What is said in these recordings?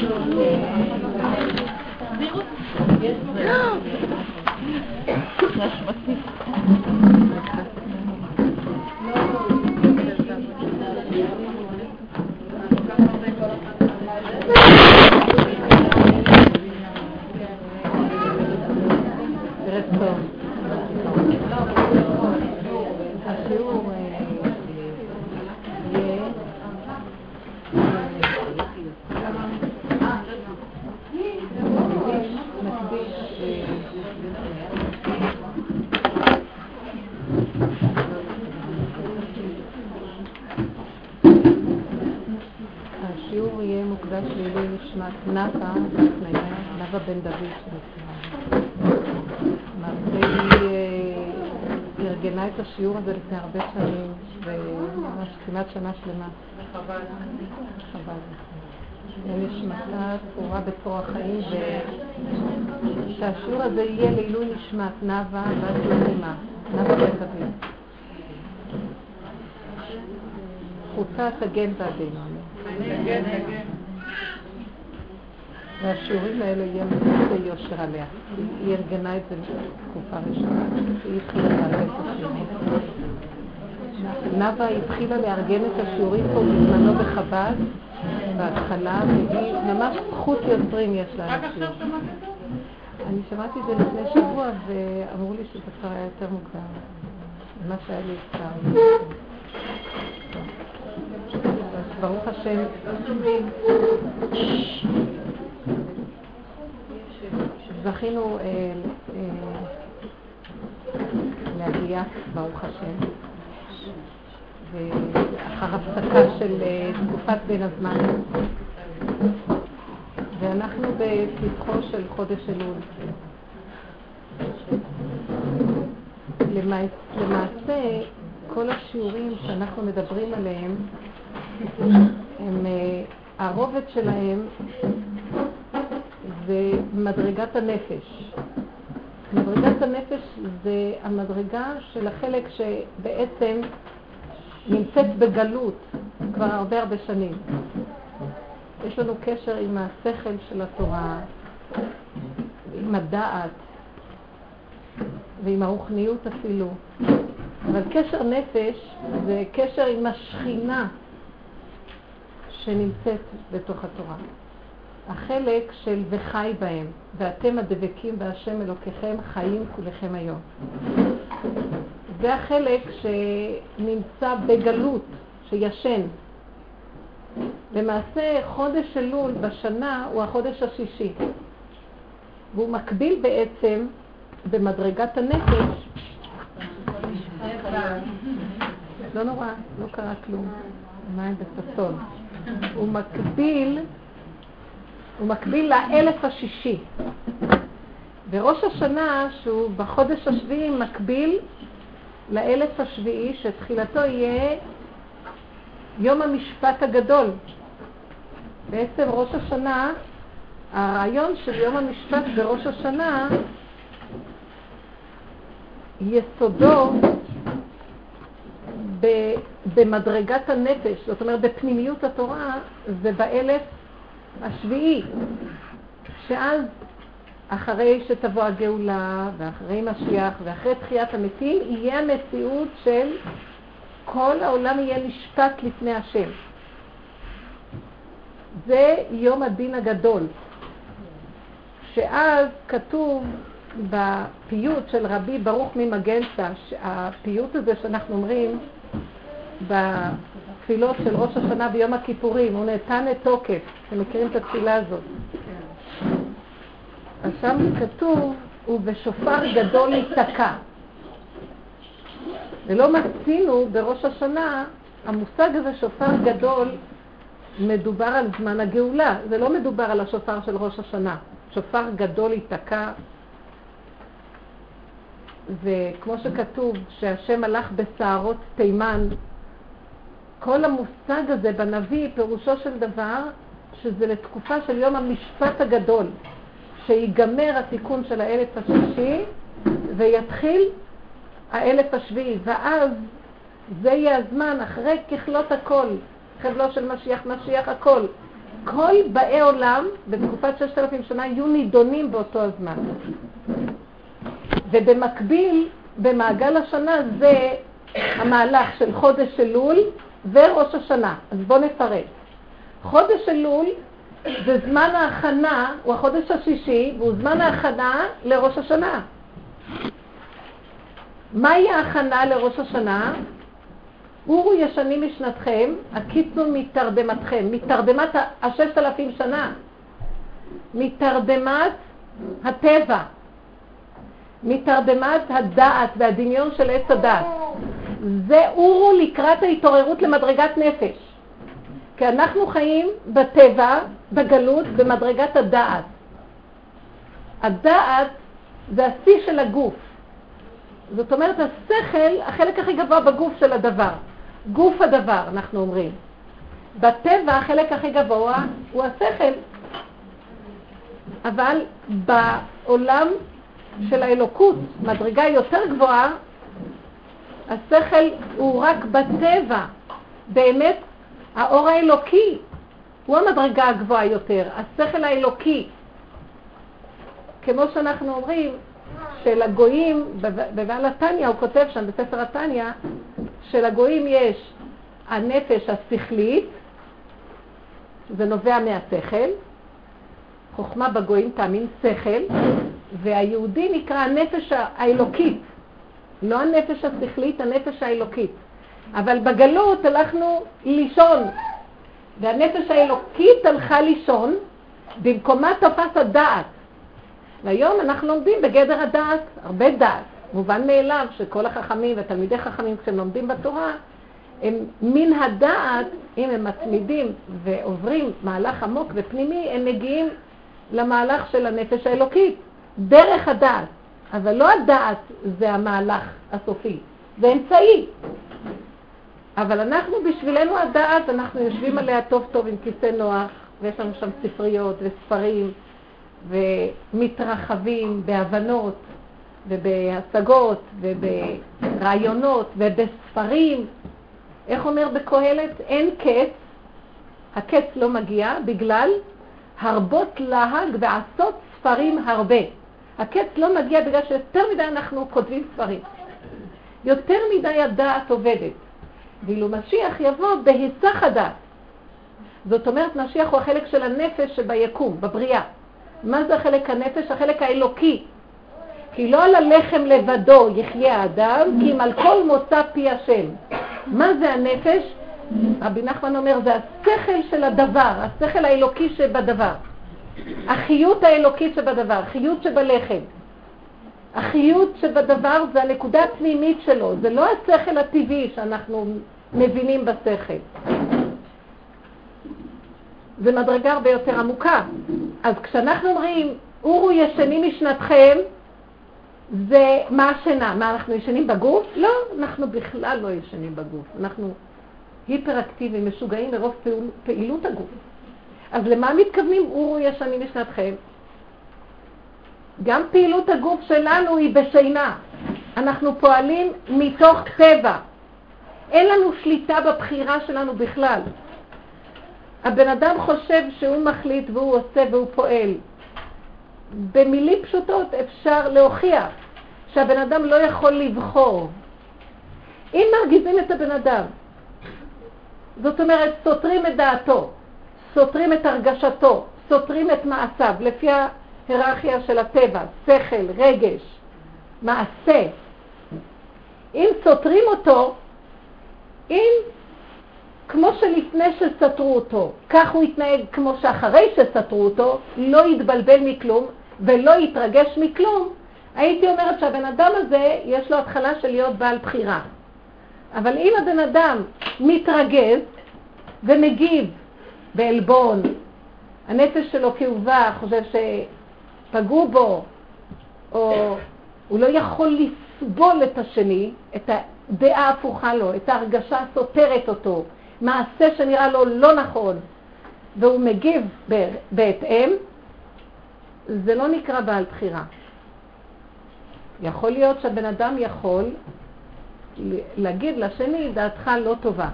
Yes, הזה לפני הרבה שנים, וממש כמעט שנה שלמה. חבל. חבל. נשמתה תפורה בצור החיים, ושהשיעור הזה יהיה לעילוי נשמת נאוה בת יונימה, נאוה בן דוד. זכותה תגן בעדינו. והשיעורים האלה יהיה מזה יושר עליה. היא ארגנה את זה תקופה ראשונה, היא התחילה לארגן את השיעורים. נאוה התחילה לארגן את השיעורים פה בזמנו בחב"ד, בהתחלה, והיא ממש זכות יוצרים יש לה. רק עכשיו שמעת את זה? אני שמעתי את זה לפני שבוע, ואמרו לי שזה כבר היה יותר מוקדם. מה שהיה לי אפשר. ברוך השם. זכינו אה, אה, להגיע, ברוך השם, ואחר הפסקה של אה, תקופת בין הזמן, ואנחנו בפתחו של חודש אלול. למעשה, כל השיעורים שאנחנו מדברים עליהם, הם, הרובד שלהם זה מדרגת הנפש. מדרגת הנפש זה המדרגה של החלק שבעצם נמצאת בגלות כבר הרבה הרבה שנים. יש לנו קשר עם השכל של התורה, עם הדעת ועם הרוחניות אפילו. אבל קשר נפש זה קשר עם השכינה שנמצאת בתוך התורה. החלק של וחי בהם, ואתם הדבקים בהשם אלוקיכם חיים כולכם היום. זה החלק שנמצא בגלות, שישן. למעשה חודש אלול בשנה הוא החודש השישי, והוא מקביל בעצם במדרגת הנפש. לא נורא, לא קרה כלום. מים בששון. הוא מקביל הוא מקביל לאלף השישי. וראש השנה, שהוא בחודש השביעי, מקביל לאלף השביעי, שתחילתו יהיה יום המשפט הגדול. בעצם ראש השנה, הרעיון של יום המשפט בראש השנה, יסודו במדרגת הנפש, זאת אומרת בפנימיות התורה, ובאלף השביעי, שאז אחרי שתבוא הגאולה ואחרי משיח ואחרי תחיית המתים, יהיה המציאות של כל העולם יהיה נשפט לפני השם. זה יום הדין הגדול, שאז כתוב בפיוט של רבי ברוך ממגנצה, הפיוט הזה שאנחנו אומרים התפילות של ראש השנה ביום הכיפורים, הוא נתן את תוקף, אתם מכירים את התפילה הזאת. אז שם כתוב, ובשופר גדול ייתקע. ולא מצינו בראש השנה, המושג הזה, שופר גדול, מדובר על זמן הגאולה, זה לא מדובר על השופר של ראש השנה. שופר גדול ייתקע, וכמו שכתוב, שהשם הלך בסערות תימן כל המושג הזה בנביא, פירושו של דבר, שזה לתקופה של יום המשפט הגדול, שיגמר התיקון של האלף השישי ויתחיל האלף השביעי, ואז זה יהיה הזמן, אחרי ככלות הכל, חבלו של משיח, משיח הכל, כל באי עולם בתקופת ששת אלפים שנה יהיו נידונים באותו הזמן. ובמקביל, במעגל השנה זה המהלך של חודש אלול וראש השנה. אז בואו נפרט. חודש אלול זה זמן ההכנה, הוא החודש השישי, והוא זמן ההכנה לראש השנה. מהי ההכנה לראש השנה? אורו ישנים משנתכם, הקיצו מתרדמתכם, מתרדמת הששת אלפים שנה, מתרדמת הטבע, מתרדמת הדעת והדמיון של עץ הדעת. זה אורו לקראת ההתעוררות למדרגת נפש. כי אנחנו חיים בטבע, בגלות, במדרגת הדעת. הדעת זה השיא של הגוף. זאת אומרת, השכל, החלק הכי גבוה בגוף של הדבר. גוף הדבר, אנחנו אומרים. בטבע החלק הכי גבוה הוא השכל. אבל בעולם של האלוקות, מדרגה יותר גבוהה, השכל הוא רק בטבע. באמת, האור האלוקי הוא המדרגה הגבוהה יותר, השכל האלוקי. כמו שאנחנו אומרים, שלגויים, בבעל התניא, הוא כותב שם בספר התניא, שלגויים יש הנפש השכלית, זה נובע מהשכל, חוכמה בגויים תאמין שכל, והיהודי נקרא הנפש האלוקית, לא הנפש השכלית, הנפש האלוקית. אבל בגלות הלכנו לישון, והנפש האלוקית הלכה לישון, במקומה תפס הדעת. והיום אנחנו לומדים בגדר הדעת, הרבה דעת. מובן מאליו שכל החכמים ותלמידי חכמים כשהם לומדים בתורה, הם מן הדעת, אם הם מצמידים ועוברים מהלך עמוק ופנימי, הם מגיעים למהלך של הנפש האלוקית, דרך הדעת. אבל לא הדעת זה המהלך הסופי, זה אמצעי. אבל אנחנו, בשבילנו הדעת, אנחנו יושבים עליה טוב טוב עם כיסא נוח, ויש לנו שם ספריות וספרים, ומתרחבים בהבנות ובהשגות וברעיונות ובספרים. איך אומר בקהלת? אין קץ, הקץ לא מגיע בגלל הרבות להג ועשות ספרים הרבה. הקץ לא מגיע בגלל שיותר מדי אנחנו כותבים ספרים. יותר מדי הדעת עובדת. ואילו משיח יבוא בהיסח הדעת. זאת אומרת, משיח הוא החלק של הנפש שביקום, בבריאה. מה זה החלק הנפש? החלק האלוקי. כי לא על הלחם לבדו יחיה האדם, כי אם על כל מוצא פי השם. מה זה הנפש? רבי נחמן אומר, זה השכל של הדבר, השכל האלוקי שבדבר. החיות האלוקית שבדבר, חיות שבלחם. החיות שבדבר זה הנקודה הפנימית שלו, זה לא השכל הטבעי שאנחנו מבינים בשכל. זה מדרגה הרבה יותר עמוקה. אז כשאנחנו אומרים, אורו ישנים משנתכם, זה מה השינה? מה, אנחנו ישנים בגוף? לא, אנחנו בכלל לא ישנים בגוף. אנחנו היפראקטיביים, משוגעים מרוב פעול, פעילות הגוף. אז למה מתכוונים אורו ישנים משנתכם? גם פעילות הגוף שלנו היא בשינה. אנחנו פועלים מתוך טבע. אין לנו שליטה בבחירה שלנו בכלל. הבן אדם חושב שהוא מחליט והוא עושה והוא פועל. במילים פשוטות אפשר להוכיח שהבן אדם לא יכול לבחור. אם מרגיזים את הבן אדם, זאת אומרת, סותרים את דעתו, סותרים את הרגשתו, סותרים את מעשיו, לפי ההיררכיה של הטבע, שכל, רגש, מעשה. אם סותרים אותו, אם כמו שלפני שסתרו אותו, כך הוא יתנהג כמו שאחרי שסתרו אותו, לא יתבלבל מכלום ולא יתרגש מכלום, הייתי אומרת שהבן אדם הזה, יש לו התחלה של להיות בעל בחירה. אבל אם הבן אדם מתרגז ומגיב בעלבון, הנפש שלו כאובה, חושב שפגעו בו, או הוא לא יכול לסבול את השני, את הדעה ההפוכה לו, את ההרגשה הסותרת אותו, מעשה שנראה לו לא נכון, והוא מגיב בהתאם, זה לא נקרא בעל בחירה. יכול להיות שהבן אדם יכול להגיד לשני, דעתך לא טובה.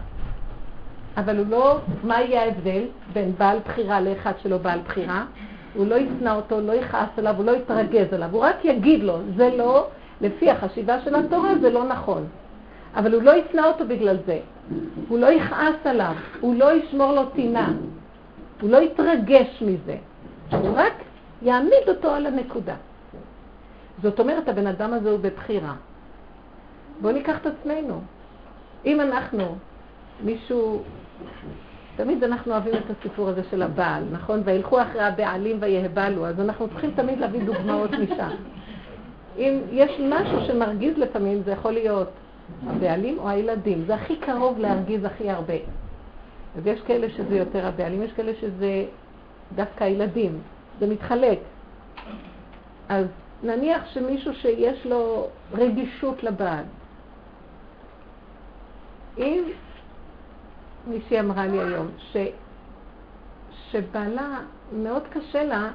אבל הוא לא, מה יהיה ההבדל בין בעל בחירה לאחד שלא בעל בחירה? הוא לא ישנא אותו, לא יכעס עליו, הוא לא יתרגז עליו, הוא רק יגיד לו, זה לא, לפי החשיבה של התורה זה לא נכון. אבל הוא לא ישנא אותו בגלל זה. הוא לא יכעס עליו, הוא לא ישמור לו טינה, הוא לא יתרגש מזה. הוא רק יעמיד אותו על הנקודה. זאת אומרת, הבן אדם הזה הוא בבחירה. בואו ניקח את עצמנו. אם אנחנו, מישהו, תמיד אנחנו אוהבים את הסיפור הזה של הבעל, נכון? וילכו אחרי הבעלים ויהבלו, אז אנחנו צריכים תמיד להביא דוגמאות משם. אם יש משהו שמרגיז לפעמים, זה יכול להיות הבעלים או הילדים. זה הכי קרוב להרגיז הכי הרבה. אז יש כאלה שזה יותר הבעלים, יש כאלה שזה דווקא הילדים. זה מתחלק. אז נניח שמישהו שיש לו רגישות לבעל. אם מישהי אמרה לי היום ש, שבעלה מאוד קשה לה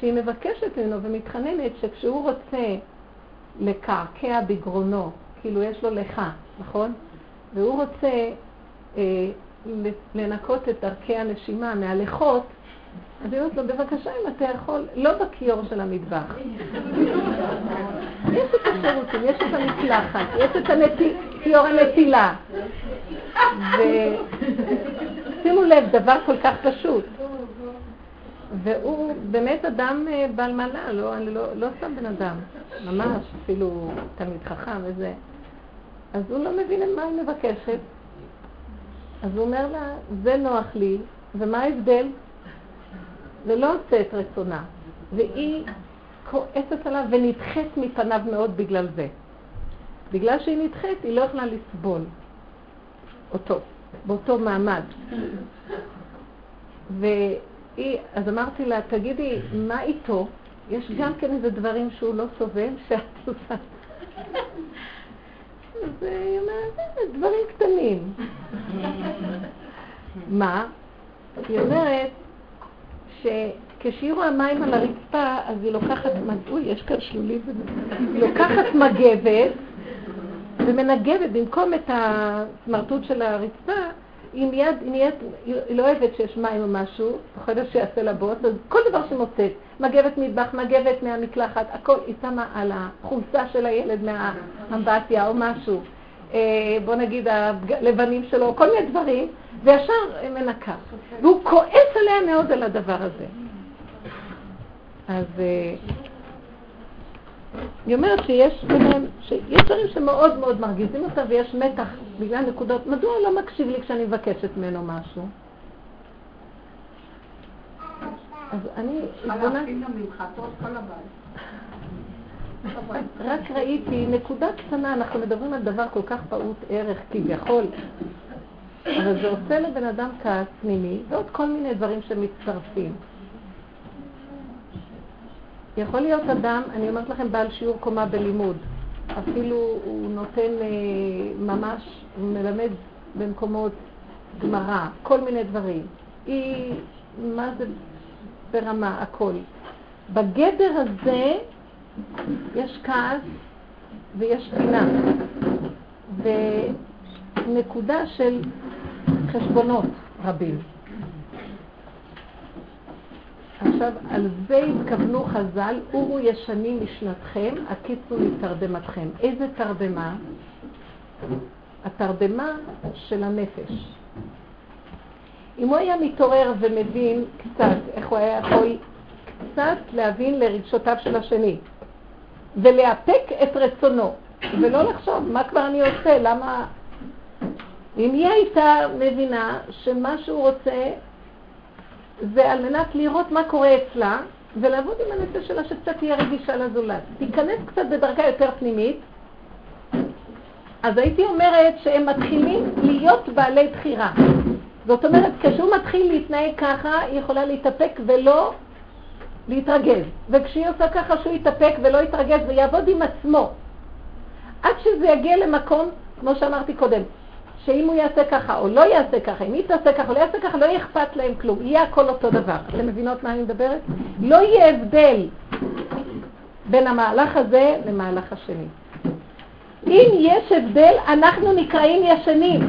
שהיא מבקשת ממנו ומתחננת שכשהוא רוצה לקעקע בגרונו, כאילו יש לו לך, נכון? והוא רוצה אה, לנקות את דרכי הנשימה מהלכות, אז היא אומרת לו, בבקשה, אם אתה יכול, לא בכיור של המטבח. יש את השירותים, יש את המקלחת, יש את כיור הנטילה. ושימו לב, דבר כל כך פשוט. והוא באמת אדם אה, בעל מנה, לא, לא, לא סתם בן אדם, ממש, אפילו תלמיד חכם וזה. אז הוא לא מבין מה היא מבקשת. אז הוא אומר לה, זה נוח לי, ומה ההבדל? זה לא עושה את רצונה. והיא כועסת עליו ונדחית מפניו מאוד בגלל זה. בגלל שהיא נדחית, היא לא יכולה לסבול אותו, באותו מעמד. והיא, אז אמרתי לה, תגידי, מה איתו? יש גם כן איזה דברים שהוא לא סובל, שאת עושה. אז היא אומרת, דברים קטנים. מה? היא אומרת שכשהיא רואה מים על הרצפה, אז היא לוקחת, אוי, יש כאן שלולים, היא לוקחת מגבת ומנגבת במקום את הסמרטוט של הרצפה, היא מיד, היא נהיית, היא לא אוהבת שיש מים או משהו, פוחדת שיעשה לה בוץ, אז כל דבר שמוצאת, מגבת מטבח, מגבת מהמקלחת, הכל היא שמה על החולצה של הילד מהאמבטיה או משהו, אה, בוא נגיד הלבנים שלו, כל מיני דברים, וישר מנקה. והוא כועס עליה מאוד על הדבר הזה. אז אה, היא אומרת שיש ביניהם, שיש דברים שמאוד מאוד מרגיזים אותה ויש מתח בגלל נקודות, מדוע לא מקשיב לי כשאני מבקשת ממנו משהו? אז אני... רק ראיתי נקודה קטנה, אנחנו מדברים על דבר כל כך פעוט ערך כביכול, אבל זה עושה לבן אדם כעס פנימי ועוד כל מיני דברים שמצטרפים. יכול להיות אדם, אני אומרת לכם, בעל שיעור קומה בלימוד. אפילו הוא נותן אה, ממש, הוא מלמד במקומות גמרא, כל מיני דברים. היא, מה זה ברמה, הכל. בגדר הזה יש כעס ויש פינה. ונקודה של חשבונות רבים. עכשיו, על זה התכוונו חז"ל, אורו ישנים משנתכם, הקיצו מתרדמתכם. איזה תרדמה? התרדמה של הנפש. אם הוא היה מתעורר ומבין קצת איך הוא היה יכול קצת להבין לרגשותיו של השני ולאפק את רצונו ולא לחשוב מה כבר אני עושה, למה... אם היא הייתה מבינה שמה שהוא רוצה זה על מנת לראות מה קורה אצלה, ולעבוד עם הנפש שלה שקצת תהיה רגישה לזולת. תיכנס קצת בדרכה יותר פנימית, אז הייתי אומרת שהם מתחילים להיות בעלי בחירה. זאת אומרת, כשהוא מתחיל להתנהג ככה, היא יכולה להתאפק ולא להתרגז. וכשהיא עושה ככה שהוא יתאפק ולא יתרגז ויעבוד עם עצמו, עד שזה יגיע למקום, כמו שאמרתי קודם, שאם הוא יעשה ככה או לא יעשה ככה, אם היא תעשה ככה או לא יעשה ככה, לא יהיה אכפת להם כלום, יהיה הכל אותו דבר. אתם מבינות מה אני מדברת? לא יהיה הבדל בין המהלך הזה למהלך השני. אם יש הבדל, אנחנו נקראים ישנים.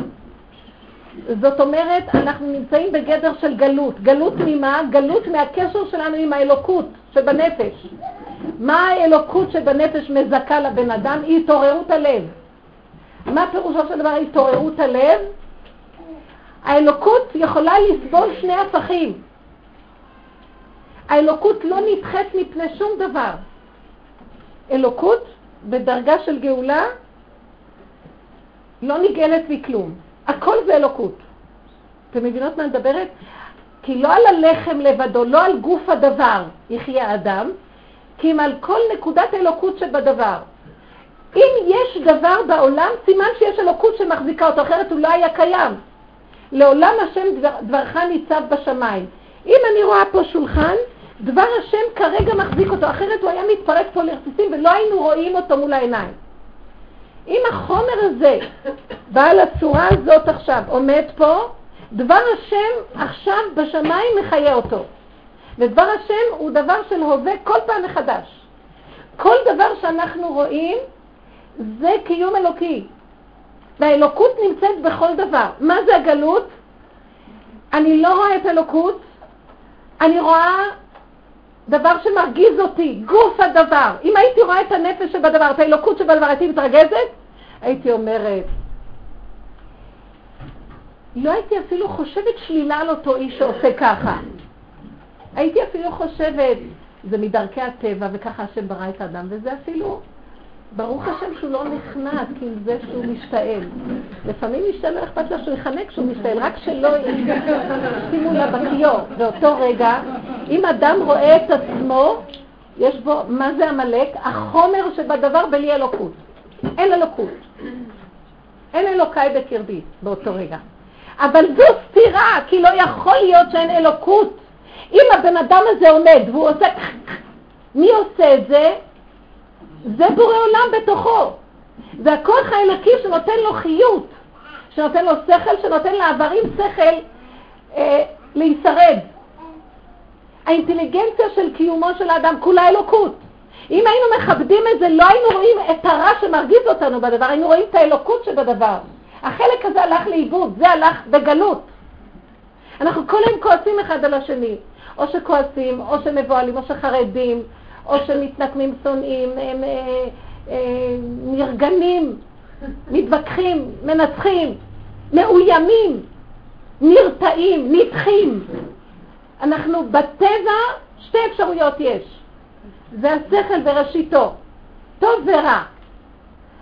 זאת אומרת, אנחנו נמצאים בגדר של גלות. גלות ממה? גלות מהקשר שלנו עם האלוקות שבנפש. מה האלוקות שבנפש מזכה לבן אדם? היא התעוררות הלב. מה פירושו של דבר התעוררות הלב? האלוקות יכולה לסבול שני הפכים. האלוקות לא נדחית מפני שום דבר. אלוקות בדרגה של גאולה לא נגאלת מכלום. הכל זה אלוקות. אתם מבינות מה אני מדברת? כי לא על הלחם לבדו, לא על גוף הדבר יחיה אדם, כי אם על כל נקודת האלוקות שבדבר. אם יש דבר בעולם, סימן שיש אלוקות שמחזיקה אותו, אחרת הוא לא היה קיים. לעולם השם דבר, דברך ניצב בשמיים. אם אני רואה פה שולחן, דבר השם כרגע מחזיק אותו, אחרת הוא היה מתפרק פה לרסיסים ולא היינו רואים אותו מול העיניים. אם החומר הזה, בעל הצורה הזאת עכשיו, עומד פה, דבר השם עכשיו בשמיים מחיה אותו. ודבר השם הוא דבר של הווה כל פעם מחדש. כל דבר שאנחנו רואים זה קיום אלוקי. והאלוקות נמצאת בכל דבר. מה זה הגלות? אני לא רואה את אלוקות, אני רואה דבר שמרגיז אותי, גוף הדבר. אם הייתי רואה את הנפש שבדבר, את האלוקות שבדבר, הייתי מתרגזת? הייתי אומרת, לא הייתי אפילו חושבת שלילה על אותו איש שעושה ככה. הייתי אפילו חושבת, זה מדרכי הטבע, וככה השם ברא את האדם, וזה אפילו, ברוך השם שהוא לא נחנק עם זה שהוא משתעל. לפעמים משתעל לא אכפת לה שהוא יחנק כשהוא משתעל, רק שלא ישימו לה בכיור. באותו רגע, אם אדם רואה את עצמו, יש בו, מה זה עמלק? החומר שבדבר בלי אלוקות. אין אלוקות. אין אלוקיי בקרבי באותו רגע. אבל זו סתירה, כי לא יכול להיות שאין אלוקות. אם הבן אדם הזה עומד והוא עושה... מי עושה את זה? זה בורא עולם בתוכו. זה הכוח האלוקי שנותן לו חיות, שנותן לו שכל, שנותן לעברים שכל אה, להישרד. האינטליגנציה של קיומו של האדם כולה אלוקות. אם היינו מכבדים את זה, לא היינו רואים את הרע שמרגיז אותנו בדבר, היינו רואים את האלוקות שבדבר. החלק הזה הלך לאיבוד, זה הלך בגלות. אנחנו כל היום כועסים אחד על השני, או שכועסים, או שמבוהלים, או שחרדים, או שמתנקמים, שונאים, הם, אה, אה, נרגנים, מתווכחים, מנצחים, מאוימים, נרתעים, נדחים. אנחנו בטבע, שתי אפשרויות יש. זה השכל בראשיתו, טוב ורע.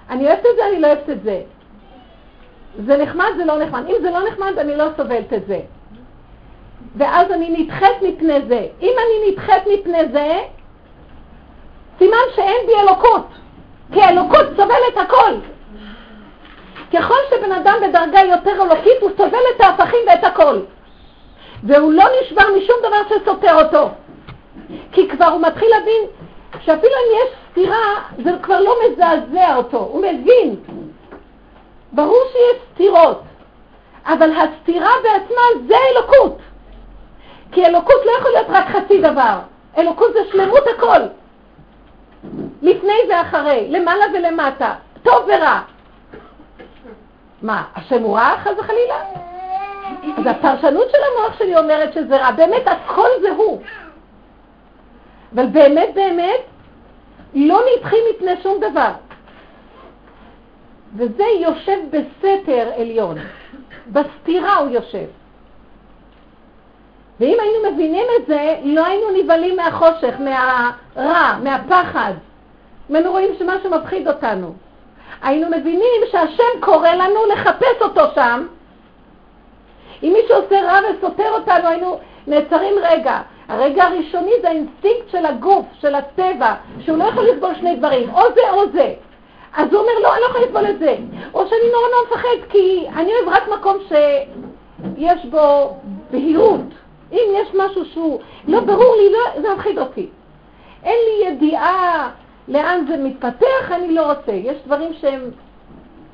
אני אוהבת את זה, אני לא אוהבת את זה. זה נחמד, זה לא נחמד. אם זה לא נחמד, אני לא סובלת את זה. ואז אני נדחית מפני זה. אם אני נדחית מפני זה, סימן שאין בי אלוקות, כי האלוקות סובלת הכל. ככל שבן אדם בדרגה יותר אלוקית, הוא סובל את ההפכים ואת הכל. והוא לא נשבר משום דבר שסותר אותו. כי כבר הוא מתחיל להבין שאפילו אם יש סתירה, זה כבר לא מזעזע אותו, הוא מבין. ברור שיש סתירות, אבל הסתירה בעצמה זה אלוקות. כי אלוקות לא יכול להיות רק חצי דבר, אלוקות זה שלמות הכל. לפני ואחרי, למעלה ולמטה, טוב ורע. מה, השם הוא רע חס וחלילה? אז הפרשנות של המוח שלי אומרת שזה רע, באמת הכל זה הוא. אבל באמת באמת לא נדחים מפני שום דבר. וזה יושב בסתר עליון, בסתירה הוא יושב. ואם היינו מבינים את זה, לא היינו נבהלים מהחושך, מהרע, מהפחד. אם היינו רואים שמשהו מפחיד אותנו. היינו מבינים שהשם קורא לנו לחפש אותו שם. אם מישהו עושה רע וסותר אותנו, היינו נעצרים רגע. הרגע הראשוני זה האינסטינקט של הגוף, של הטבע, שהוא לא יכול לסבול שני דברים, או זה או זה. אז הוא אומר, לא, אני לא יכול לסבול את זה. או שאני נורא נורא מפחד, כי אני אוהב רק מקום שיש בו בהירות. אם יש משהו שהוא לא ברור לי, לא, זה מפחיד אותי. אין לי ידיעה לאן זה מתפתח, אני לא רוצה. יש דברים שהם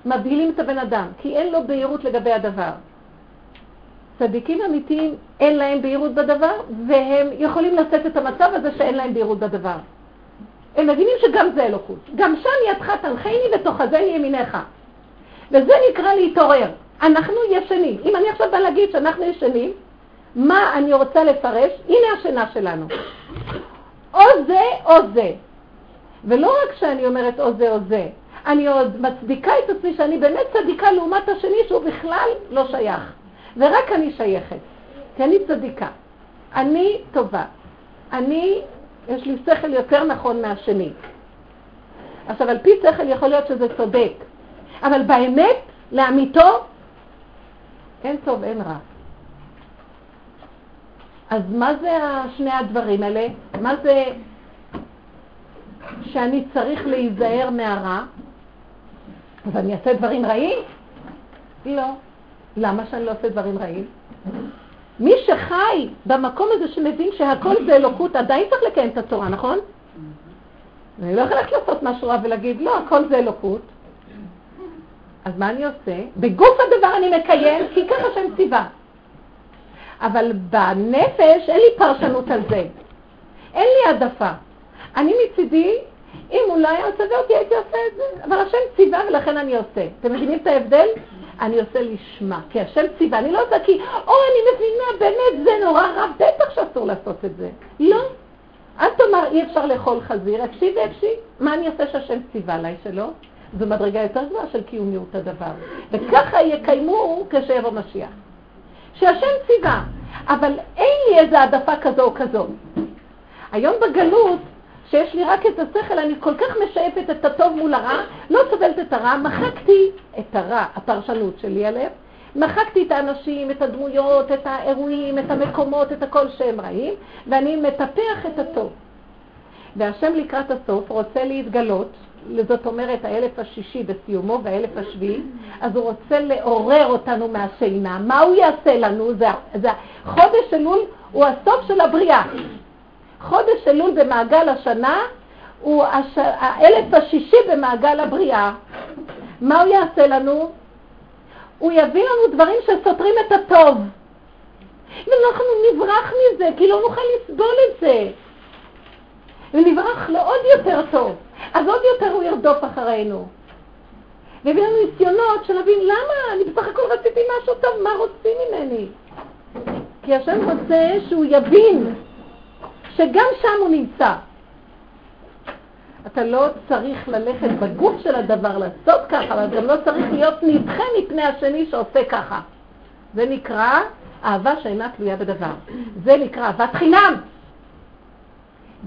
מבהילים את הבן אדם, כי אין לו בהירות לגבי הדבר. צדיקים אמיתיים אין להם בהירות בדבר, והם יכולים לשאת את המצב הזה שאין להם בהירות בדבר. הם מבינים שגם זה אלוקות. גם שם ידך תנחני ותאחזני ימיניך. וזה נקרא להתעורר. אנחנו ישנים. אם אני עכשיו באה להגיד שאנחנו ישנים, מה אני רוצה לפרש? הנה השינה שלנו. או זה או זה. ולא רק שאני אומרת או זה או זה, אני עוד מצדיקה את עצמי שאני באמת צדיקה לעומת השני שהוא בכלל לא שייך. ורק אני שייכת, כי אני צדיקה. אני טובה. אני, יש לי שכל יותר נכון מהשני. עכשיו, על פי שכל יכול להיות שזה צודק, אבל באמת, לאמיתו, אין טוב, אין רע. אז מה זה שני הדברים האלה? מה זה שאני צריך להיזהר מהרע? אז אני אעשה דברים רעים? לא. למה שאני לא אעשה דברים רעים? מי שחי במקום הזה שמבין שהכל זה אלוקות, עדיין צריך לקיים את התורה, נכון? אני לא יכולה לעשות משהו רע ולהגיד, לא, הכל זה אלוקות. אז מה אני עושה? בגוף הדבר אני מקיים, כי ככה שם ציווה. אבל בנפש אין לי פרשנות על זה. אין לי העדפה. אני מצידי, אם הוא לא היה מצווה אותי, הייתי עושה את זה. אבל השם ציווה ולכן אני עושה. אתם מבינים את ההבדל? אני עושה לשמה, כי השם ציווה. אני לא עושה כי, או, אני מבינה, באמת זה נורא רע, בטח שאסור לעשות את זה. לא. אל תאמר אי אפשר לאכול חזיר, אפשי ואפשי. מה אני עושה שהשם ציווה עליי שלא? זו מדרגה יותר גבוהה של קיומיות הדבר. וככה יקיימו כשיבוא משיח. שהשם ציווה, אבל אין לי איזו העדפה כזו או כזו. היום בגלות, שיש לי רק את השכל, אני כל כך משאפת את הטוב מול הרע, לא סובלת את הרע, מחקתי את הרע, הפרשנות שלי עליהם, מחקתי את האנשים, את הדמויות, את האירועים, את המקומות, את הכל שהם רעים, ואני מטפח את הטוב. והשם לקראת הסוף רוצה להתגלות, זאת אומרת האלף השישי בסיומו והאלף השביעי, אז הוא רוצה לעורר אותנו מהשינה. מה הוא יעשה לנו? זה, זה, חודש אלול הוא הסוף של הבריאה. חודש אלול במעגל השנה הוא הש... האלף השישי במעגל הבריאה. מה הוא יעשה לנו? הוא יביא לנו דברים שסותרים את הטוב. ואנחנו נברח מזה, כי לא נוכל לסבול את זה. ונברח לעוד יותר טוב. אז עוד יותר הוא ירדוף אחרינו. והביא לנו ניסיונות של להבין למה, אני בסך הכל רציתי משהו טוב, מה רוצים ממני? כי השם רוצה שהוא יבין שגם שם הוא נמצא. אתה לא צריך ללכת בגוף של הדבר לעשות ככה, אבל גם לא צריך להיות נדחה מפני השני שעושה ככה. זה נקרא אהבה שאינה תלויה בדבר. זה נקרא אהבת חינם.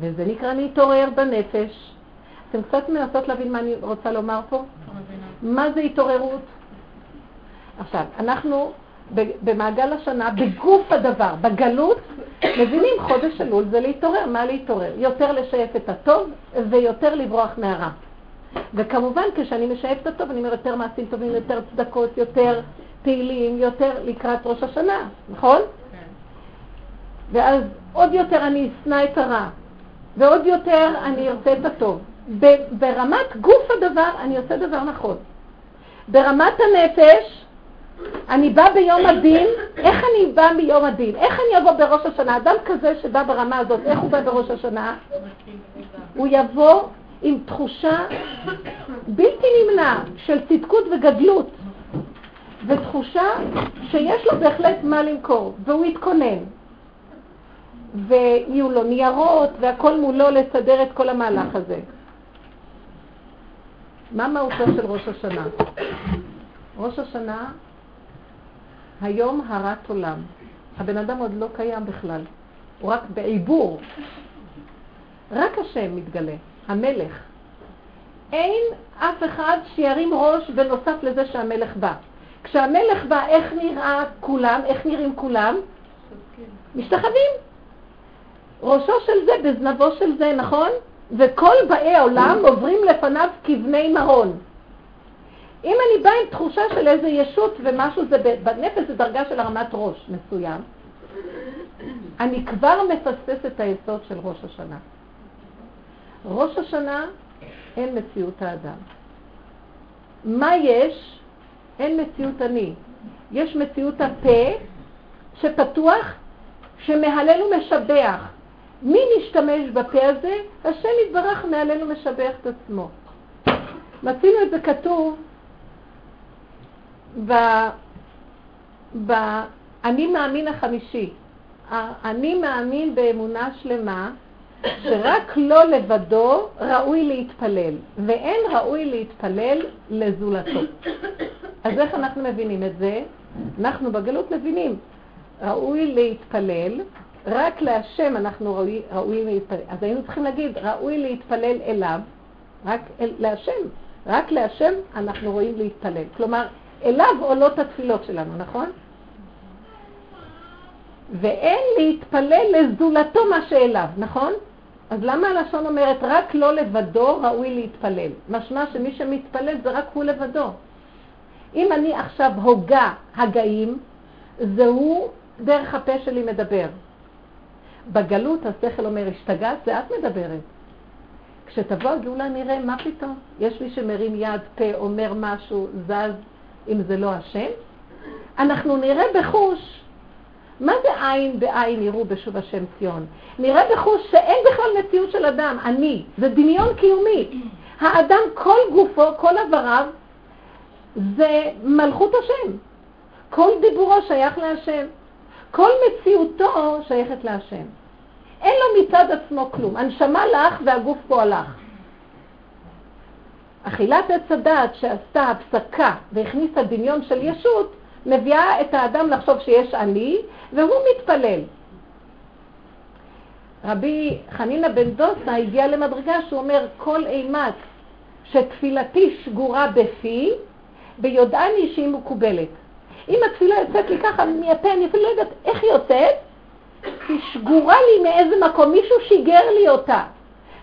וזה נקרא להתעורר בנפש. אתם קצת מנסות להבין מה אני רוצה לומר פה? מה זה התעוררות? עכשיו, אנחנו במעגל השנה, בגוף הדבר, בגלות, מבינים חודש אלול זה להתעורר. מה להתעורר? יותר לשייף את הטוב ויותר לברוח מהרע. וכמובן, כשאני משייף את הטוב, אני אומר יותר מעשים טובים, יותר צדקות, יותר פעילים, יותר לקראת ראש השנה, נכון? כן. ואז עוד יותר אני אשנא את הרע, ועוד יותר אני ארצה את הטוב. ברמת גוף הדבר, אני עושה דבר נכון. ברמת הנפש, אני בא ביום הדין, איך אני בא ביום הדין? איך אני אבוא בראש השנה? אדם כזה שבא ברמה הזאת, איך הוא בא בראש השנה? הוא יבוא עם תחושה בלתי נמנע של צדקות וגדלות, ותחושה שיש לו בהחלט מה למכור, והוא יתכונן. ויהיו לו ניירות והכל מולו לסדר את כל המהלך הזה. מה מהותו של ראש השנה? ראש השנה היום הרת עולם. הבן אדם עוד לא קיים בכלל, הוא רק בעיבור. רק השם מתגלה, המלך. אין אף אחד שירים ראש בנוסף לזה שהמלך בא. כשהמלך בא, איך נראה כולם? איך נראים כולם? משתחווים. ראשו של זה בזנבו של זה, נכון? וכל באי העולם עוברים לפניו כבני מרון. אם אני באה עם תחושה של איזה ישות ומשהו, זה בנפש זה דרגה של הרמת ראש מסוים, אני כבר מפספס את היסוד של ראש השנה. ראש השנה אין מציאות האדם. מה יש? אין מציאות אני. יש מציאות הפה שפתוח, שמהלל ומשבח. מי משתמש בפה הזה? השם יתברך מהלל ומשבח את עצמו. מצינו את זה כתוב באני מאמין החמישי. אני מאמין באמונה שלמה שרק לא לבדו ראוי להתפלל, ואין ראוי להתפלל לזולתו. אז איך אנחנו מבינים את זה? אנחנו בגלות מבינים, ראוי להתפלל, רק להשם אנחנו ראוי, ראויים להתפלל. אז היינו צריכים להגיד, ראוי להתפלל אליו, רק אל, להשם. רק להשם אנחנו רואים להתפלל. כלומר, אליו עולות התפילות שלנו, נכון? ואין להתפלל לזולתו מה שאליו, נכון? אז למה הלשון אומרת רק לא לבדו ראוי להתפלל? משמע שמי שמתפלל זה רק הוא לבדו. אם אני עכשיו הוגה הגאים, זה הוא דרך הפה שלי מדבר. בגלות השכל אומר, השתגעת, זה את מדברת. כשתבוא הגאולה נראה מה פתאום. יש מי שמרים יד, פה, אומר משהו, זז, אם זה לא השם. אנחנו נראה בחוש. מה זה עין בעין יראו בשוב השם ציון? נראה בחוש שאין בכלל מציאות של אדם, אני. זה דמיון קיומי. האדם, כל גופו, כל עבריו, זה מלכות השם. כל דיבורו שייך להשם. כל מציאותו שייכת להשם. אין לו מצד עצמו כלום. הנשמה לך והגוף פועלך. אכילת עץ הדעת שעשתה הפסקה והכניסה דמיון של ישות, מביאה את האדם לחשוב שיש אני, והוא מתפלל. רבי חנינא בן דוסה הגיע למדרגה שהוא אומר, כל אימת שתפילתי שגורה בפי, ביודעני שהיא מקובלת. אם התפילה יוצאת לי ככה מהפה, אני אפילו לא יודעת איך היא יוצאת, היא שגורה לי מאיזה מקום, מישהו שיגר לי אותה.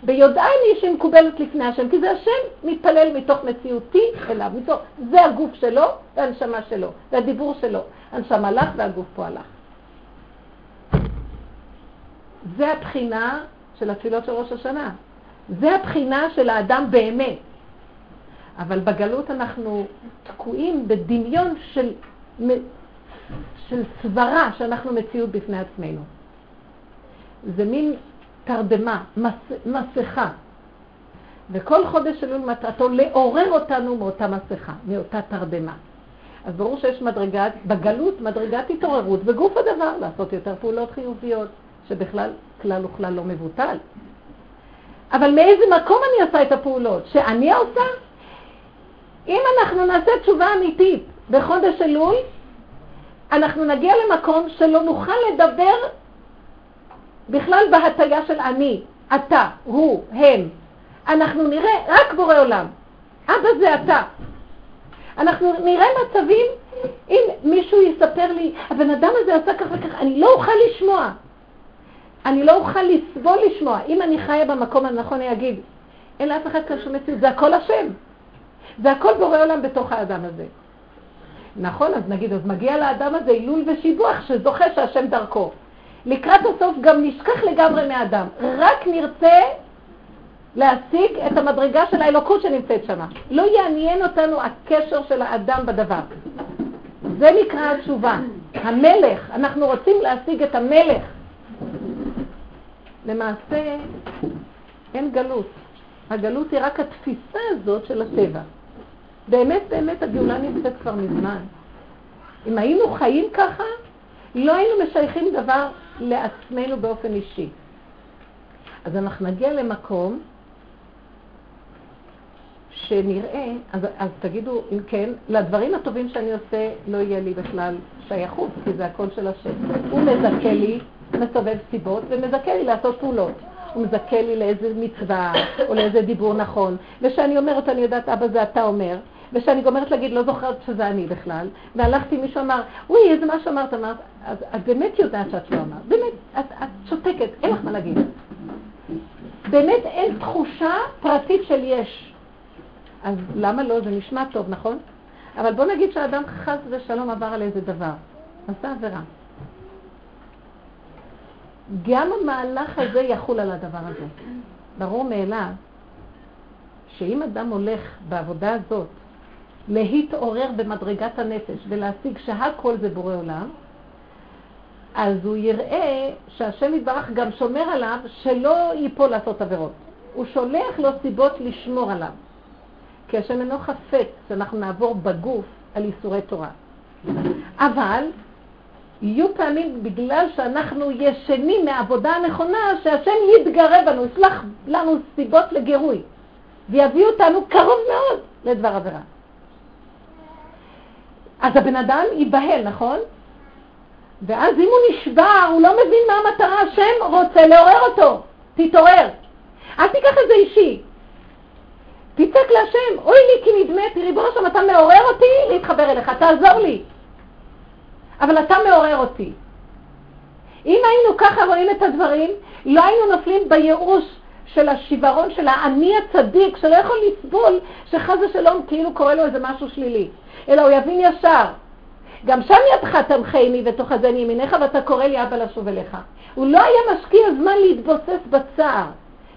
ביודעני שהיא מקובלת לפני השם, כי זה השם מתפלל מתוך מציאותי אליו, מתוך, זה הגוף שלו והנשמה שלו, והדיבור שלו. הנשמה לך והגוף פה הלך. זה הבחינה של התפילות של ראש השנה. זה הבחינה של האדם באמת. אבל בגלות אנחנו תקועים בדמיון של, של סברה שאנחנו מציאות בפני עצמנו. זה מין תרדמה, מס, מסכה. וכל חודש אלול מטרתו לעורר אותנו מאותה מסכה, מאותה תרדמה. אז ברור שיש מדרגת, בגלות מדרגת התעוררות, וגוף הדבר לעשות יותר פעולות חיוביות, שבכלל כלל וכלל לא מבוטל. אבל מאיזה מקום אני עושה את הפעולות? שאני עושה? אם אנחנו נעשה תשובה אמיתית בחודש אלול, אנחנו נגיע למקום שלא נוכל לדבר בכלל בהטייה של אני, אתה, הוא, הם. אנחנו נראה רק בורא עולם. אבא זה אתה. אנחנו נראה מצבים, אם מישהו יספר לי, הבן אדם הזה עשה כך וכך, אני לא אוכל לשמוע. אני לא אוכל לסבול לשמוע. אם אני חיה במקום הנכון, אני אגיד, אין לאף אחד כאן שום מציאות, זה הכל השם. זה הכל בורא עולם בתוך האדם הזה. נכון, אז נגיד, אז מגיע לאדם הזה הילול ושיבוח שזוכה שהשם דרכו. לקראת הסוף גם נשכח לגמרי מאדם. רק נרצה להשיג את המדרגה של האלוקות שנמצאת שם. לא יעניין אותנו הקשר של האדם בדבר. זה נקרא התשובה. המלך, אנחנו רוצים להשיג את המלך. למעשה, אין גלות. הגלות היא רק התפיסה הזאת של הטבע. באמת, באמת הגאולה נמצאת כבר מזמן. אם היינו חיים ככה, לא היינו משייכים דבר לעצמנו באופן אישי. אז אנחנו נגיע למקום שנראה, אז, אז תגידו, אם כן, לדברים הטובים שאני עושה לא יהיה לי בכלל שייכות, כי זה הכל של השם. הוא מזכה לי, מסובב סיבות, ומזכה לי לעשות פעולות. הוא מזכה לי לאיזה מצווה, או לאיזה דיבור נכון. וכשאני אומרת, אני יודעת, אבא זה אתה אומר, וכשאני גומרת להגיד, לא זוכרת שזה אני בכלל, והלכתי, מישהו אמר, וואי, איזה מה שאמרת, אמרת, אז את באמת יודעת שאת לא אמרת, באמת, את, את שותקת, אין לך מה להגיד. באמת אין תחושה פרטית של יש. אז למה לא? זה נשמע טוב, נכון? אבל בוא נגיד שהאדם חס ושלום עבר על איזה דבר, עשה עבירה. גם המהלך הזה יחול על הדבר הזה. ברור מאליו שאם אדם הולך בעבודה הזאת להתעורר במדרגת הנפש ולהשיג שהכל זה בורא עולם, אז הוא יראה שהשם יתברך גם שומר עליו שלא ייפול לעשות עבירות. הוא שולח לו סיבות לשמור עליו. כי השם אינו חפץ שאנחנו נעבור בגוף על איסורי תורה. אבל יהיו פעמים בגלל שאנחנו ישנים מהעבודה הנכונה, שהשם יתגרה בנו, יסלח לנו סיבות לגירוי, ויביא אותנו קרוב מאוד לדבר עבירה. אז הבן אדם ייבהל, נכון? ואז אם הוא נשבר, הוא לא מבין מה המטרה, השם רוצה לעורר אותו. תתעורר. אל תיקח את זה אישי. תצעק להשם, אוי לי כי נדמתי, ריבונו שם, אתה מעורר אותי להתחבר אליך, תעזור לי. אבל אתה מעורר אותי. אם היינו ככה רואים את הדברים, לא היינו נופלים בייאוש של השיוורון של האני הצדיק, שלא יכול לסבול שחס ושלום כאילו קורה לו איזה משהו שלילי, אלא הוא יבין ישר. גם שם ידך תמכני ותאחזני ימיניך ואתה קורא לי אבא לשוב אליך. הוא לא היה משקיע זמן להתבוסס בצער,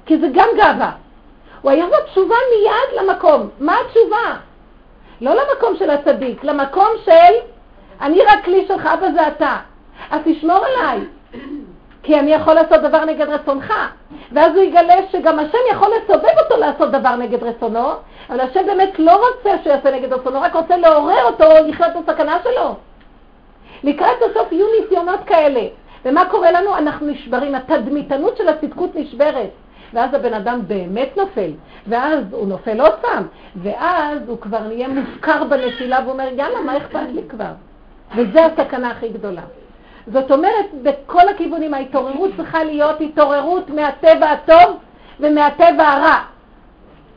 כי זה גם גאווה. הוא היה בתשובה מיד למקום. מה התשובה? לא למקום של הצדיק, למקום של אני רק כלי שלך, אבא זה אתה. אז תשמור עליי, כי אני יכול לעשות דבר נגד רצונך. ואז הוא יגלה שגם השם יכול לסובב אותו לעשות דבר נגד רצונו, אבל השם באמת לא רוצה שהוא יעשה נגד רצונו, רק רוצה לעורר אותו לחיות בסכנה שלו. לקראת הסוף יהיו ניסיונות כאלה. ומה קורה לנו? אנחנו נשברים, התדמיתנות של הצדקות נשברת. ואז הבן אדם באמת נופל, ואז הוא נופל עוד פעם, ואז הוא כבר נהיה מופקר בנפילה ואומר, יאללה, מה אכפת לי כבר? וזו הסכנה הכי גדולה. זאת אומרת, בכל הכיוונים ההתעוררות צריכה להיות התעוררות מהטבע הטוב ומהטבע הרע.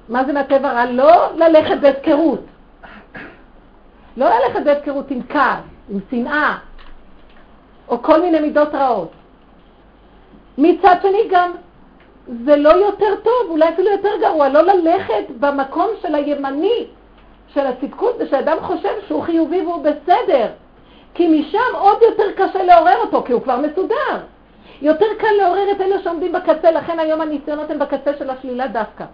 מה זה מהטבע הרע? לא ללכת בהפקרות. לא ללכת בהפקרות עם כעס, עם שנאה, או כל מיני מידות רעות. מצד שני גם, זה לא יותר טוב, אולי אפילו יותר גרוע, לא ללכת במקום של הימני, של הצדקות, ושאדם חושב שהוא חיובי והוא בסדר. כי משם עוד יותר קשה לעורר אותו, כי הוא כבר מסודר. יותר קל לעורר את אלה שעומדים בקצה, לכן היום הניסיונות הם בקצה של השלילה דווקא.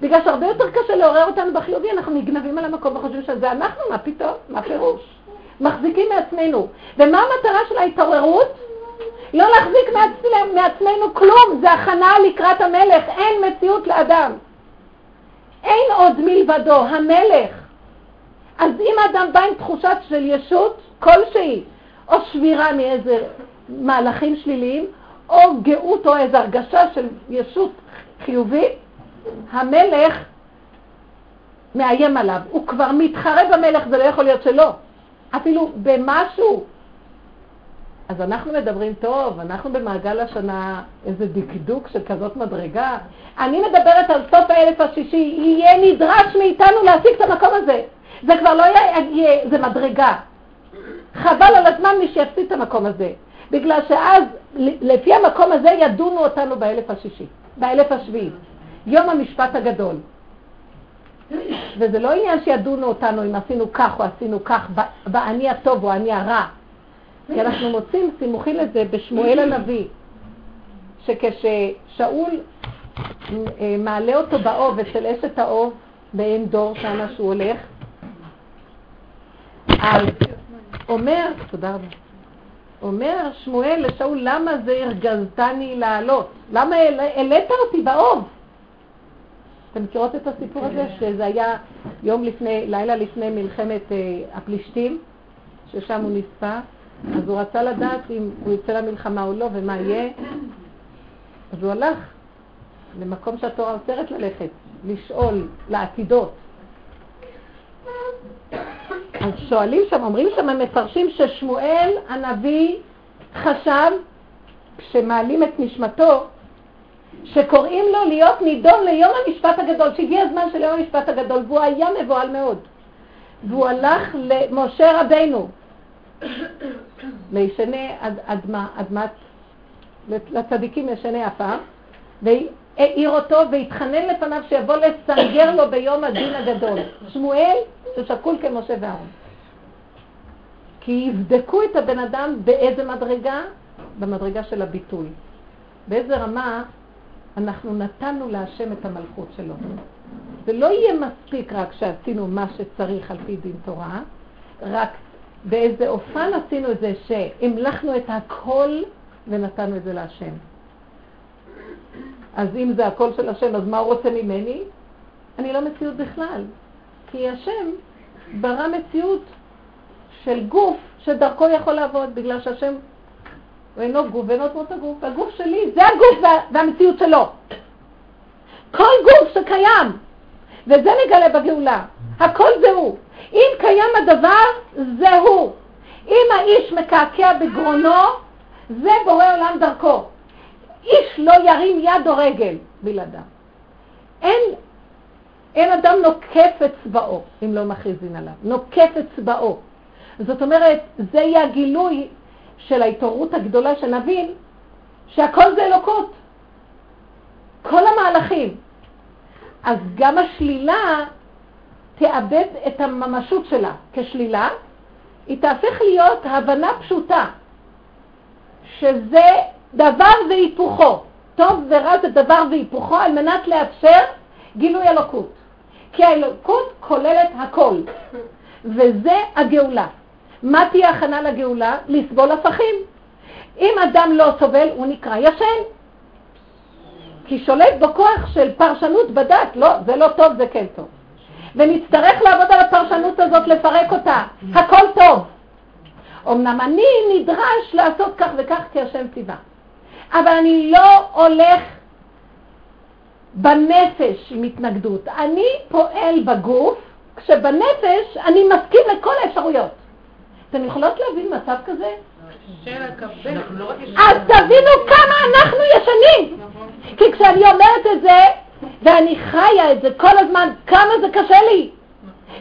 בגלל שהרבה יותר קשה לעורר אותנו בחיובי, אנחנו נגנבים על המקום וחושבים שזה אנחנו, מה פתאום? מה פירוש? מחזיקים מעצמנו. ומה המטרה של ההתעוררות? לא להחזיק מעצמנו, כלום, זה הכנה לקראת המלך, אין מציאות לאדם. אין עוד מלבדו, המלך. אז אם האדם בא עם תחושת של ישות, כלשהי, או שבירה מאיזה מהלכים שליליים, או גאות או איזו הרגשה של ישות חיובית, המלך מאיים עליו. הוא כבר מתחרה במלך, זה לא יכול להיות שלא. אפילו במשהו. אז אנחנו מדברים טוב, אנחנו במעגל השנה איזה דקדוק של כזאת מדרגה. אני מדברת על סוף האלף השישי, יהיה נדרש מאיתנו להשיג את המקום הזה. זה כבר לא יהיה, זה מדרגה. חבל על הזמן מי שיפסיד את המקום הזה, בגלל שאז לפי המקום הזה ידונו אותנו באלף השישי, באלף השביעי, יום המשפט הגדול. וזה לא עניין שידונו אותנו אם עשינו כך או עשינו כך, באני הטוב או אני הרע. כי אנחנו מוצאים סימוכים לזה בשמואל הנביא, שכששאול אה, מעלה אותו באוב אצל אשת האוב, בעין דור שמה שהוא הולך, אז אומר, תודה רבה, אומר שמואל לשאול, למה זה הרגזתני לעלות? למה העלית אותי באוב? אתם מכירות את הסיפור הזה? שזה היה יום לפני, לילה לפני מלחמת אה, הפלישתים, ששם הוא נספה, אז הוא רצה לדעת אם הוא יצא למלחמה או לא ומה יהיה, אז הוא הלך למקום שהתורה אוסרת ללכת, לשאול לעתידות. אז שואלים שם, אומרים שם, הם מפרשים ששמואל הנביא חשב, כשמעלים את נשמתו, שקוראים לו להיות נידון ליום המשפט הגדול, שהגיע הזמן של יום המשפט הגדול, והוא היה מבוהל מאוד. והוא הלך למשה רבנו, לישני אדמה, אדמת, לצדיקים ישני עפר, והעיר אותו והתחנן לפניו שיבוא לסנגר לו ביום הדין הגדול. שמואל ששקול כמשה ואהרון. כי יבדקו את הבן אדם באיזה מדרגה? במדרגה של הביטוי. באיזה רמה אנחנו נתנו להשם את המלכות שלו. זה לא יהיה מספיק רק שעשינו מה שצריך על פי דין תורה, רק באיזה אופן עשינו את זה שהמלכנו את הכל ונתנו את זה להשם. אז אם זה הכל של השם, אז מה הוא רוצה ממני? אני לא מציאות בכלל. כי השם ברא מציאות של גוף שדרכו יכול לעבוד, בגלל שהשם הוא אינו גוף ואינו דמות הגוף, הגוף שלי זה הגוף וה, והמציאות שלו. כל גוף שקיים, וזה נגלה בגאולה, הכל זה הוא. אם קיים הדבר, זה הוא. אם האיש מקעקע בגרונו, זה בורא עולם דרכו. איש לא ירים יד או רגל בלעדיו. אין, אין אדם נוקף אצבעו אם לא מכריזין עליו. נוקף אצבעו. זאת אומרת, זה יהיה הגילוי של ההתעוררות הגדולה שנבין שהכל זה אלוקות. כל המהלכים. אז גם השלילה תאבד את הממשות שלה כשלילה, היא תהפך להיות הבנה פשוטה, שזה דבר והיפוכו. טוב ורע זה דבר והיפוכו על מנת לאפשר גילוי אלוקות. כי האלוקות כוללת הכל, וזה הגאולה. מה תהיה הכנה לגאולה? לסבול הפכים. אם אדם לא סובל, הוא נקרא ישן. כי שולט בכוח של פרשנות בדת, לא, זה לא טוב, זה כן טוב. ונצטרך לעבוד על הפרשנות הזאת, לפרק אותה. הכל טוב. אמנם אני נדרש לעשות כך וכך כי השם ציווה. אבל אני לא הולך בנפש עם התנגדות. אני פועל בגוף, כשבנפש אני מסכים לכל האפשרויות. אתם יכולות להבין מצב כזה? אז תבינו כמה אנחנו ישנים. כי כשאני אומרת את זה, ואני חיה את זה כל הזמן, כמה זה קשה לי.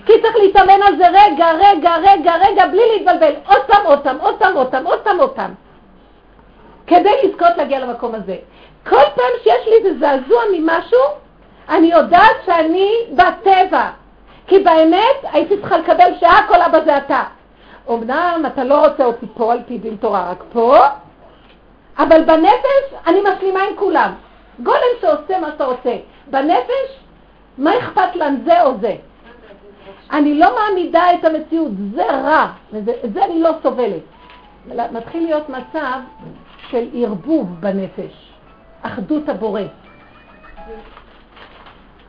כי צריך להתאמן על זה רגע, רגע, רגע, רגע, בלי להתבלבל. עוד פעם, עוד פעם, עוד פעם, עוד פעם, עוד פעם, עוד פעם. כדי לזכות להגיע למקום הזה. כל פעם שיש לי איזה זעזוע ממשהו, אני יודעת שאני בטבע. כי באמת הייתי צריכה לקבל שהכל אבא זה אתה. אמנם אתה לא רוצה אותי פה על פי דין תורה, רק פה, אבל בנפש אני משלימה עם כולם. גולם שעושה מה שאתה רוצה. בנפש, מה אכפת לנו זה או זה? אני לא מעמידה את המציאות, זה רע, וזה אני לא סובלת. מתחיל להיות מצב של ערבוב בנפש, אחדות הבורא.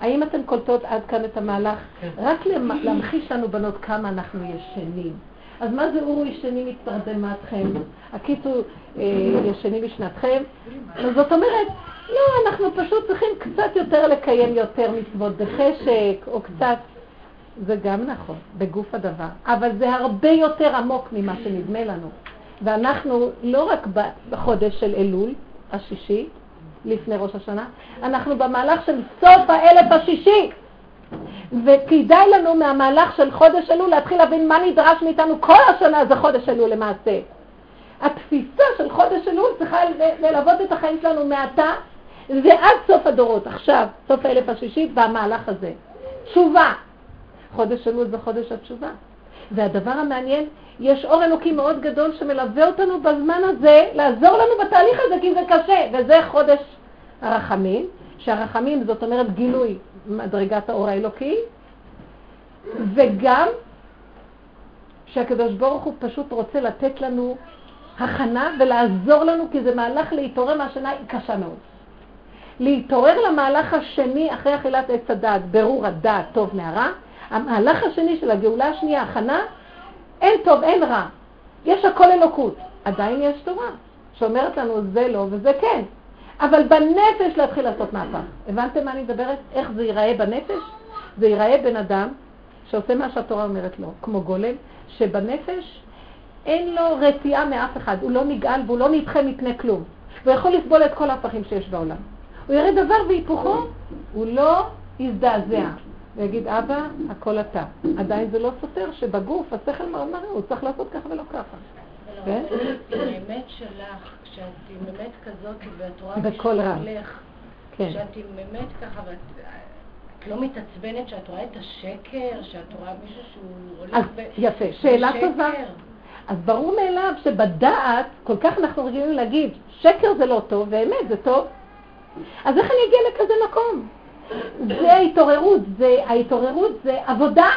האם אתן קולטות עד כאן את המהלך? כן. רק להמחיש לנו בנות כמה אנחנו ישנים. אז מה זה אורו ישנים מתרדמתכם? הקיצור אה, ישנים משנתכם? זאת אומרת, לא, אנחנו פשוט צריכים קצת יותר לקיים יותר מצוות בחשק, או קצת... זה גם נכון, בגוף הדבר, אבל זה הרבה יותר עמוק ממה שנדמה לנו. ואנחנו לא רק בחודש של אלול, השישי, לפני ראש השנה, אנחנו במהלך של סוף האלף השישי. וכדאי לנו מהמהלך של חודש אלול להתחיל להבין מה נדרש מאיתנו כל השנה זה חודש אלול למעשה. התפיסה של חודש אלול צריכה ללוות את החיים שלנו מעתה ועד סוף הדורות, עכשיו, סוף האלף השישי, במהלך הזה. תשובה. חודש אלול זה חודש התשובה. והדבר המעניין, יש אור אלוקי מאוד גדול שמלווה אותנו בזמן הזה, לעזור לנו בתהליך הזה, כי זה קשה, וזה חודש הרחמים, שהרחמים זאת אומרת גילוי מדרגת האור האלוקי, וגם שהקדוש ברוך הוא פשוט רוצה לתת לנו הכנה ולעזור לנו, כי זה מהלך להתעורר מהשנה היא קשה מאוד. להתעורר למהלך השני אחרי אכילת עץ הדעת, ברור הדעת טוב מהרע, המהלך השני של הגאולה השנייה, הכנה, אין טוב, אין רע. יש הכל אלוקות. עדיין יש תורה שאומרת לנו זה לא וזה כן. אבל בנפש להתחיל לעשות מהפך. הבנתם מה אני מדברת? איך זה ייראה בנפש? זה ייראה בן אדם שעושה מה שהתורה אומרת לו, כמו גולם, שבנפש אין לו רתיעה מאף אחד, הוא לא נגעל והוא לא נדחה מפני כלום. הוא יכול לסבול את כל ההפכים שיש בעולם. הוא יראה דבר והיפוכו, הוא לא יזדעזע. ויגיד, אבא, הכל אתה. עדיין זה לא סותר שבגוף השכל מרמר, הוא צריך לעשות ככה ולא ככה. כן? האמת שלך, כשאת עם אמת כזאת ואת רואה מישהו הולך, כן. כשאת עם אמת ככה ואת לא מתעצבנת שאת רואה את השקר, שאת רואה מישהו שהוא הולך ב... יפה, שאלה טובה. אז ברור מאליו שבדעת, כל כך אנחנו רגילים להגיד, שקר זה לא טוב ואמת זה טוב. אז איך אני אגיע לכזה מקום? זה ההתעוררות, זה, ההתעוררות זה עבודה,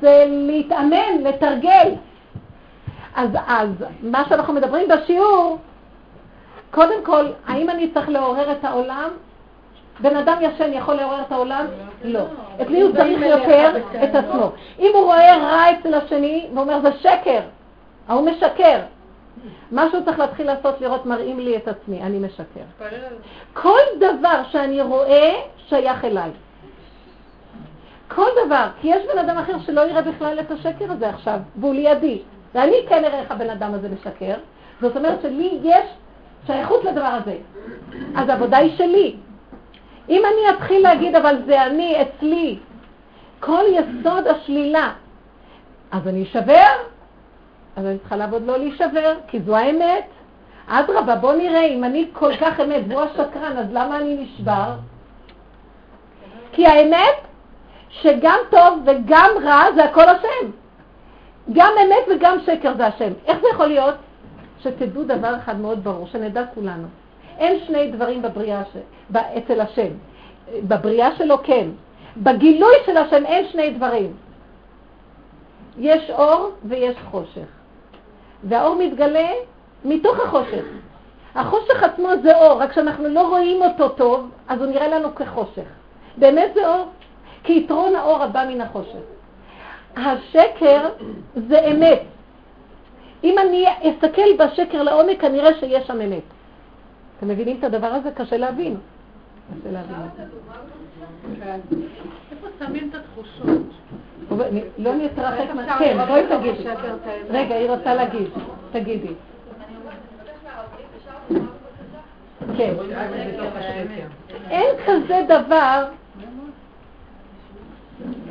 זה להתאמן, לתרגל. אז, אז מה שאנחנו מדברים בשיעור, קודם כל, האם אני צריך לעורר את העולם? בן אדם ישן יכול לעורר את העולם? לא. את מי הוא צריך יותר? את עצמו. אם הוא רואה רע אצל השני, ואומר, זה שקר, ההוא משקר. מה שהוא צריך להתחיל לעשות, לראות, מראים לי את עצמי, אני משקר. כל דבר שאני רואה, שייך אליי. כל דבר, כי יש בן אדם אחר שלא יראה בכלל את השקר הזה עכשיו, והוא לידי, ואני כן אראה איך הבן אדם הזה משקר, זאת אומרת שלי יש שייכות לדבר הזה. אז העבודה היא שלי. אם אני אתחיל להגיד, אבל זה אני, אצלי, כל יסוד השלילה, אז אני אשבר, אז אני צריכה לעבוד לא להישבר, כי זו האמת. אדרבה, בוא נראה, אם אני כל כך אמת והוא השקרן, אז למה אני נשבר? כי האמת שגם טוב וגם רע זה הכל השם. גם אמת וגם שקר זה השם. איך זה יכול להיות? שתדעו דבר אחד מאוד ברור, שנדע כולנו. אין שני דברים בבריאה ש... אצל השם. בבריאה שלו כן. בגילוי של השם אין שני דברים. יש אור ויש חושך. והאור מתגלה מתוך החושך. החושך עצמו זה אור, רק כשאנחנו לא רואים אותו טוב, אז הוא נראה לנו כחושך. באמת זה אור, כי יתרון האור הבא מן החושך. השקר זה אמת. אם אני אסתכל בשקר לעומק, כנראה שיש שם אמת. אתם מבינים את הדבר הזה? קשה להבין. קשה להבין. שמים את התחושות? לא נתרחק מה... כן, בואי תגידי. רגע, היא רוצה להגיד. תגידי. כן. אין כזה דבר,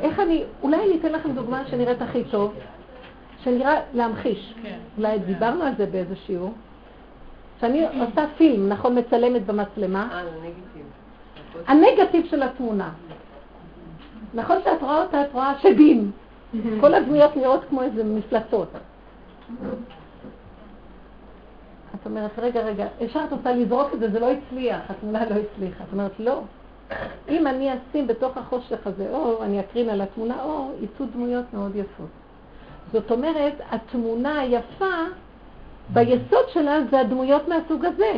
איך אני, אולי אני אתן לכם דוגמה שנראית הכי טוב, שנראה להמחיש. כן. אולי דיברנו על זה באיזה שיעור. שאני עושה פילם, נכון, מצלמת במצלמה. אה, הנגטיב של התמונה. נכון שאת רואה אותה, את רואה שדים. כל הדמויות נראות כמו איזה מפלצות. את אומרת, רגע, רגע, ישר את רוצה לזרוק את זה, זה לא הצליח, התמונה לא הצליחה. את אומרת, לא. אם אני אשים בתוך החושך הזה אור, אני אקרין על התמונה אור, יצאו דמויות מאוד יפות. זאת אומרת, התמונה היפה, ביסוד שלה זה הדמויות מהסוג הזה.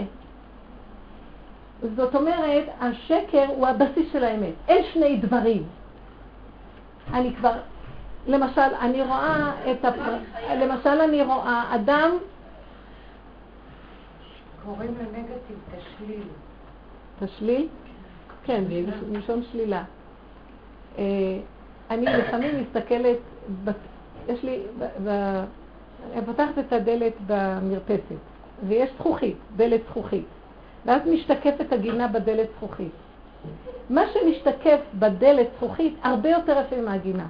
זאת אומרת, השקר הוא הבסיס של האמת. אין שני דברים. אני כבר, למשל, אני רואה את הפר... למשל, אני רואה אדם... קוראים לנגטיב תשליל. תשליל? כן, מלשון שלילה. אה, אני לפעמים מסתכלת, יש לי, אני פותחת את הדלת במרפסת, ויש זכוכית, דלת זכוכית, ואז משתקפת הגינה בדלת זכוכית. מה שמשתקף בדלת זכוכית הרבה יותר יפה מהגינה.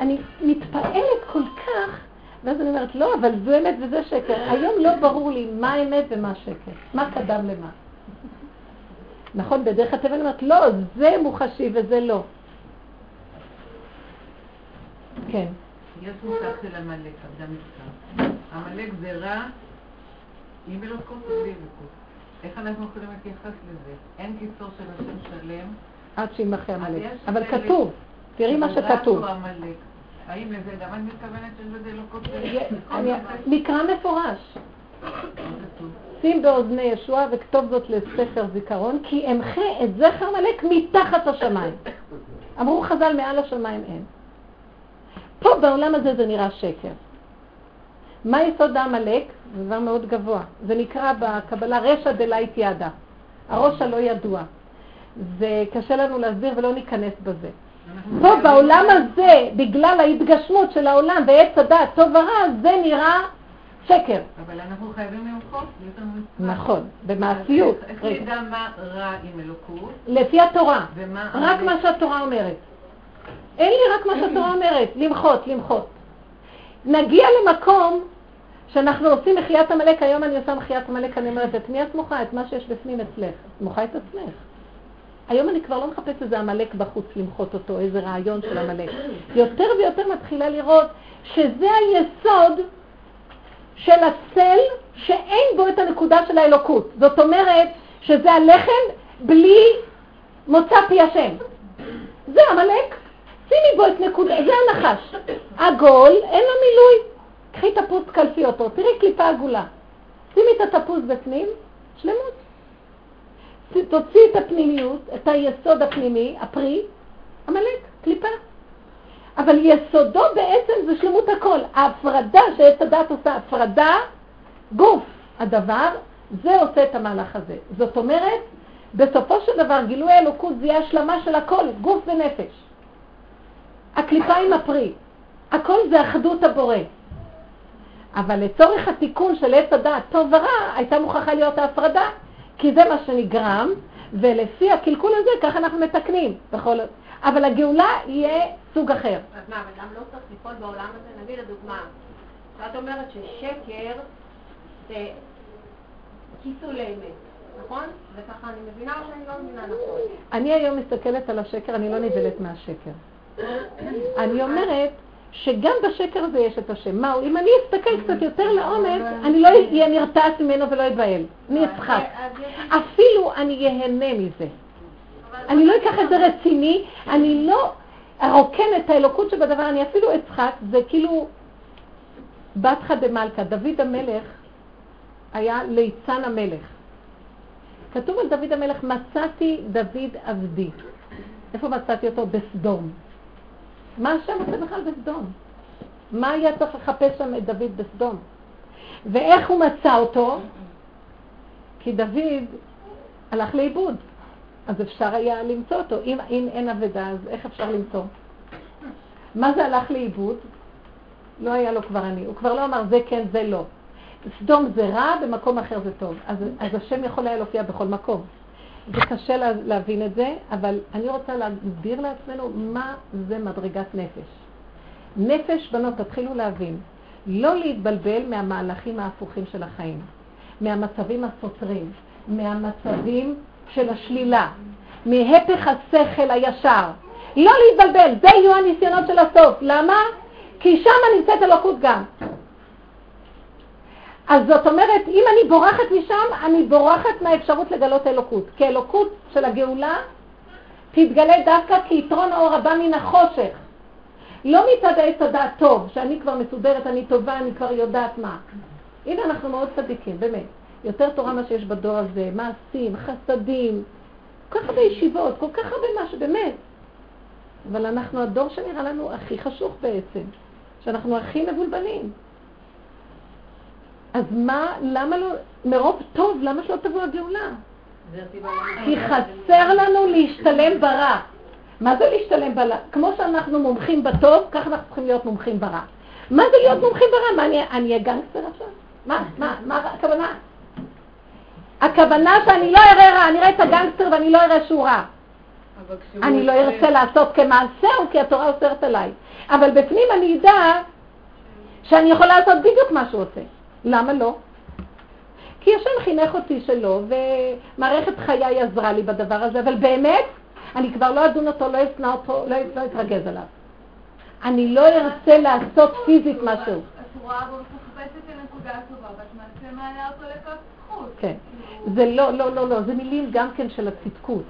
אני מתפעלת כל כך, ואז אני אומרת, לא, אבל זו אמת וזה שקר. היום לא ברור לי מה האמת ומה שקר, מה קדם למה. נכון, בדרך הטבע אני אומרת, לא, זה מוחשי וזה לא. כן. יש מושג של עמלק, עבדה מבצע. עמלק זה רע עם אלוקות ובלי אלוקות. איך אנחנו יכולים להתייחס לזה? אין קיצור של השם שלם. עד שימחה עמלק. אבל כתוב, תראי מה שכתוב. האם לזה גם אני מתכוונת שיש בזה אלוקות? מקרא מפורש. שים באוזני ישוע וכתוב זאת לספר זיכרון, כי אמחה את זכר עמלק מתחת השמיים. אמרו חז"ל מעל השמיים אין. פה בעולם הזה זה נראה שקר. מה יסוד העמלק? זה דבר מאוד גבוה. זה נקרא בקבלה רשע דלית ידה. הראש הלא ידוע. זה קשה לנו להסביר ולא ניכנס בזה. פה בעולם הזה, בגלל ההתגשמות של העולם ועץ הדעת טוב ורע, זה נראה שקר. אבל אנחנו חייבים למחות, נכון, במעשיות. איך נדע מה רע עם אלוקות? לפי התורה. רק מה שהתורה אומרת. אין לי רק מה שהתורה אומרת, למחות, למחות. נגיע למקום שאנחנו עושים מחיית עמלק, היום אני עושה מחיית עמלק, אני אומרת, את מי את מוחה? את מה שיש בפנים אצלך. את מוחה את עצמך. היום אני כבר לא מחפשת איזה עמלק בחוץ למחות אותו, איזה רעיון של עמלק. יותר ויותר מתחילה לראות שזה היסוד של הצל שאין בו את הנקודה של האלוקות. זאת אומרת שזה הלחם בלי מוצא פי השם. זה עמלק. שימי בו את נקודה, זה הנחש. עגול, אין לו מילוי. קחי תפוז, תקלפי אותו, תראי קליפה עגולה. שימי את התפוז בפנים, שלמות. שתוציא את הפנימיות, את היסוד הפנימי, הפרי, עמלק, קליפה. אבל יסודו בעצם זה שלמות הכל. ההפרדה שעץ הדת עושה, הפרדה, גוף הדבר, זה עושה את המהלך הזה. זאת אומרת, בסופו של דבר גילוי האלוקות זה יהיה השלמה של הכל, גוף ונפש. הקליפה עם הפרי, הכל זה אחדות הבורא. אבל לצורך התיקון של עץ הדעת טוב ורע, הייתה מוכרחה להיות ההפרדה, כי זה מה שנגרם, ולפי הקלקול הזה ככה אנחנו מתקנים. בכל... אבל הגאולה יהיה סוג אחר. אז מה, אדם לא צריך לפעול בעולם הזה? נגיד לדוגמה, את אומרת ששקר זה כיסוי לאמת, נכון? וככה אני מבינה או שאני לא מבינה נכון? אני היום מסתכלת על השקר, אני לא נבלת מהשקר. אני אומרת שגם בשקר הזה יש את השם. מה, אם אני אסתכל קצת יותר לעומק, אני לא אהיה נרתעת ממנו ולא אבהל. אני אצחק. אפילו אני ייהנה מזה. אני לא אקח את זה רציני, אני לא ארוקן את האלוקות שבדבר, אני אפילו אצחק, זה כאילו בתך דמלכה, דוד המלך היה ליצן המלך. כתוב על דוד המלך, מצאתי דוד עבדי. איפה מצאתי אותו? בסדום. מה השם עושה בכלל בסדום? מה היה צריך לחפש שם את דוד בסדום? ואיך הוא מצא אותו? כי דוד הלך לאיבוד. אז אפשר היה למצוא אותו. אם, אם אין אבדה, אז איך אפשר למצוא? מה זה הלך לאיבוד? לא היה לו כבר אני. הוא כבר לא אמר זה כן, זה לא. סדום זה רע, במקום אחר זה טוב. אז, אז השם יכול היה להופיע בכל מקום. זה קשה לה, להבין את זה, אבל אני רוצה להגדיר לעצמנו מה זה מדרגת נפש. נפש, בנות, תתחילו להבין. לא להתבלבל מהמהלכים ההפוכים של החיים, מהמצבים הסותרים, מהמצבים של השלילה, מהפך השכל הישר. לא להתבלבל, זה יהיו הניסיונות של הסוף. למה? כי שם נמצאת אלוקות גם. אז זאת אומרת, אם אני בורחת משם, אני בורחת מהאפשרות לגלות אלוקות. כי אלוקות של הגאולה תתגלה דווקא כיתרון האור הבא מן החושך. לא מצד העץ הדעת טוב, שאני כבר מסודרת, אני טובה, אני כבר יודעת מה. הנה אנחנו מאוד צדיקים, באמת. יותר תורה מה שיש בדור הזה, מעשים, חסדים, כל כך הרבה ישיבות, כל כך הרבה משהו, באמת. אבל אנחנו הדור שנראה לנו הכי חשוך בעצם, שאנחנו הכי מבולבלים. אז מה, למה לא, מרוב טוב, למה שלא תבוא הגאולה? כי חסר לנו להשתלם ברע. מה זה להשתלם ברע? כמו שאנחנו מומחים בטוב, ככה אנחנו צריכים להיות מומחים ברע. מה זה להיות מומחים ברע? מה, אני אהיה גנגסטר עכשיו? מה, מה, מה הכוונה? הכוונה שאני לא אראה רע, אני אראה את הגנגסטר ואני לא אראה שהוא רע. אני לא ארצה לעשות כמעשהו, כי התורה אוסרת עליי. אבל בפנים אני אדע שאני יכולה לעשות בדיוק מה שהוא עושה. למה לא? כי השם חינך אותי שלא, ומערכת חיי עזרה לי בדבר הזה, אבל באמת, אני כבר לא אדון אותו, לא אשנא אותו, לא, לא אתרגז עליו. אני לא ארצה לעשות פיזית משהו. את רואה בו מחפשת את הנקודה הטובה, ואת מעשה מעלה אותו לכף זכות. כן. זה לא, לא, לא, לא, זה מילים גם כן של הצדקות.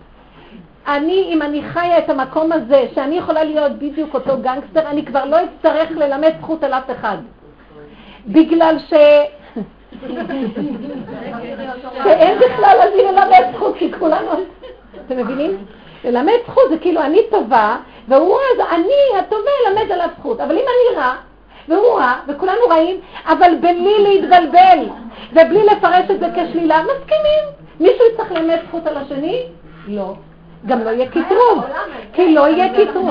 אני, אם אני חיה את המקום הזה, שאני יכולה להיות בדיוק אותו גנגסטר, אני כבר לא אצטרך ללמד זכות על אף אחד. בגלל ש... שאין בכלל על מי ללמד זכות, כי כולנו... אתם מבינים? ללמד זכות זה כאילו אני טובה, והוא אז אני הטובה אלמד עליו זכות. אבל אם אני רע, והוא רע, וכולנו רעים, אבל בלי להתבלבל, ובלי לפרש את זה כשלילה, מסכימים. מישהו יצטרך ללמד זכות על השני? לא. גם לא יהיה קטרוג, כי לא יהיה קטרוג.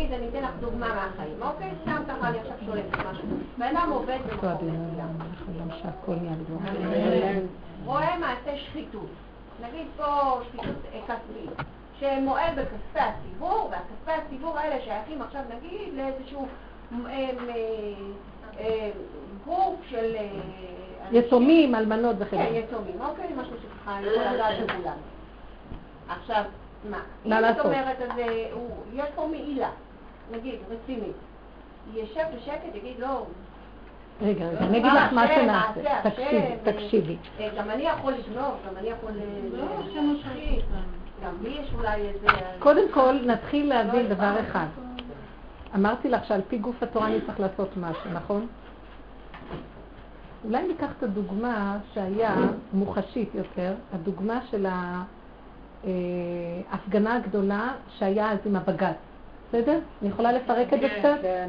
נגיד, אני אתן לך דוגמה מהחיים, אוקיי? סתם ככה אני עכשיו שואלת משהו. בן אדם עובד רואה מעשה שחיתות. נגיד פה שחיתות כספית, שמועל בכספי הציבור, והכספי הציבור האלה שייכים עכשיו נגיד לאיזשהו גוף של... יתומים, אלמנות וכן. כן, יתומים, אוקיי, משהו שככה יכול לדעת לכולם. עכשיו, מה? מה לעשות? אם את אומרת, יש פה מעילה, נגיד, רצינית. ישב בשקט, יגיד, לא... רגע, רגע, אני אגיד לך מה שנעשה. תקשיבי, תקשיבי. גם אני יכול לגנוב, גם אני יכול... לא, שמושחית. גם לי יש אולי איזה... קודם כל, נתחיל להבין דבר אחד. אמרתי לך שעל פי גוף התורה אני צריך לעשות משהו, נכון? אולי ניקח את הדוגמה שהיה מוחשית יותר, הדוגמה של ההפגנה הגדולה שהיה אז עם הבג"ץ. בסדר? אני יכולה לפרק את זה כן, קצת? כן,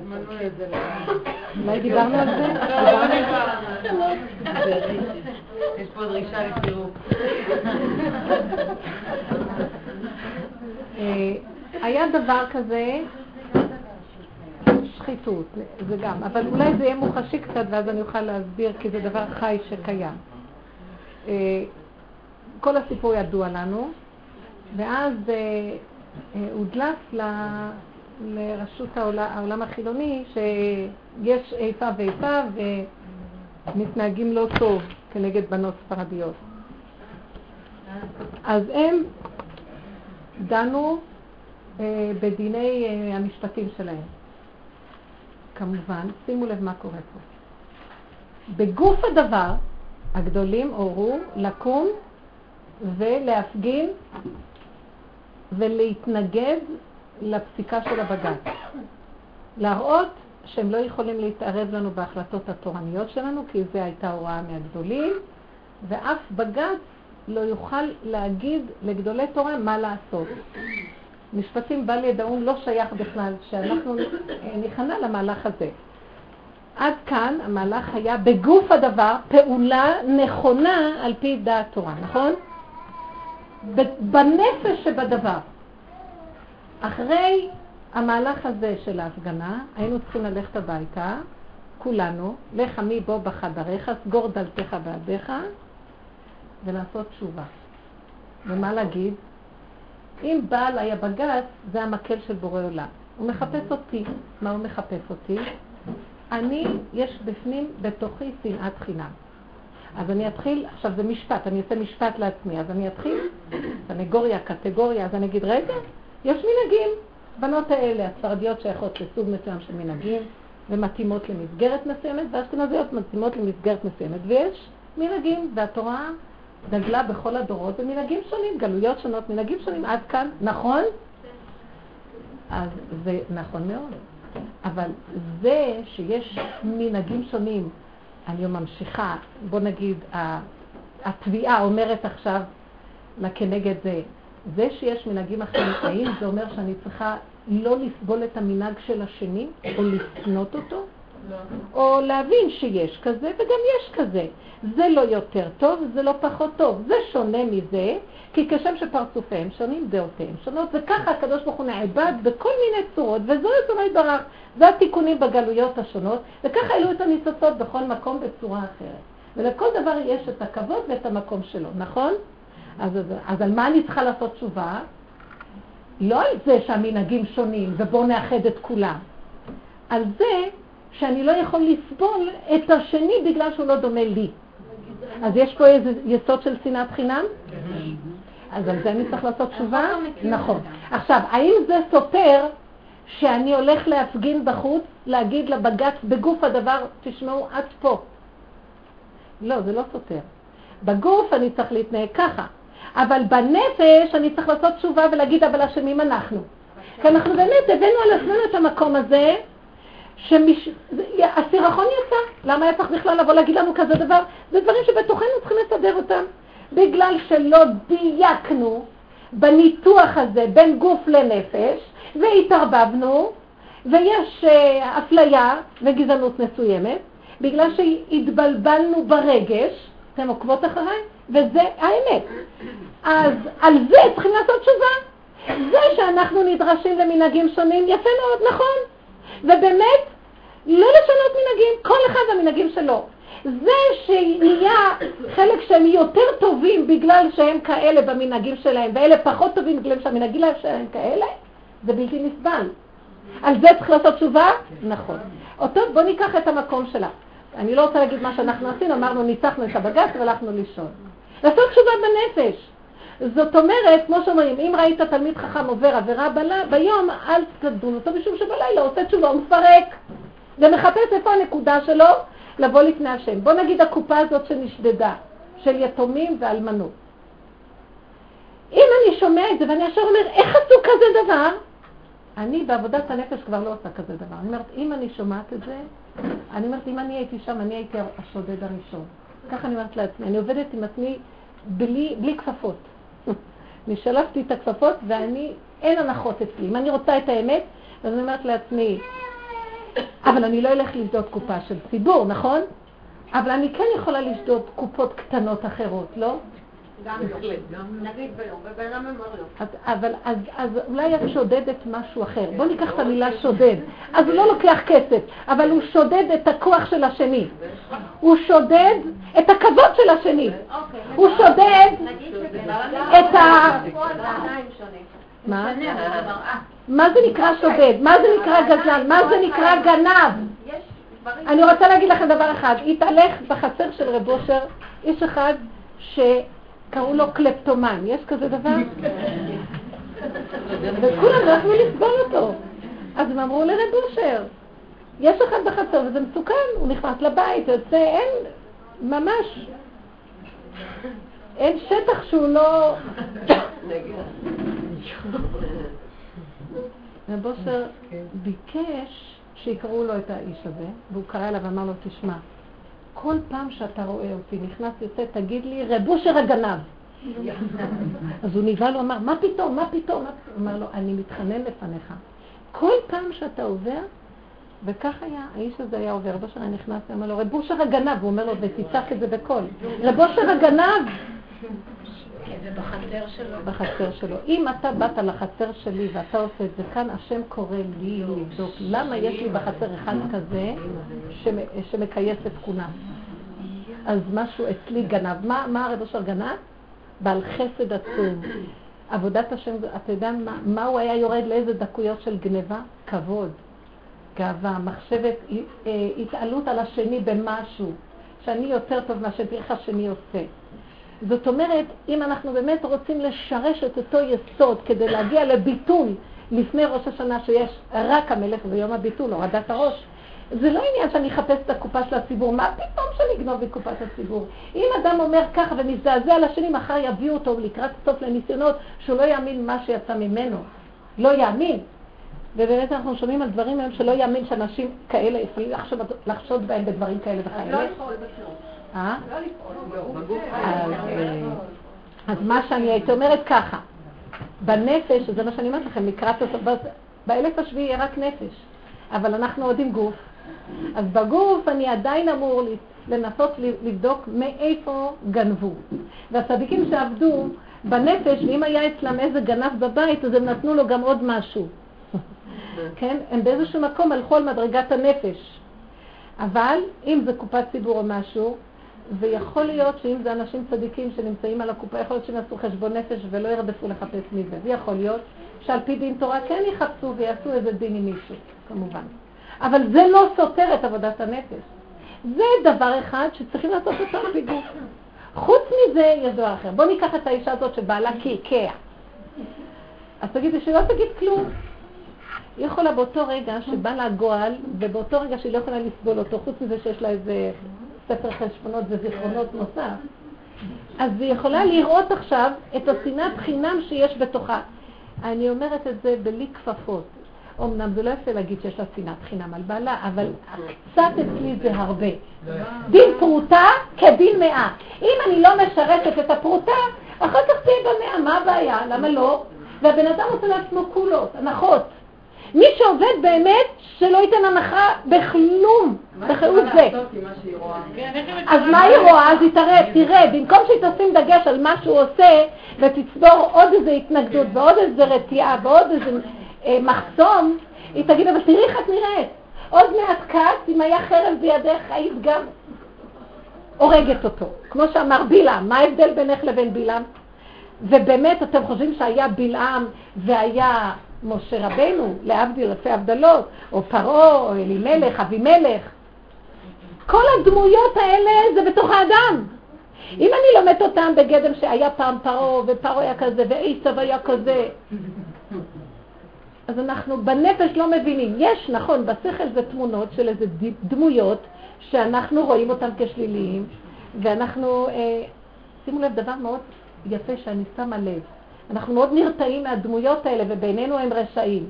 אולי דיברנו על זה? לא, יש פה דרישה לפירוק. אה, היה דבר כזה, שחיתות, זה גם, אבל אולי זה יהיה מוחשי קצת ואז אני אוכל להסביר כי זה דבר חי שקיים. אה, כל הסיפור ידוע לנו, ואז אה, הודלף לרשות העולם החילוני שיש איפה ואיפה ומתנהגים לא טוב כנגד בנות ספרדיות. אז הם דנו אה, בדיני אה, המשפטים שלהם. כמובן, שימו לב מה קורה פה. בגוף הדבר, הגדולים הורו לקום ולהפגין ולהתנגד לפסיקה של הבג"ץ. להראות שהם לא יכולים להתערב לנו בהחלטות התורניות שלנו, כי זו הייתה הוראה מהגדולים, ואף בג"ץ לא יוכל להגיד לגדולי תורה מה לעשות. משפטים בל ידעון לא שייך בכלל, שאנחנו נכנע למהלך הזה. עד כאן המהלך היה בגוף הדבר פעולה נכונה על פי דעת תורה, נכון? בנפש שבדבר. אחרי המהלך הזה של ההפגנה, היינו צריכים ללכת הביתה, כולנו, לך מי בוא בחדריך, סגור דלתך בעדיך, ולעשות תשובה. ומה להגיד? אם בא עליי הבג"ץ, זה המקל של בורא עולם. הוא מחפש אותי. מה הוא מחפש אותי? אני, יש בפנים, בתוכי שנאת חינם. אז אני אתחיל, עכשיו זה משפט, אני אעשה משפט לעצמי, אז אני אתחיל, סנגוריה, קטגוריה, אז אני אגיד, רגע, יש מנהגים. בנות האלה, הספרדיות שייכות לסוג מסוים של מנהגים, ומתאימות למסגרת מסוימת, והאשכנזיות מתאימות למסגרת מסוימת, ויש מנהגים, והתורה דגלה בכל הדורות במנהגים שונים, גלויות שונות, מנהגים שונים, עד כאן, נכון? אז זה נכון מאוד. אבל זה שיש מנהגים שונים, אני ממשיכה, בוא נגיד, התביעה אומרת עכשיו כנגד זה, זה שיש מנהגים אחרים, האם זה אומר שאני צריכה לא לסבול את המנהג של השני, או לשנות אותו? לא. או להבין שיש כזה וגם יש כזה. זה לא יותר טוב, זה לא פחות טוב. זה שונה מזה, כי כשם שפרצופיהם שונים, דעותיהם שונות, וככה הקדוש ברוך הוא נעבד בכל מיני צורות, וזו רצונו יתברך. זה התיקונים בגלויות השונות, וככה העלו את הניצוצות בכל מקום בצורה אחרת. ולכל דבר יש את הכבוד ואת המקום שלו, נכון? אז, אז, אז על מה אני צריכה לעשות תשובה? לא על זה שהמנהגים שונים ובואו נאחד את כולם. על זה שאני לא יכול לסבול את השני בגלל שהוא לא דומה לי. אז יש פה איזה יסוד של שנאת חינם? אז על זה אני צריך לעשות תשובה? נכון. עכשיו, האם זה סותר שאני הולך להפגין בחוץ, להגיד לבג"ץ בגוף הדבר, תשמעו, עד פה. לא, זה לא סותר. בגוף אני צריך להתנהג ככה. אבל בנפש אני צריך לעשות תשובה ולהגיד, אבל אשמים אנחנו. כי אנחנו באמת הבאנו על עצמנו את המקום הזה, שהסירחון יצא. למה היה צריך בכלל לבוא להגיד לנו כזה דבר? זה דברים שבתוכנו צריכים לסדר אותם. בגלל שלא דייקנו בניתוח הזה בין גוף לנפש, והתערבבנו, ויש uh, אפליה וגזענות מסוימת, בגלל שהתבלבלנו ברגש, אתם עוקבות אחריי? וזה האמת. אז על זה צריכים לעשות תשובה. זה שאנחנו נדרשים למנהגים שונים, יפה מאוד, נכון. ובאמת, לא לשנות מנהגים, כל אחד והמנהגים שלו. זה שנהיה חלק שהם יותר טובים בגלל שהם כאלה במנהגים שלהם, ואלה פחות טובים בגלל שהמנהגים שלהם כאלה, זה בלתי נסבל. על זה צריך לעשות תשובה? נכון. אותו, בוא ניקח את המקום שלה. אני לא רוצה להגיד מה שאנחנו עשינו, אמרנו ניצחנו את הבג"ץ והלכנו לישון. לעשות תשובה בנפש. זאת אומרת, כמו שאומרים, אם ראית תלמיד חכם עובר עבירה בלה, ביום, אל תדון אותו משום שבלילה עושה תשובה, הוא מפרק ומחפש איפה הנקודה שלו לבוא לפני השם. בוא נגיד הקופה הזאת שנשדדה, של יתומים ואלמנות. אם אני שומע את זה ואני ישר אומר, איך עשו כזה דבר? אני בעבודת הנפש כבר לא עושה כזה דבר. אני אומרת, אם אני שומעת את זה, אני אומרת, אם אני הייתי שם, אני הייתי השודד הראשון. ככה אני אומרת לעצמי. אני עובדת עם עצמי בלי, בלי כפפות. אני שלפתי את הכפפות ואני, אין הנחות אצלי. אם אני רוצה את האמת, אז אני אומרת לעצמי, אבל אני לא אלך לשדוד קופה של ציבור, נכון? אבל אני כן יכולה לשדוד קופות קטנות אחרות, לא? גם נגיד ביום, ובן אדם אומר לו. אבל אז אולי את שודדת משהו אחר. בוא ניקח את המילה שודד. אז הוא לא לוקח כסף, אבל הוא שודד את הכוח של השני. הוא שודד את הכבוד של השני. הוא שודד את ה... מה? מה זה נקרא שודד? מה זה נקרא גזלן? מה זה נקרא גנב? אני רוצה להגיד לכם דבר אחד. התהלך בחצר של רב אושר איש אחד שקראו לו קלפטומן. יש כזה דבר? וכולם לא יכלו לסבול אותו. אז הם אמרו לרב אושר, יש אחד בחצר וזה מסוכן, הוא נכנס לבית, יוצא, אין, ממש, אין שטח שהוא לא... רב אושר ביקש שיקראו לו את האיש הזה, והוא קרא אליו ואמר לו, תשמע, כל פעם שאתה רואה אותי נכנס יוצא, תגיד לי, רב אושר הגנב. אז הוא נבהל, הוא אמר, מה פתאום, מה פתאום? הוא אמר לו, אני מתחנן לפניך. כל פעם שאתה עובר, וכך היה, האיש הזה היה עובר, רב אושר נכנס, הוא אמר לו, רב אושר הגנב, הוא אומר לו, ותצעק את זה בקול, רב אושר הגנב! זה בחצר שלו. בחצר שלו. אם אתה באת לחצר שלי ואתה עושה את זה כאן, השם קורא לי לבדוק למה יש לי בחצר אחד כזה שמכייס את כולם. אז משהו אצלי גנב. מה, מה הרב אשר גנב? בעל חסד עצום. עבודת השם, אתה יודע מה, מה הוא היה יורד לאיזה דקויות של גניבה? כבוד, גאווה, מחשבת, אה, התעלות על השני במשהו, שאני יותר טוב מאשר איך השני עושה. זאת אומרת, אם אנחנו באמת רוצים לשרש את אותו יסוד כדי להגיע לביטול לפני ראש השנה שיש רק המלך ויום הביטול, הורדת הראש, זה לא עניין שאני אחפש את הקופה של הציבור, מה פתאום שאני אגנוב מקופת הציבור? אם אדם אומר ככה ומזדעזע לשני, מחר יביאו אותו לקראת סוף לניסיונות שהוא לא יאמין מה שיצא ממנו. לא יאמין. ובאמת אנחנו שומעים על דברים היום שלא יאמין שאנשים כאלה יכולים לחשוד, בהם בדברים כאלה וכאלה. לא לפעול בכלום. אה? אז מה שאני הייתי אומרת ככה, בנפש, זה מה שאני אומרת לכם, לקראת הסוף, באלף השביעי יהיה רק נפש, אבל אנחנו עוד עם גוף. אז בגוף אני עדיין אמור לנסות לבדוק מאיפה גנבו. והצדיקים שעבדו בנפש, ואם היה אצלם איזה גנב בבית, אז הם נתנו לו גם עוד משהו. כן? הם באיזשהו מקום הלכו על מדרגת הנפש. אבל אם זה קופת ציבור או משהו, ויכול להיות שאם זה אנשים צדיקים שנמצאים על הקופה, יכול להיות שהם יעשו חשבון נפש ולא ירדפו לחפש מזה. ויכול להיות שעל פי דין תורה כן יחפשו ויעשו איזה דין עם מישהו, כמובן. אבל זה לא סותר את עבודת הנפש. זה דבר אחד שצריכים לעשות אותו על. חוץ מזה, יש דבר אחר. בואו ניקח את האישה הזאת שבעלה קעקע. אז תגידי שלא תגיד כלום. היא יכולה באותו רגע שבא לה גועל, ובאותו רגע שהיא לא יכולה לסבול אותו, חוץ מזה שיש לה איזה ספר חשבונות וזיכרונות נוסף, אז היא יכולה לראות עכשיו את השנאת חינם שיש בתוכה. אני אומרת את זה בלי כפפות. אמנם זה לא יפה להגיד שיש לה שנאת חינם על בעלה, אבל קצת אצלי זה הרבה. דין פרוטה כדין מאה. אם אני לא משרתת את הפרוטה, אחר כך תהיה במאה, מה הבעיה? למה לא? והבן אדם עושה לעצמו קולות, הנחות. מי שעובד באמת, שלא ייתן הנחה בכלום, בחירות זה. כן, אז מה היא רואה? אז היא תראה, תראה, במקום שהיא תשים דגש על מה שהוא עושה, ותצבור עוד איזו התנגדות, כן. ועוד איזו רתיעה, ועוד איזה אה, מחסום, היא תגיד, אבל תראי איך את נראית. עוד מעט כת, אם היה חרב בידך, היית גם הורגת אותו. כמו שאמר בלעם, מה ההבדל בינך לבין בלעם? ובאמת, אתם חושבים שהיה בלעם והיה משה רבנו, להבדיל אלפי הבדלות, או פרעה, או אלימלך, אבימלך. כל הדמויות האלה זה בתוך האדם. אם אני לומדת אותם בגדם שהיה פעם פרעה, ופרעה היה כזה, ועשב היה כזה, אז אנחנו בנפש לא מבינים. יש, נכון, בשכל זה תמונות של איזה דמויות שאנחנו רואים אותן כשליליים, ואנחנו, אה, שימו לב, דבר מאוד יפה שאני שמה לב. אנחנו מאוד נרתעים מהדמויות האלה, ובינינו הם רשעים.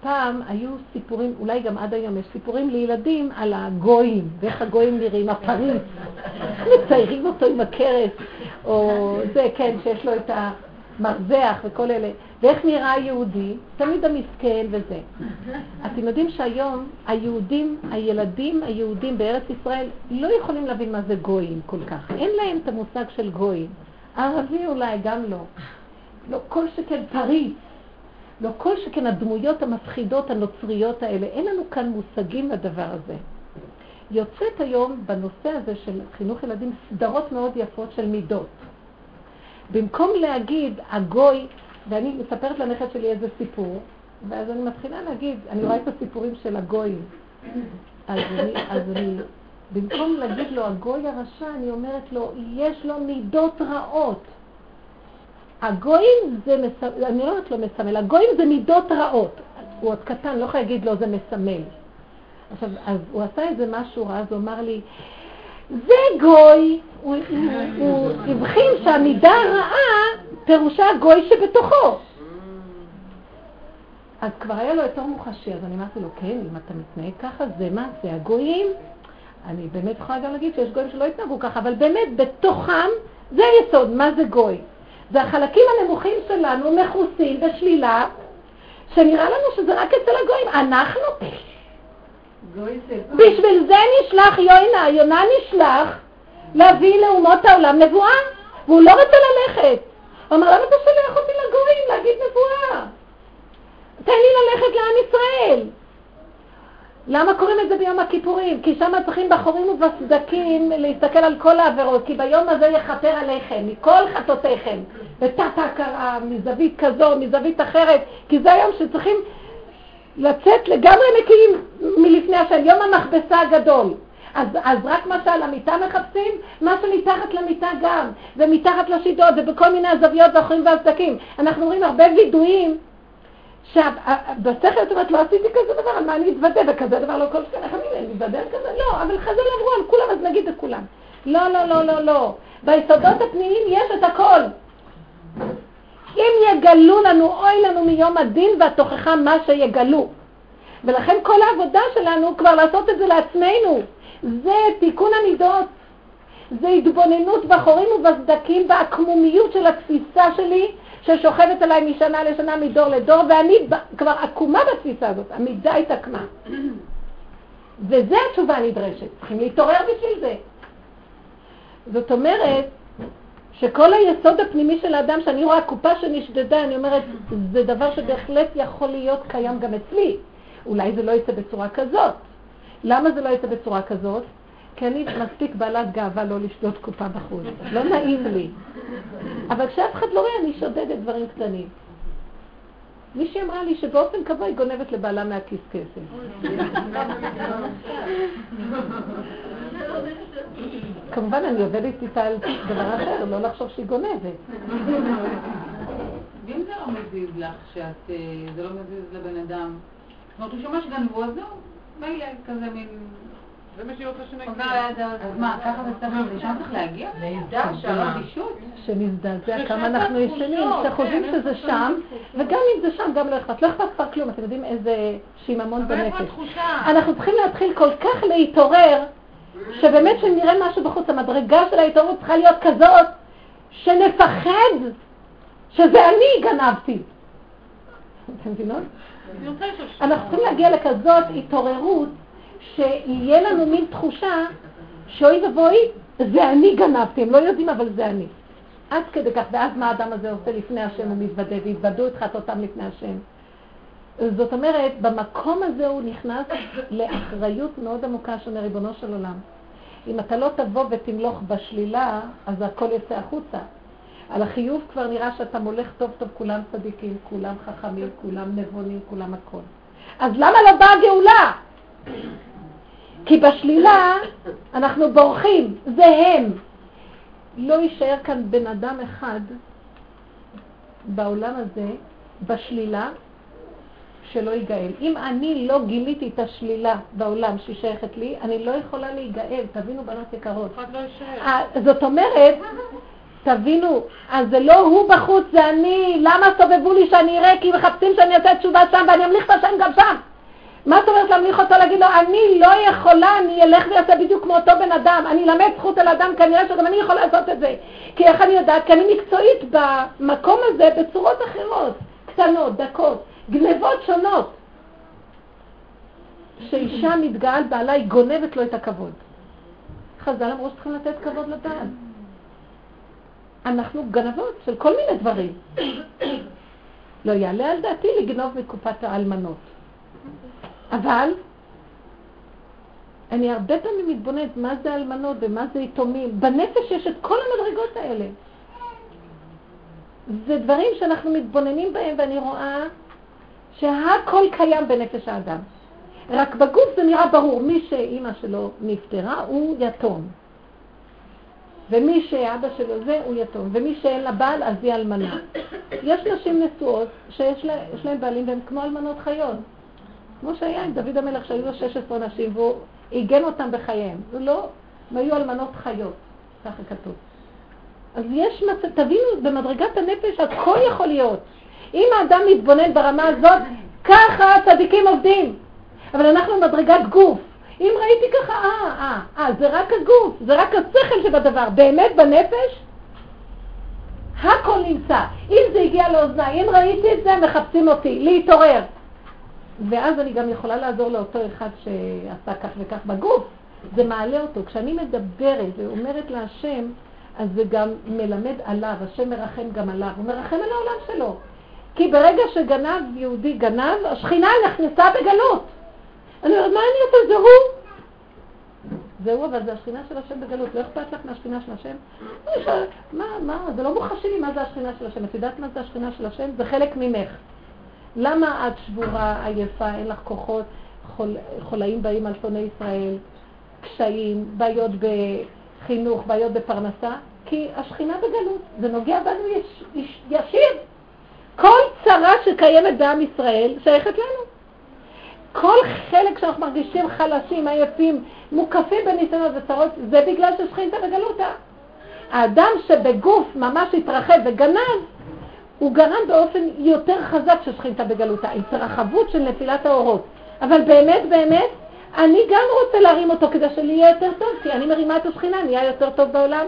פעם היו סיפורים, אולי גם עד היום יש סיפורים לילדים על הגויים, ואיך הגויים נראים, הפריץ. מציירים אותו עם הכרס, או זה, כן, שיש לו את המרזח וכל אלה. ואיך נראה היהודי? תמיד המסכן וזה. אתם יודעים שהיום היהודים, הילדים היהודים בארץ ישראל לא יכולים להבין מה זה גויים כל כך. אין להם את המושג של גויים. ערבי אולי גם לא. לא כל שכן פריץ. לא כל שכן הדמויות המפחידות הנוצריות האלה. אין לנו כאן מושגים לדבר הזה. יוצאת היום בנושא הזה של חינוך ילדים סדרות מאוד יפות של מידות. במקום להגיד הגוי ואני מספרת לנכד שלי איזה סיפור, ואז אני מתחילה להגיד, אני רואה את הסיפורים של הגויים. אז אני, אז אני, במקום להגיד לו הגוי הרשע, אני אומרת לו, יש לו מידות רעות. הגויים זה, מסמל, אני לא אומרת לו מסמל, הגויים זה מידות רעות. הוא עוד קטן, לא יכול להגיד לו זה מסמל. עכשיו, אז הוא עשה איזה משהו רע, אז הוא אמר לי, זה גוי, הוא הבחין שהמידה הרעה פירושה הגוי שבתוכו. אז כבר היה לו יותר מוחשי, אז אני אמרתי לו, כן, אם אתה מתנהג ככה, זה מה? זה הגויים? אני באמת יכולה גם להגיד שיש גויים שלא התנהגו ככה, אבל באמת בתוכם זה היסוד, מה זה גוי? זה החלקים הנמוכים שלנו מכוסים בשלילה, שנראה לנו שזה רק אצל הגויים. אנחנו, בשביל זה נשלח יונה, יונה נשלח להביא לאומות העולם נבואה, והוא לא רוצה ללכת. הוא אמר, למה אתה שולח אותי לגויים להגיד נבואה? תן לי ללכת לעם ישראל. למה קוראים את זה ביום הכיפורים? כי שם צריכים בחורים ובסדקים להסתכל על כל העבירות, כי ביום הזה יכפר עליכם, מכל חטאותיכם, בתת ההכרה, מזווית כזו, מזווית אחרת, כי זה היום שצריכים לצאת לגמרי נקיים מלפני השם, יום המכבסה הגדול. אז, אז רק מה שעל המיטה מחפשים, מה שמתחת למיטה גם, ומתחת לשידות, ובכל מיני הזוויות והחורים והסדקים. אנחנו רואים הרבה וידויים, שבשכל את אומרת, לא עשיתי כזה דבר, על מה אני אתוודה, וכזה דבר לא כל שכן, איך אני אתוודה על כזה? לא, אבל חז"ל עברו על כולם, אז נגיד את כולם. לא, לא, לא, לא, לא. ביסודות הפנימיים יש את הכל. אם יגלו לנו, אוי לנו מיום הדין והתוכחה מה שיגלו. ולכן כל העבודה שלנו כבר לעשות את זה לעצמנו. זה תיקון המידות. זה התבוננות בחורים ובסדקים, בעקמומיות של התפיסה שלי, ששוכבת עליי משנה לשנה, מדור לדור, ואני כבר עקומה בתפיסה הזאת, המידה התעקמה. וזה התשובה הנדרשת, צריכים להתעורר בשביל זה. זאת אומרת, שכל היסוד הפנימי של האדם, שאני רואה קופה שנשדדה, אני אומרת, זה דבר שבהחלט יכול להיות קיים גם אצלי. אולי זה לא יצא בצורה כזאת. למה זה לא יצא בצורה כזאת? כי אני מספיק בעלת גאווה לא לשדוד קופה בחוץ. לא נעים לי. אבל כשאף אחד לא רואה, אני שודדת דברים קטנים. מישהי אמרה לי שבאופן קבוע היא גונבת לבעלה מהכיס כסף. כמובן, אני עובדת איתה על דבר אחר, לא לחשוב שהיא גונבת. ואם זה לא מזיז לך, שאת, אה, זה לא מזיז לבן אדם, זאת אומרת, הוא שומע שגנבו, אז זהו, מילא, כזה מין... זה מה שהיא רוצה שנגיע. אז מה, ככה זה צריך, לשם צריך להגיע? לידה, שער אדישות? שנזדעזע כמה אנחנו ישנים, שחושבים שזה שם, וגם אם זה שם, גם לא אכפת. לא אכפת כבר כלום, אתם יודעים איזה שיממון בנפש. אנחנו צריכים להתחיל כל כך להתעורר, שבאמת שנראה משהו בחוץ, המדרגה של ההתעוררות צריכה להיות כזאת, שנפחד שזה אני גנבתי. אתם מבינות? אנחנו צריכים להגיע לכזאת התעוררות שיהיה לנו מין תחושה שאוי ואבוי, זה אני גנבתי, הם לא יודעים אבל זה אני. עד כדי כך, ואז מה האדם הזה עושה לפני השם, הוא מתוודה, והתוודו את חטאותם לפני השם. זאת אומרת, במקום הזה הוא נכנס לאחריות מאוד עמוקה של ריבונו של עולם. אם אתה לא תבוא ותמלוך בשלילה, אז הכל יצא החוצה. על החיוב כבר נראה שאתה מולך טוב טוב, כולם צדיקים, כולם חכמים, כולם נבונים, כולם הכל. אז למה לא באה גאולה? כי בשלילה אנחנו בורחים, זה הם. לא יישאר כאן בן אדם אחד בעולם הזה, בשלילה, שלא ייגאל. אם אני לא גיליתי את השלילה בעולם שהיא שייכת לי, אני לא יכולה להיגאל. תבינו, בנות יקרות. לא. זאת אומרת, תבינו, אז זה לא הוא בחוץ, זה אני. למה סובבו לי שאני אראה? כי מחפשים שאני אעשה תשובה שם ואני אמליך את השם גם שם. מה זאת אומרת להמליך אותו להגיד לו, אני לא יכולה, אני אלך ואעשה בדיוק כמו אותו בן אדם, אני אלמד זכות על אדם, כנראה שגם אני יכולה לעשות את זה. כי איך אני יודעת? כי אני מקצועית במקום הזה בצורות אחרות, קטנות, דקות, גנבות שונות. כשאישה מתגאה על בעלה, היא גונבת לו את הכבוד. חז"ל אמרו שצריכים לתת כבוד לבעל. אנחנו גנבות של כל מיני דברים. לא יעלה על דעתי לגנוב מקופת האלמנות. אבל אני הרבה פעמים מתבוננת מה זה אלמנות ומה זה יתומים. בנפש יש את כל המדרגות האלה. זה דברים שאנחנו מתבוננים בהם ואני רואה שהכל קיים בנפש האדם. רק בגוף זה נראה ברור, מי שאימא שלו נפטרה הוא יתום. ומי שאבא שלו זה, הוא יתום. ומי שאין לה בעל, אז היא אלמנה. יש נשים נשואות שיש לה, להם בעלים והם כמו אלמנות חיות. כמו שהיה עם דוד המלך, שהיו לו 16 נשים, והוא עיגן אותם בחייהם. זה לא, הם היו אלמנות חיות, ככה כתוב. אז יש מצב, תבינו, במדרגת הנפש הכל יכול להיות. אם האדם מתבונן ברמה הזאת, ככה הצדיקים עובדים. אבל אנחנו מדרגת גוף. אם ראיתי ככה, אה, אה, אה, זה רק הגוף, זה רק השכל שבדבר. באמת בנפש, הכל נמצא. אם זה הגיע לאוזניי, אם ראיתי את זה, מחפשים אותי, להתעורר. ואז אני גם יכולה לעזור לאותו אחד שעשה כך וכך בגוף. זה מעלה אותו. כשאני מדברת ואומרת להשם, אז זה גם מלמד עליו, השם מרחם גם עליו, הוא מרחם על העולם שלו. כי ברגע שגנב יהודי גנב, השכינה נכנסה בגלות. אני אומרת, מה אני עושה? זה הוא. זה הוא, אבל זה השכינה של השם בגלות. לא אכפת לך מהשכינה של השם? מה, מה, זה לא מוחשי לי מה זה השכינה של השם. את יודעת מה זה השכינה של השם? זה חלק ממך. למה את שבורה, עייפה, אין לך כוחות, חול, חולאים באים על שונאי ישראל, קשיים, בעיות בחינוך, בעיות בפרנסה? כי השכינה בגלות, זה נוגע בנו יש, יש, ישיר. כל צרה שקיימת בעם ישראל שייכת לנו. כל חלק שאנחנו מרגישים חלשים, עייפים, מוקפים בניסיונות וצרות, זה בגלל ששכינתה בגלותה. האדם שבגוף ממש התרחב וגנב, הוא גרם באופן יותר חזק ששכינתה בגלותה, התרחבות של נפילת האורות. אבל באמת, באמת, אני גם רוצה להרים אותו כדי שלי יהיה יותר טוב, כי אני מרימה את השכינה, נהיה יותר טוב בעולם.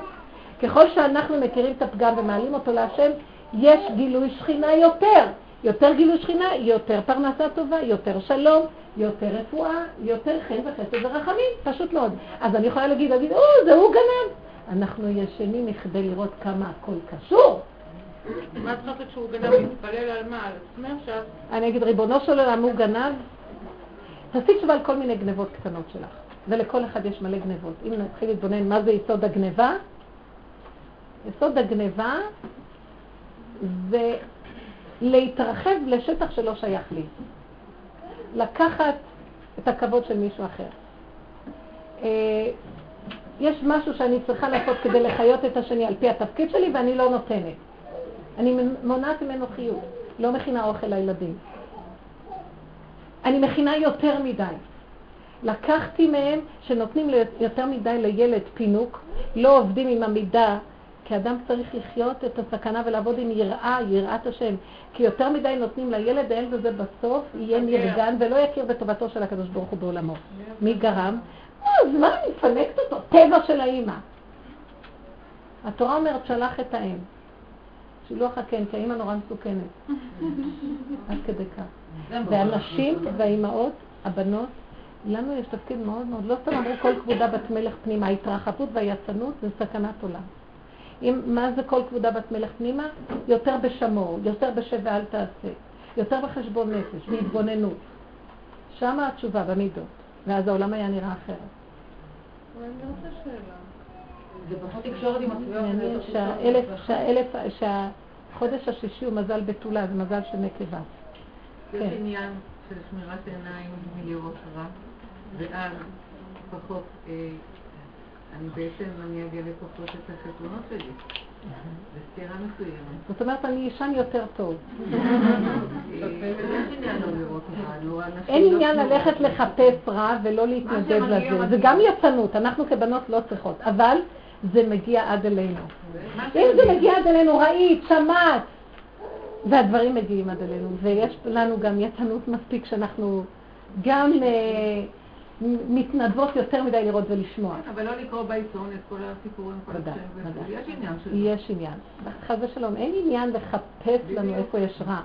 ככל שאנחנו מכירים את הפגם ומעלים אותו להשם, יש גילוי שכינה יותר. יותר גילוי שכינה, יותר פרנסה טובה, יותר שלום, יותר רפואה, יותר חן וחסד ורחמים, פשוט מאוד. אז אני יכולה להגיד, להגיד, או, זה הוא גנב. אנחנו ישנים מכדי לראות כמה הכל קשור. מה את חושבת שהוא גנב? להתפלל על מה? על עצמך שאת... אני אגיד, ריבונו של עולם, הוא גנב? תעשי תשובה על כל מיני גנבות קטנות שלך. ולכל אחד יש מלא גנבות. אם נתחיל להתבונן מה זה יסוד הגנבה, יסוד הגנבה זה להתרחב לשטח שלא שייך לי. לקחת את הכבוד של מישהו אחר. אה, יש משהו שאני צריכה לעשות כדי לחיות את השני על פי התפקיד שלי ואני לא נותנת. אני מונעת ממנו חיוב, לא מכינה אוכל לילדים. אני מכינה יותר מדי. לקחתי מהם שנותנים יותר מדי לילד פינוק, לא עובדים עם המידה כי אדם צריך לחיות את הסכנה ולעבוד עם יראה, יראת השם. כי יותר מדי נותנים לילד, הילד הזה בסוף יהיה נרגן ולא יכיר בטובתו של הקדוש ברוך הוא בעולמו. מי גרם? אז מה אני מפנקת אותו? טבע של האימא. התורה אומרת, שלח את האם. שילוח הקן, כי האימא נורא מסוכנת. עד כדי כך. והנשים והאימהות, הבנות, לנו יש תפקיד מאוד מאוד, לא סתם אמרו כל כבודה בת מלך פנימה, ההתרחבות והיצנות זה סכנת עולם. אם, מה זה כל כבודה בת מלך פנימה? יותר בשמור, יותר בשב ואל תעשה, יותר בחשבון נפש, בהתבוננות. שמה התשובה, במידות. ואז העולם היה נראה אחרת. אני רוצה שאלה. זה פחות תקשורת עם הסביבה. שהחודש השישי הוא מזל בתולה, זה מזל של נקבה. יש כן. עניין של שמירת עיניים מלראות רע, ואז פחות אה, אני בעצם, אני אגיע לפחות את החשבונות שלי. בסתירה מסוימת. זאת אומרת, אני ישן יותר טוב. אין עניין ללכת לחפש רע ולא להתנדב לזה. זה גם יצנות, אנחנו כבנות לא צריכות, אבל זה מגיע עד אלינו. אם זה מגיע עד אלינו, ראית, שמעת, והדברים מגיעים עד אלינו, ויש לנו גם יצנות מספיק שאנחנו גם אה, מתנדבות יותר מדי לראות ולשמוע. אבל לא לקרוא בעיתון את כל הסיפורים, כל יש עניין של יש עניין. חס ושלום, אין עניין לחפש לנו איפה יש רע.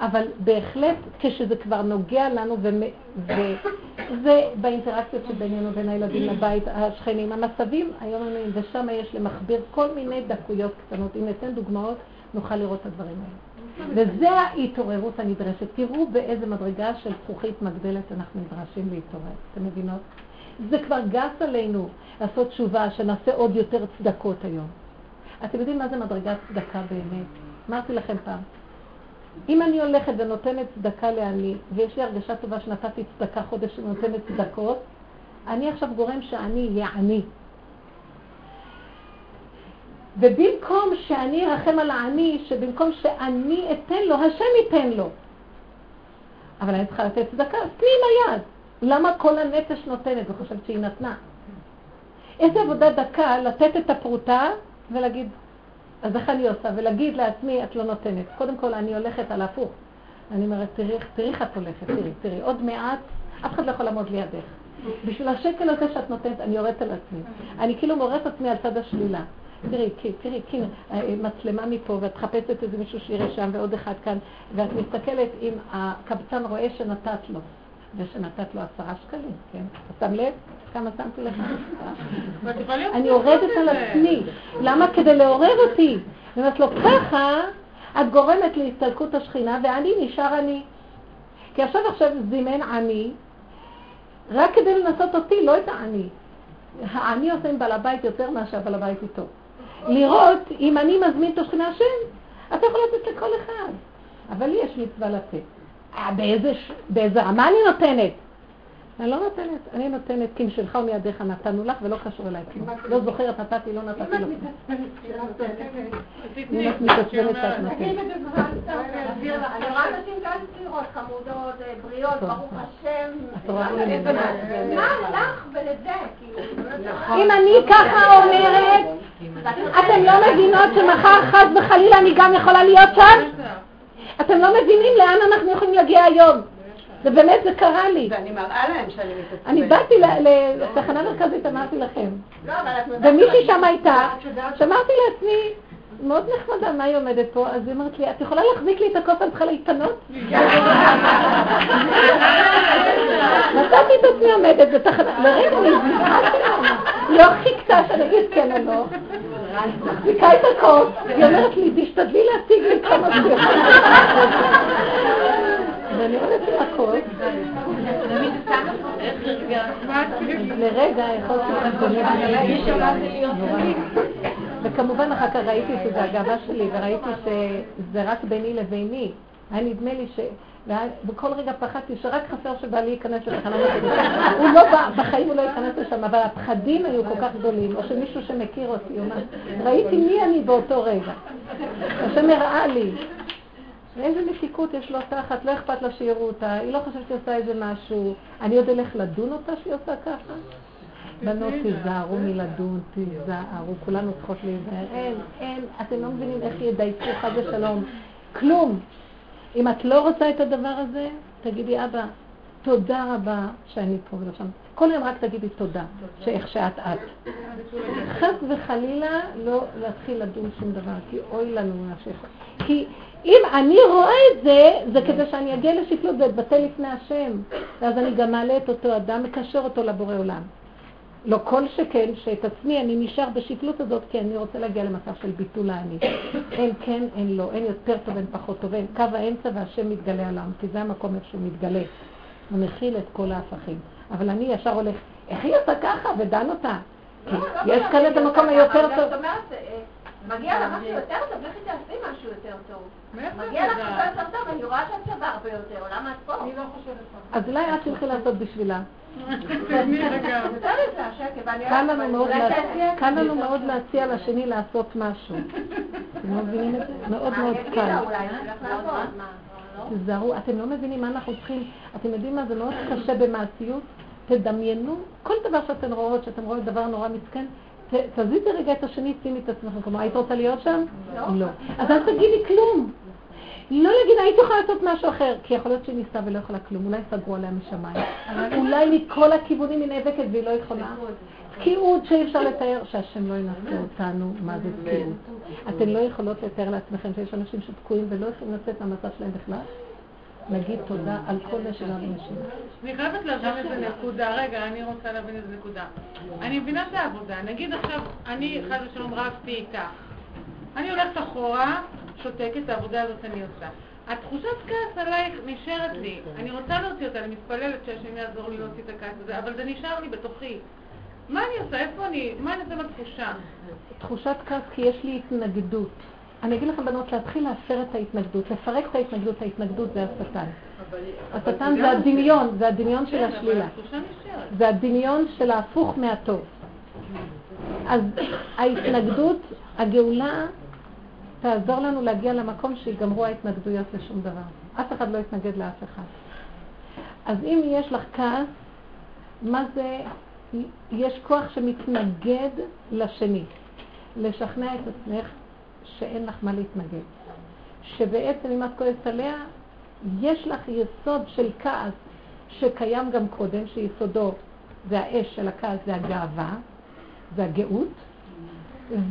אבל בהחלט כשזה כבר נוגע לנו, וזה באינטראקציות שבינינו, בין הילדים לבית, השכנים, המסבים היומיומיים, ושם יש למכביר כל מיני דקויות קטנות. אם ניתן דוגמאות, נוכל לראות את הדברים האלה. וזה ההתעוררות הנדרשת. תראו באיזה מדרגה של זכוכית מגדלת אנחנו נדרשים להתעורר. אתם מבינות? זה כבר גס עלינו לעשות תשובה, שנעשה עוד יותר צדקות היום. אתם יודעים מה זה מדרגת צדקה באמת? אמרתי לכם פעם, אם אני הולכת ונותנת צדקה לעני, ויש לי הרגשה טובה שנתתי צדקה חודש ונותנת צדקות, אני עכשיו גורם שאני אהיה עני. ובמקום שאני ארחם על העני, שבמקום שאני אתן לו, השם ייתן לו. אבל אני צריכה לתת צדקה, תני עם היד. למה כל הנפש נותנת וחושבת שהיא נתנה? איזה עבודה דקה לתת את הפרוטה ולהגיד, אז איך אני עושה? ולהגיד לעצמי, את לא נותנת. קודם כל, אני הולכת על ההפוך. אני אומרת, תראי איך את הולכת, תראי, תראי, עוד מעט, אף אחד לא יכול לעמוד לידך. בשביל השקל הזה שאת נותנת, אני יורדת על עצמי. אני כאילו מורדת עצמי על צד השלילה. תראי, תראי, תראי, מצלמה מפה, ואת מחפשת איזה מישהו שיראה שם ועוד אחד כאן, ואת מסתכלת אם הקבצן רואה שנתת לו, ושנתת לו עשרה שקלים, כן? אתה שם לב? כמה שמתי לך? אני יורדת על עצמי. למה? כדי לעורר אותי. אומרת לו, ככה את גורמת להסתלקות השכינה, ואני נשאר אני. כי עכשיו עכשיו זימן אני, רק כדי לנסות אותי, לא את העני. העני עושה עם בעל הבית יותר מאשר בעל הבית איתו. לראות אם אני מזמין את השכינה השם, אתה יכול לתת לכל אחד. אבל לי יש מצווה לתת. אה, באיזה, באיזה רמה אני נותנת? אני לא נותנת, אני נותנת, כי משלך ומידיך נתנו לך ולא קשור אליי כלום. לא זוכרת, נתתי, לא נתתי לו. אם את מתעצבנת שאת נותנת. אני רואה נשים כאן צעירות, חמודות, בריאות, ברוך השם. מה לך ולזה? אם אני ככה אומרת, אתם לא מבינות שמחר חס וחלילה אני גם יכולה להיות שם? אתם לא מבינים לאן אנחנו יכולים להגיע היום. זה באמת, זה קרה לי. ואני מראה להם שאני מתעצבנת. אני באתי לתחנה מרכזית, אמרתי לכם. לא, ומישהי שם הייתה, שאמרתי לעצמי, מאוד נחמדה, מה היא עומדת פה? אז היא אומרת לי, את יכולה להחזיק לי את הכוס, אני צריכה להתפנות? מצאתי את עצמי עומדת בתחנה, לרגע נזכרתי לה, לא חיכתה שאני אגיד כן או לא. מחזיקה את הכוס, היא אומרת לי, תשתדלי להציג לי כמה שיותר. ואני עם הכוס. לרגע יכולתי וכמובן אחר כך ראיתי שזה הגאווה שלי, וראיתי שזה רק ביני לביני. היה נדמה לי ש... וכל רגע פחדתי שרק חסר שבעלי ייכנס לתחנה. הוא לא בא, בחיים הוא לא ייכנס לשם, אבל הפחדים היו כל כך גדולים, או שמישהו שמכיר אותי. ראיתי מי אני באותו רגע. השם הראה לי. איזה מתיקות יש לו תחת, לא אכפת לה שיראו אותה, היא לא חושבת שהיא עושה איזה משהו. אני עוד אלך לדון אותה שהיא עושה ככה? בנות תיזהרו מלדון, תיזהרו, כולנו צריכות להיזהר. אין, אין, אתם לא מבינים איך ידייקו חד ושלום. כלום. אם את לא רוצה את הדבר הזה, תגידי, אבא, תודה רבה שאני פה ולא שם. כל יום רק תגידי תודה, שאיך שאת את. חס וחלילה לא להתחיל לדון שום דבר, כי אוי לנו מה שיכול. כי אם אני רואה את זה, זה כדי שאני אגיע לשפלות ואתבטא לפני השם. ואז אני גם מעלה את אותו אדם, מקשר אותו לבורא עולם. לא כל שכן, שאת עצמי אני נשאר בשפלות הזאת, כי אני רוצה להגיע למצב של ביטול האני. אין כן, אין לא, אין יותר טוב, אין פחות טוב, אין קו האמצע והשם מתגלה עליו, כי זה המקום איפה שהוא מתגלה. הוא מכיל את כל ההפכים. אבל אני ישר הולך, איך היא עושה ככה? ודן אותה. לא, לא, יש כאן את המקום היותר טוב. מגיע לה משהו יותר טוב, לכי תעשי משהו יותר טוב. מגיע לך משהו יותר טוב, אני רואה שאת שווה הרבה יותר, למה את פה? אני לא חושבת ככה. אז אולי את תלכי לעשות בשבילה. קל לנו מאוד להציע לשני לעשות משהו. אתם לא מבינים את זה? מאוד מאוד קל. תזהרו, אתם לא מבינים מה אנחנו צריכים, אתם יודעים מה זה מאוד קשה במעשיות? תדמיינו, כל דבר שאתן רואות, שאתן רואות דבר נורא מסכן, תזיזי רגע את השני, שימי את עצמך במקומו. היית רוצה להיות שם? לא. לא. אז אל תגידי כלום. לא להגיד, היית יכולה לעשות משהו אחר, כי יכול להיות שהיא ניסתה ולא יכולה כלום, אולי סגרו עליה משמיים. אולי מכל הכיוונים היא נאבקת והיא לא יכולה. תקיעות שאי אפשר לתאר, שהשם לא ינסה אותנו, מה זה תקיעות. אתן לא יכולות לתאר לעצמכם שיש אנשים שתקועים ולא יכולים לצאת מהמצב שלהם בכלל? נגיד תודה על כל נשימה ונשימה. אני חייבת להבין איזה נקודה, רגע, אני רוצה להבין איזה נקודה. אני מבינה את העבודה, נגיד עכשיו, אני חד ושלום רבתי איתך. אני הולכת אחורה, שותקת, העבודה הזאת אני עושה. התחושת כעס עלייך נשארת לי. אני רוצה להוציא אותה, אני מתפללת שהשם יעזור לי להוציא את הכעס הזה, אבל זה נשאר לי בתוכי. מה אני עושה? איפה אני? מה אני עושה בתחושה? תחושת כעס כי יש לי התנגדות. אני אגיד לכם, בנות, להתחיל להפר את ההתנגדות, לפרק את ההתנגדות, ההתנגדות זה השטן. השטן זה הדמיון, זה הדמיון של כן, השלילה. זה הדמיון של ההפוך מהטוב. אז ההתנגדות, הגאולה, תעזור לנו להגיע למקום שיגמרו ההתנגדויות לשום דבר. אף אחד לא יתנגד לאף אחד. אז אם יש לך כעס, מה זה, יש כוח שמתנגד לשני. לשכנע את עצמך שאין לך מה להתנגד. שבעצם אם את כועסת עליה, יש לך יסוד של כעס שקיים גם קודם, שיסודו זה האש של הכעס, זה הגאווה, זה הגאות,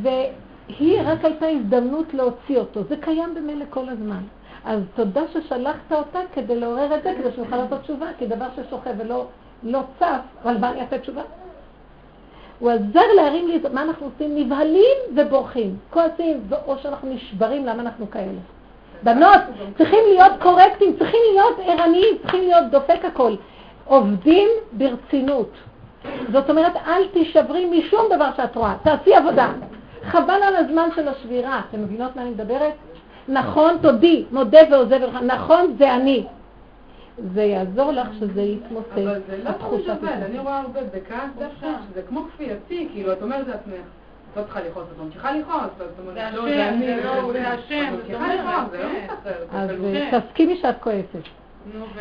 והיא רק הייתה הזדמנות להוציא אותו. זה קיים במילא כל הזמן. אז תודה ששלחת אותה כדי לעורר את זה, כדי שנוכל לעשות תשובה, כי דבר ששוכב ולא לא צף, אבל מה אני אעשה תשובה? הוא עזר להרים לי, מה אנחנו עושים? נבהלים ובורחים, כועסים, או שאנחנו נשברים, למה אנחנו כאלה? בנות, צריכים להיות קורקטים, צריכים להיות ערניים, צריכים להיות דופק הכל. עובדים ברצינות. זאת אומרת, אל תישברי משום דבר שאת רואה, תעשי עבודה. חבל על הזמן של השבירה. אתם מבינות מה אני מדברת? נכון, תודי, מודה ועוזב לך. נכון, זה אני. זה יעזור לך שזה יתמוסס. אבל זה לא תמיד עובד, אני רואה הרבה בכעס דווקא, שזה כמו כפייתי, כאילו, את אומרת לעצמך. את לא צריכה לכעוס, את ממשיכה לכעוס, זאת אומרת, לא, זה אני, זה השם, זה לכעוס, זה לא כן. מסתכל. אז תסכימי שאת כועסת.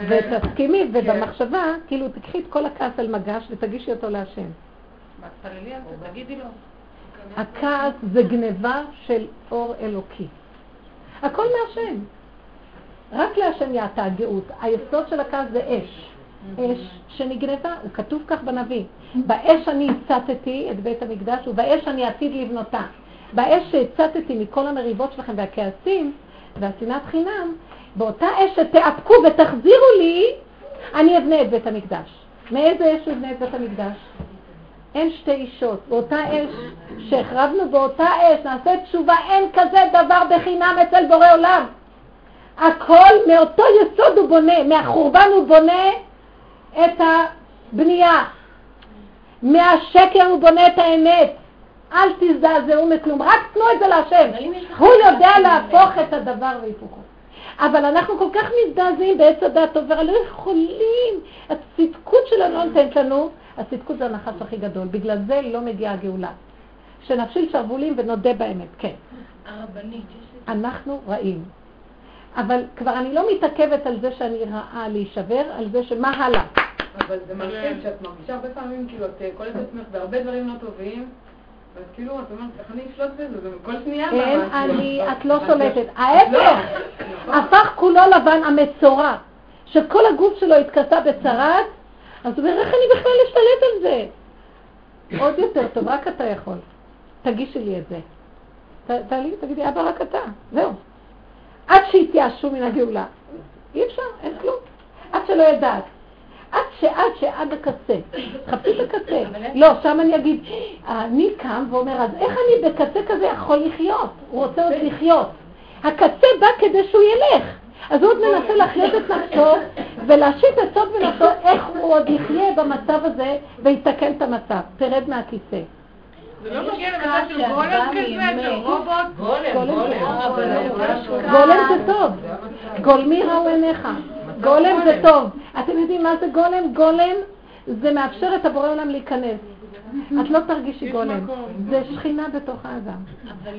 ותסכימי, ובמחשבה, כאילו, תקחי את כל הכעס על מגש ותגישי אותו להשם. תגידי לו. הכעס זה גניבה של אור אלוקי. הכל מהשם. רק להשם יאתה הגאות. היסוד של הכעס זה אש. אש שנגנבה, הוא כתוב כך בנביא. באש אני הצתתי את בית המקדש ובאש אני עתיד לבנותה. באש שהצתתי מכל המריבות שלכם והכעסים והשנאת חינם, באותה אש שתאפקו ותחזירו לי, אני אבנה את בית המקדש. מאיזה אש הוא יבנה את בית המקדש? אין שתי אישות. באותה אש שהחרבנו באותה אש, נעשה תשובה, אין כזה דבר בחינם אצל בורא עולם. הכל מאותו יסוד הוא בונה, מהחורבן הוא בונה את הבנייה. מהשקר הוא בונה את האמת. אל תזדעזעו מכלום, רק תנו את זה להשם. הוא יודע להפוך את הדבר והיפוכו. אבל אנחנו כל כך מזדעזעים בעץ הדת עובר, לא יכולים. הצדקות שלנו לא נותנת לנו, הצדקות זה הנחש הכי גדול. בגלל זה לא מגיעה הגאולה. שנפשיל שרוולים ונודה באמת, כן. הרבנית, אנחנו רעים. אבל כבר אני לא מתעכבת על זה שאני רעה להישבר, על זה שמה הלאה. אבל זה מלחיץ שאת מרגישה הרבה פעמים, כאילו, את קולטת אה, עצמך בהרבה דברים לא טובים, אז כאילו, את אומרת, איך אני אשלוט בזה? זה כל שנייה אין, אני, את לא שולטת. ההפך, הפך כולו לבן המצורע, שכל הגוף שלו התכסה בצרת, אז הוא אומר, איך אני בכלל אשתלט על זה? עוד יותר טוב, רק אתה יכול. תגישי לי את זה. תעלי, תגידי, אבא, רק אתה. זהו. עד שיתייאשו מן הגאולה. אי אפשר, אין כלום. עד שלא ידעת. עד שעד שעד הקצה. חפשי את הקצה. לא, שם אני אגיד, אני קם ואומר, אז איך אני בקצה כזה יכול לחיות? הוא רוצה עוד לחיות. הקצה בא כדי שהוא ילך. אז הוא עוד מנסה להחיות את נפשו ולהשית את סוד בנפשו איך הוא עוד יחיה במצב הזה ויתקן את המצב. תרד מהכיסא. זה לא מגיע למצב של גולם כזה, של רובוט? גולם זה טוב. גולמי ראו עיניך. גולם זה טוב. אתם יודעים מה זה גולם? גולם זה מאפשר את הבורא עולם להיכנס. את לא תרגישי גולם. זה שכינה בתוך האדם.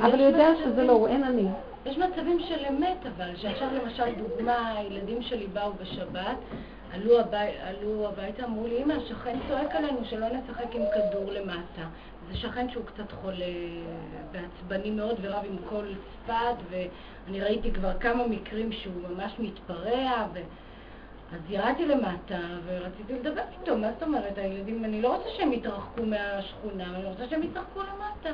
אבל הוא יודע שזה לא הוא, אין אני. יש מצבים של אמת אבל, שעכשיו למשל דוגמה, הילדים שלי באו בשבת עלו, הבי, עלו הביתה, אמרו לי, אמא, השכן צועק עלינו שלא נשחק עם כדור למטה. זה שכן שהוא קצת חולה ועצבני מאוד ורב עם כל שפת, ואני ראיתי כבר כמה מקרים שהוא ממש מתפרע, ו... אז ירדתי למטה ורציתי לדבר איתו, מה זאת אומרת, הילדים, אני לא רוצה שהם יתרחקו מהשכונה, אני רוצה שהם ישחקו למטה.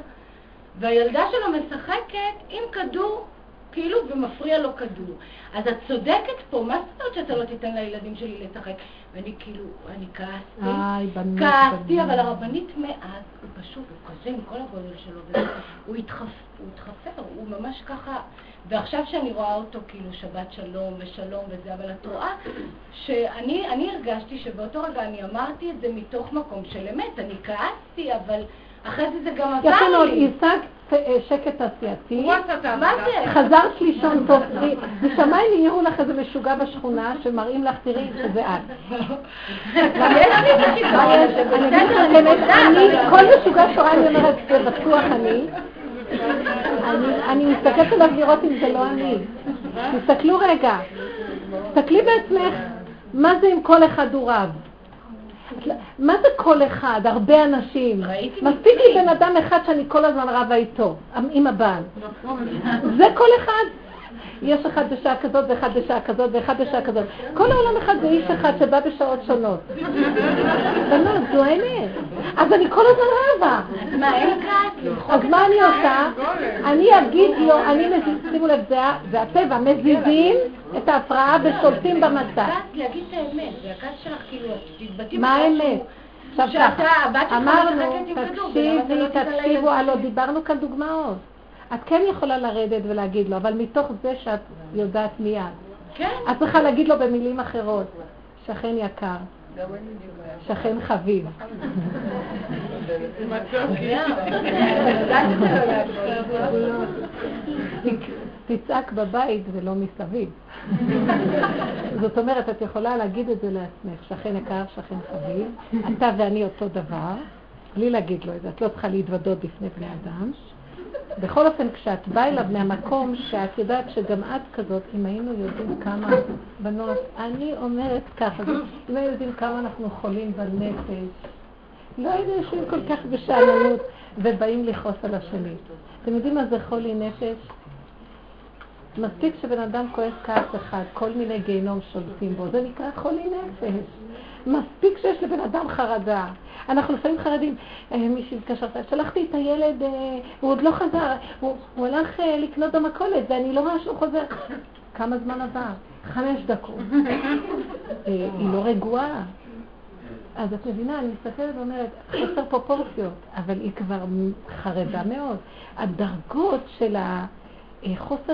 והילדה שלו משחקת עם כדור כאילו, ומפריע לו כדור. אז את צודקת פה, מה זאת אומרת שאתה לא תיתן לילדים שלי לשחק? ואני כאילו, אני כעסתי, כעסתי, אבל הרבנית מאז, הוא פשוט, הוא כזה עם כל הגודל שלו, הוא התחפר, הוא ממש ככה, ועכשיו שאני רואה אותו כאילו שבת שלום ושלום וזה, אבל את רואה שאני הרגשתי שבאותו רגע אני אמרתי את זה מתוך מקום של אמת, אני כעסתי, אבל אחרי זה זה גם עזר לי. יפה מאוד, השגת שקט תעשייתי. מה זה? חזרת לישון טוב. משמיים העירו לך איזה משוגע בשכונה שמראים לך, תראי שזה את. אני, כל משוגע שורה אני אומרת, זה בטוח אני. אני מסתכלת עליו לראות אם זה לא אני. תסתכלו רגע. תסתכלי בעצמך, מה זה אם כל אחד הוא רב? מה זה כל אחד? הרבה אנשים. מספיק לי בן אדם אחד שאני כל הזמן רבה איתו, עם הבעל. זה כל אחד. יש אחד בשעה כזאת ואחד בשעה כזאת ואחד בשעה כזאת. כל העולם אחד זה איש אחד שבא בשעות שונות. בנות, זו האמת. אז אני כל הזמן רבה. אז מה, אני עושה? אני אגיד לו, אני מזיז, שימו לב, זה הטבע, מזיזים את ההפרעה ושולטים במצב. להגיד את האמת, זה הכעס שלך כאילו, תתבטאים מה האמת? עכשיו ככה, אמרנו, תקשיבי, לא תקשיבו, הלו, דיברנו כאן דוגמאות. את כן יכולה לרדת ולהגיד לו, אבל מתוך זה שאת יודעת מיד. כן. את צריכה להגיד לו במילים אחרות, שכן יקר, שכן חביב. תצעק בבית ולא מסביב. זאת אומרת, את יכולה להגיד את זה לעצמך, שכן יקר, שכן חביב, אתה ואני אותו דבר, בלי להגיד לו את זה, את לא צריכה להתוודות בפני בני אדם. בכל אופן, כשאת באה אליו מהמקום שאת יודעת שגם את כזאת, אם היינו יודעים כמה בנות, אני אומרת ככה, אם היינו יודעים כמה אנחנו חולים בנפש, לא היינו יושבים כל כך בשאננות ובאים לכעוס על השני. אתם יודעים מה זה חולי נפש? מספיק שבן אדם כועס כעס אחד, כל מיני גיהנום שולטים בו, זה נקרא חולי נפש. מספיק שיש לבן אדם חרדה. אנחנו לפעמים חרדים, אה, מישהי התקשרת, שלחתי את הילד, אה, הוא עוד לא חזר, הוא, הלך אה, לקנות במכולת ואני לא רואה שהוא חוזר. כמה זמן עבר? חמש דקות. היא לא רגועה. אז את מבינה, אני מסתכלת ואומרת, חסר פרופורציות, אבל היא כבר חרדה מאוד. הדרגות של החוסר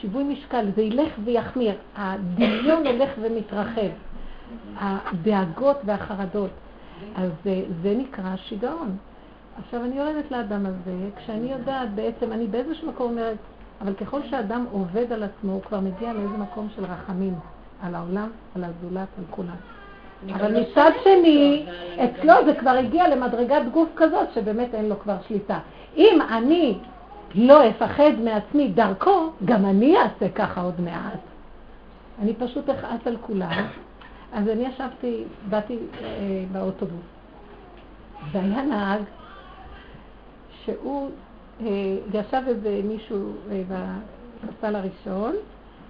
שיווי משקל, זה ילך ויחמיר. הדמיון הולך ומתרחב. הדאגות והחרדות. אז זה, זה נקרא שיגעון. עכשיו, אני יורדת לאדם הזה, כשאני יודעת בעצם, אני באיזשהו מקום אומרת, אבל ככל שאדם עובד על עצמו, הוא כבר מגיע לאיזה מקום של רחמים על העולם, על הזולת, על כולם. אבל מצד שני, אצלו זה כבר הגיע למדרגת גוף כזאת שבאמת אין לו כבר שליטה. אם אני לא אפחד מעצמי דרכו, גם אני אעשה ככה עוד מעט. אני פשוט אכעס על כולם, אז אני ישבתי, באתי אה, באוטובוס, והיה נהג שהוא, אה, ישב איזה מישהו אה, בסל הראשון,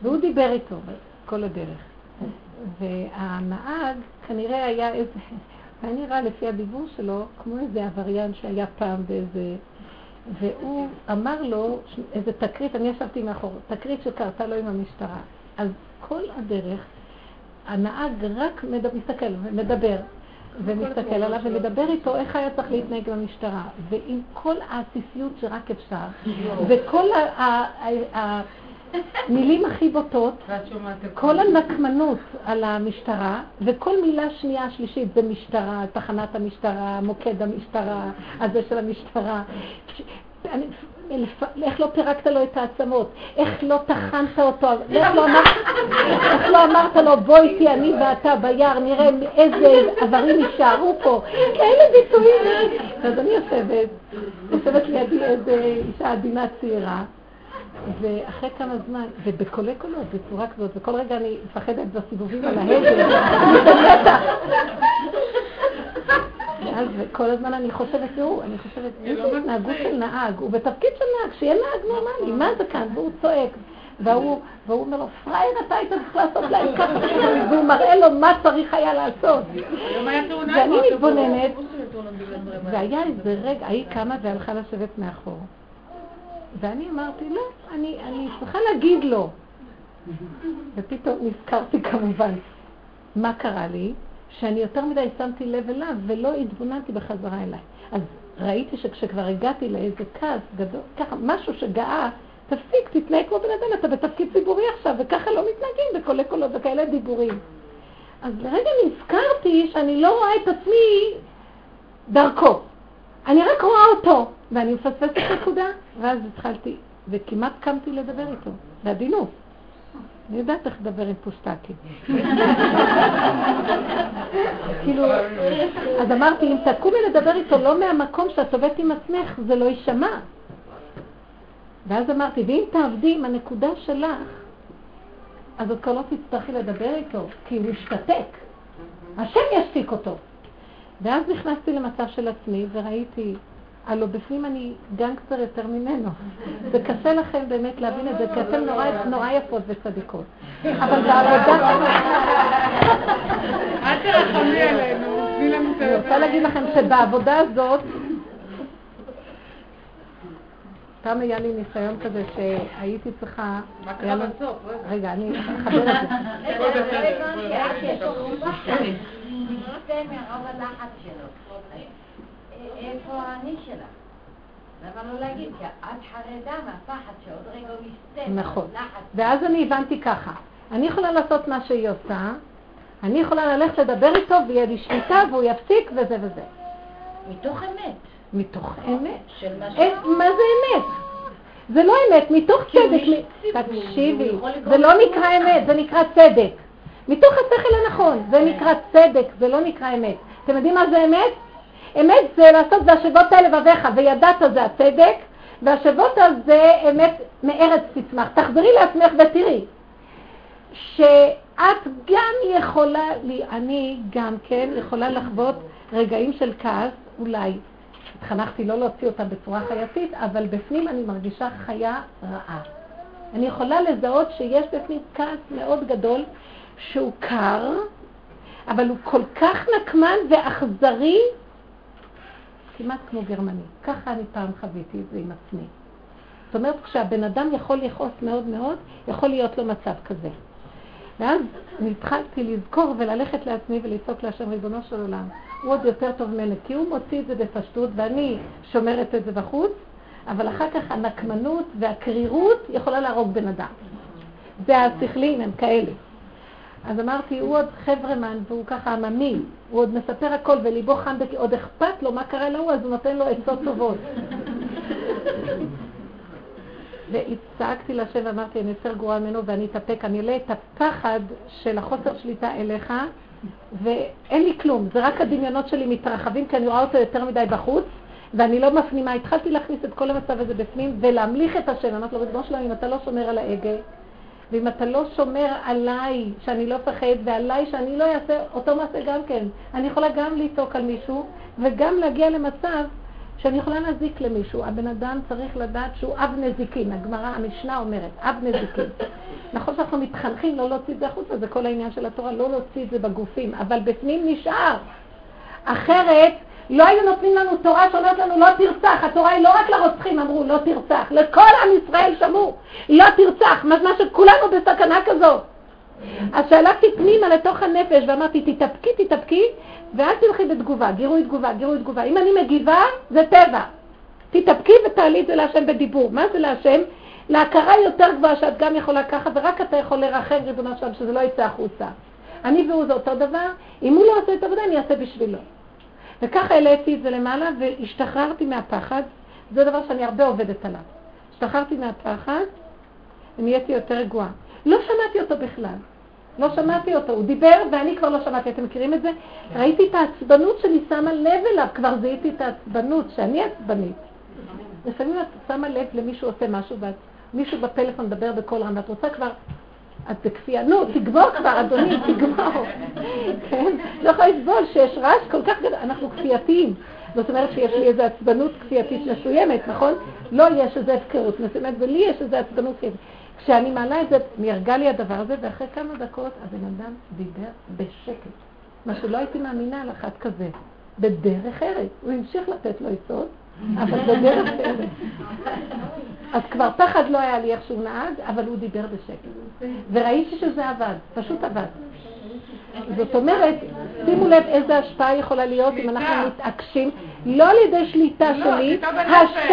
והוא דיבר איתו כל הדרך. והנהג כנראה היה איזה, היה נראה לפי הדיבור שלו כמו איזה עבריין שהיה פעם באיזה... והוא אמר לו איזה תקרית, אני ישבתי מאחור, תקרית שקרתה לו עם המשטרה. אז כל הדרך הנהג רק מסתכל ומדבר, ומסתכל עליו ומדבר איתו איך היה צריך להתנהג במשטרה. ועם כל העסיסיות שרק אפשר, וכל המילים הכי בוטות, כל הנקמנות על המשטרה, וכל מילה שנייה שלישית זה משטרה, תחנת המשטרה, מוקד המשטרה, הזה של המשטרה. איך לא פירקת לו את העצמות, איך לא טחנת אותו, לא, איך לא אמרת לו בוא איתי אני ואתה ביער, נראה איזה איברים יישארו פה, כאלה ביטויים. אז אני יושבת, יושבת לידי איזה אישה עדינה צעירה, ואחרי כמה זמן, ובקולי קולות, בצורה כזאת, וכל רגע אני מפחדת בסיבובים על ההגל, ואז כל הזמן אני חושבת, תראו, אני חושבת, איזה לא התנהגות של נהג, הוא בתפקיד של נהג, שיהיה נהג נורמלי, מה זה כאן? והוא צועק. והוא אומר לו, פראייר, אתה היית צריך לעשות להם ככה, והוא מראה לו מה צריך היה לעשות. ואני מתבוננת, והיה איזה רגע, היא קמה והלכה לשבת מאחור. ואני אמרתי, לא, אני צריכה להגיד לו. ופתאום נזכרתי כמובן. מה קרה לי? שאני יותר מדי שמתי לב אליו ולא התבוננתי בחזרה אליי. אז ראיתי שכשכבר הגעתי לאיזה כעס גדול, ככה, משהו שגאה, תפסיק, תתנהג כמו בן אדם, אתה בתפקיד ציבורי עכשיו, וככה לא מתנהגים בקולי קולות וכאלה דיבורים. אז לרגע נזכרתי שאני לא רואה את עצמי דרכו. אני רק רואה אותו, ואני מפספסת את הנקודה, ואז התחלתי, וכמעט קמתי לדבר איתו, בעדינות. אני יודעת איך לדבר עם פוסטקים. כאילו, אז אמרתי, אם תקומי לדבר איתו לא מהמקום שאת עובדת עם עצמך, זה לא יישמע. ואז אמרתי, ואם תעבדי עם הנקודה שלך, אז את כבר לא תצטרכי לדבר איתו, כי הוא ישתתק. השם ישתיק אותו. ואז נכנסתי למצב של עצמי וראיתי, הלו בפנים אני גנגסטר יותר ממנו. זה קשה לכם באמת להבין את זה, כי אתן נורא, נורא יפות וצדיקות. אבל בעבודה... אל תרחמי עלינו, תני לנו את אני רוצה להגיד לכם שבעבודה הזאת, פעם היה לי ניסיון כזה שהייתי צריכה... מה קרה בסוף? רגע, אני אחבר את זה. למה לא להגיד? כי את חרדה מהפחד שעוד רגע הוא יסתה. נכון. ואז אני הבנתי ככה, אני יכולה לעשות מה שהיא עושה, אני יכולה ללכת לדבר איתו ויהיה לי שליטה והוא יפסיק וזה וזה. מתוך אמת. מתוך אמת. של מה ש... מה זה אמת? זה לא אמת, מתוך צדק. תקשיבי, זה לא נקרא אמת, זה נקרא צדק. מתוך השכל הנכון, זה נקרא צדק, זה לא נקרא אמת. אתם יודעים מה זה אמת? אמת זה לעשות והשבות האלה לבביך, וידעת זה הצדק, והשבות הזה אמת מארץ תצמח. תחזרי לעצמך ותראי שאת גם יכולה, אני גם כן יכולה לחוות רגעים של כעס, אולי התחנכתי לא להוציא אותה בצורה חייתית, אבל בפנים אני מרגישה חיה רעה. אני יכולה לזהות שיש בפנים כעס מאוד גדול שהוא קר, אבל הוא כל כך נקמן ואכזרי כמעט כמו גרמני. ככה אני פעם חוויתי את זה עם עצמי. זאת אומרת, כשהבן אדם יכול לכעוס מאוד מאוד, יכול להיות לו מצב כזה. ואז התחלתי לזכור וללכת לעצמי ולצעוק להשם ריבונו של עולם. הוא עוד יותר טוב ממני, כי הוא מוציא את זה בפשטות ואני שומרת את זה בחוץ, אבל אחר כך הנקמנות והקרירות יכולה להרוג בן אדם. זה השכלים הם כאלה. אז אמרתי, הוא עוד חברמן והוא ככה עממי, הוא עוד מספר הכל וליבו חם, עוד אכפת לו מה קרה להוא, אז הוא נותן לו עצות טובות. והצעקתי לשם ואמרתי, אני יותר גרועה ממנו ואני אתאפק, אני אעלה את הפחד של החוסר שליטה אליך, ואין לי כלום, זה רק הדמיונות שלי מתרחבים, כי אני רואה אותו יותר מדי בחוץ, ואני לא מפנימה. התחלתי להכניס את כל המצב הזה בפנים ולהמליך את השם. אמרתי לו, ריבונו שלנו, אם אתה לא שומר על ההגה, ואם אתה לא שומר עליי, שאני לא אפחד, ועליי שאני לא אעשה אותו מעשה גם כן. אני יכולה גם לצעוק על מישהו, וגם להגיע למצב שאני יכולה להזיק למישהו. הבן אדם צריך לדעת שהוא אב נזיקין. הגמרא, המשנה אומרת, אב נזיקין. נכון שאנחנו מתחנכים לא להוציא את זה החוצה, זה כל העניין של התורה, לא להוציא את זה בגופים, אבל בפנים נשאר. אחרת, לא היו נותנים לנו תורה שאומרת לנו לא תרצח, התורה היא לא רק לרוצחים אמרו לא תרצח, לכל עם ישראל שמעו לא תרצח, משמע שכולנו בסכנה כזאת. אז שהלכתי פנימה לתוך הנפש ואמרתי תתאפקי, תתאפקי ואל תלכי בתגובה, גירוי תגובה, גירוי תגובה. אם אני מגיבה זה טבע. תתאפקי ותעלי את זה להשם בדיבור. מה זה להשם? להכרה יותר גבוהה שאת גם יכולה ככה ורק אתה יכול לרחם ריבונו שלם שזה לא יצא החוצה. אני והוא זה אותו דבר, אם הוא לא עושה את העבודה אני אעשה בשבילו. וככה העליתי את זה למעלה והשתחררתי מהפחד, זה דבר שאני הרבה עובדת עליו. השתחררתי מהפחד ונהייתי יותר רגועה. לא שמעתי אותו בכלל. לא שמעתי אותו, הוא דיבר ואני כבר לא שמעתי, אתם מכירים את זה? כן. ראיתי את העצבנות שאני שמה לב אליו, כבר זיהיתי את העצבנות, שאני עצבנית. לפעמים את שמה לב למישהו עושה משהו ואת מישהו בפלאפון מדבר בקול רם, ואת רוצה כבר, את בכפייה, נו, תגמור כבר, אדוני, תגמור. כן? לא יכולה לסבול שיש רעש כל כך גדול, אנחנו כפייתיים. זאת אומרת שיש לי איזו עצבנות כפייתית מסוימת, נכון? לא יש איזו הפקרות מסוימת, ולי יש איזו עצבנות כפייתית. כשאני מעלה את זה, נהרגה לי הדבר הזה, ואחרי כמה דקות הבן אדם דיבר בשקט. מה שלא הייתי מאמינה על אחת כזה. בדרך ארץ. הוא המשיך לתת לו עצות, אבל בדרך ארץ. אז כבר פחד לא היה לי איך שהוא נהג, אבל הוא דיבר בשקט. וראיתי שזה עבד, פשוט עבד. זאת אומרת, שימו לב איזה השפעה יכולה להיות אם אנחנו מתעקשים, לא על ידי שליטה לא, שלי, השם,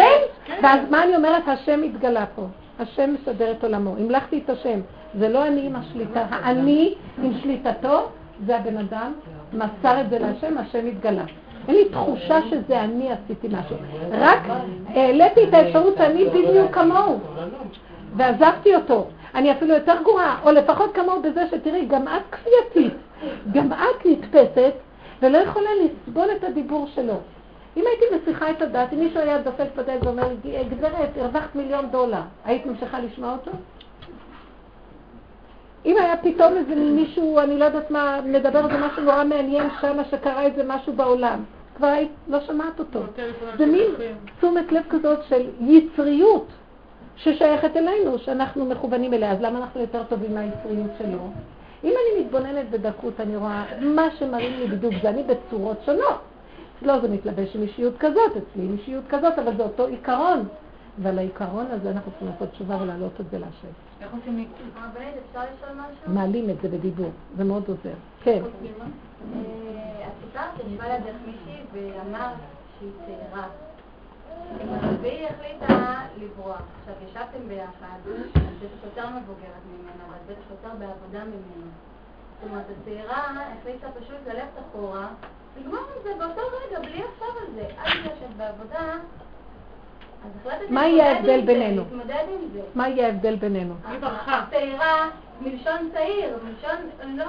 כן. ואז מה אני אומרת? השם מתגלה פה. השם מסדר את עולמו. המלכתי את השם. זה לא אני עם השליטה. האני עם שליטתו, זה הבן אדם, מסר את זה להשם, השם התגלה. אין לי תחושה שזה אני עשיתי משהו. רק העליתי את האפשרות שאני בדיוק כמוהו, ועזבתי אותו. אני אפילו יותר גרועה, או לפחות כמוהו בזה שתראי, גם את כפייתית, גם את נתפסת, ולא יכולה לסבול את הדיבור שלו. אם הייתי מסיחה את הדעת, אם מישהו היה דופק בדלת ואומר, גברת, הרווחת מיליון דולר, היית ממשיכה לשמוע אותו? אם היה פתאום איזה מישהו, אני לא יודעת מה, מדבר איזה משהו נורא מעניין שם, שקרה איזה משהו בעולם, כבר היית לא שמעת אותו. זה מין תשומת לב כזאת של יצריות ששייכת אלינו, שאנחנו מכוונים אליה, אז למה אנחנו יותר טובים מהיצריות שלו? אם אני מתבוננת בדקות, אני רואה מה שמראים לי בדיוק זה אני בצורות שונות. לא זה מתלבש עם אישיות כזאת, אצלי עם אישיות כזאת, אבל זה אותו עיקרון. ועל העיקרון הזה אנחנו צריכים לעשות תשובה ולהעלות את זה להשם. איך עושים מיקוד? רבנית, אפשר לשאול משהו? מעלים את זה בדיבור, זה מאוד עוזר. כן. אה, את סיפרת שבא לידך מישהי ואמרת שהיא צעירה. והיא החליטה לברוח. עכשיו, ישבתם ביחד, את בטח יותר מבוגרת ממנה, ואת בטח יותר בעבודה ממנו. זאת אומרת, הצעירה החליטה פשוט ללכת אחורה, לגמור עם זה באותו רגע, בלי לחשוב על זה. את יושבת בעבודה, מה יהיה ההבדל בינינו? מה יהיה ההבדל בינינו? היא ברחה. צעירה, מלשון צעיר, מלשון, אני לא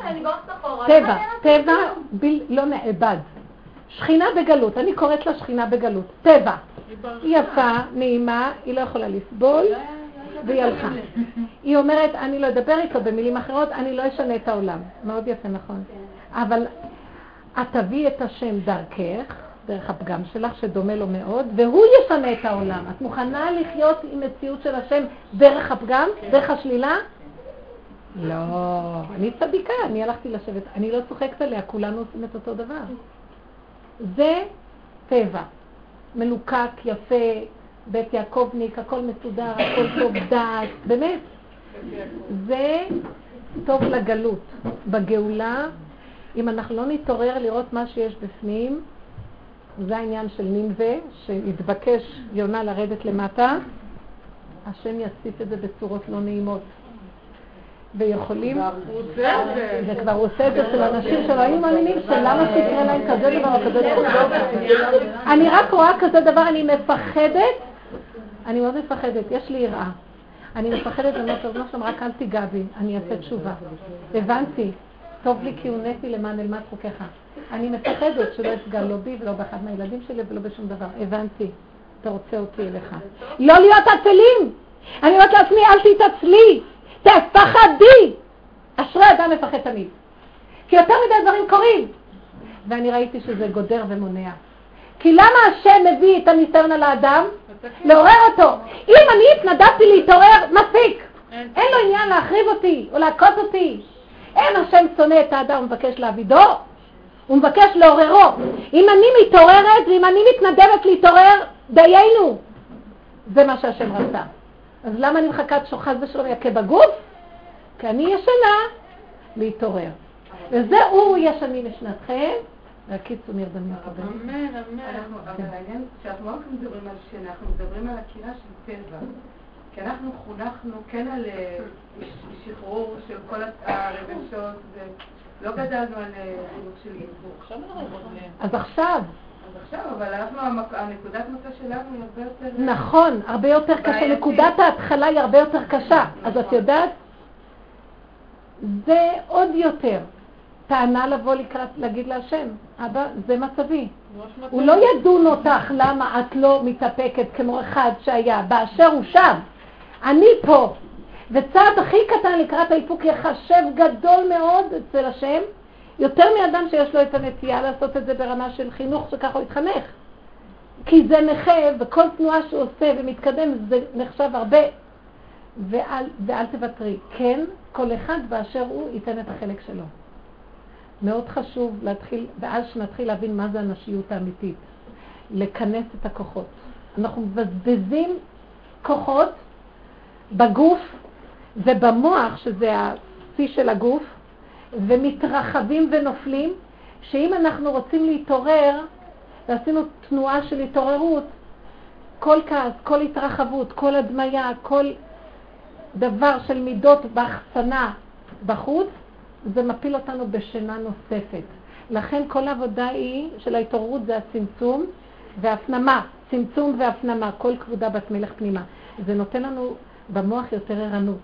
אני בורחת אחורה. טבע, טבע לא נאבד. שכינה בגלות, אני קוראת לה שכינה בגלות. טבע. היא יפה, נעימה, היא לא יכולה לסבול, והיא הלכה. היא אומרת, אני לא אדבר איתו במילים אחרות, אני לא אשנה את העולם. מאוד יפה, נכון. אבל את תביאי את השם דרכך, דרך הפגם שלך, שדומה לו מאוד, והוא ישנה את העולם. את מוכנה לחיות עם מציאות של השם דרך הפגם, כן. דרך השלילה? לא, אני צדיקה, אני הלכתי לשבת, אני לא צוחקת עליה, כולנו עושים את אותו דבר. זה טבע, מלוקק, יפה, בית יעקבניק, הכל מסודר, הכל טוב דעת, באמת. זה טוב לגלות. בגאולה, אם אנחנו לא נתעורר לראות מה שיש בפנים, זה העניין של נינווה, שהתבקש יונה לרדת למטה, השם יסיף את זה בצורות לא נעימות. ויכולים, וכבר הוא עושה את זה של אנשים שלא היו מאמינים שלמה שיקרה להם כזה דבר או כזה דבר. אני רק רואה כזה דבר, אני מפחדת, אני מאוד מפחדת, יש לי יראה. אני מפחדת, אני אומרת, לא שם, רק אל תיגע בי, אני אעשה תשובה. הבנתי, טוב לי כי הונאתי למען אלמד חוקיך. אני מפחדת שלא אפגע לא בי ולא באחד מהילדים שלי ולא בשום דבר. הבנתי, אתה רוצה אותי אליך. לא להיות עצלים! אני אומרת לעצמי, אל תתעצלי! תפחדי! אשרי אדם מפחד תמיד. כי יותר מדי דברים קורים. ואני ראיתי שזה גודר ומונע. כי למה השם מביא את הניסיון על האדם? לעורר אותו. אם אני התנדבתי להתעורר, מספיק. אין לו עניין להחריב אותי או להכות אותי. אין השם שונא את האדם ומבקש להעבידו, הוא מבקש לעוררו. אם אני מתעוררת ואם אני מתנדבת להתעורר, דיינו. זה מה שהשם רצה. אז למה אני מחכה שחס ושלום יכה בגוף? כי אני ישנה להתעורר. וזה הוא ישני משנתכם, והקיצור נרדמים לקבל. אמן, אמן. אבל העניין, כשאנחנו לא מדברים על שינה, אנחנו מדברים על הקירה של טבע. כי אנחנו חונכנו כן על אה, שחרור של כל הרגשות, לא גדלנו על אה, חינוך של. אז עכשיו. אז עכשיו, אבל אנחנו, הנקודת מוצא שלנו היא הרבה יותר... נכון, הרבה יותר קשה. נקודת ההתחלה היא הרבה יותר קשה. אז את יודעת, זה עוד יותר. טענה לבוא לקראת, להגיד להשם, אבא, זה מצבי. הוא לא ידון אותך למה את לא מתאפקת כמו אחד שהיה, באשר הוא שב. אני פה. וצעד הכי קטן לקראת האיפוק יחשב גדול מאוד אצל השם, יותר מאדם שיש לו את הנטייה לעשות את זה ברמה של חינוך שככה הוא התחנך. כי זה נכה, וכל תנועה שהוא עושה ומתקדם זה נחשב הרבה. ואל, ואל תוותרי. כן, כל אחד באשר הוא ייתן את החלק שלו. מאוד חשוב להתחיל, ואז שנתחיל להבין מה זה הנשיות האמיתית. לכנס את הכוחות. אנחנו מבזבזים כוחות בגוף ובמוח, שזה השיא של הגוף, ומתרחבים ונופלים, שאם אנחנו רוצים להתעורר, ועשינו תנועה של התעוררות, כל כעס, כל התרחבות, כל הדמיה, כל דבר של מידות בהחצנה בחוץ, זה מפיל אותנו בשינה נוספת. לכן כל העבודה היא, של ההתעוררות זה הצמצום והפנמה, צמצום והפנמה, כל כבודה בת מלך פנימה. זה נותן לנו במוח יותר ערנות,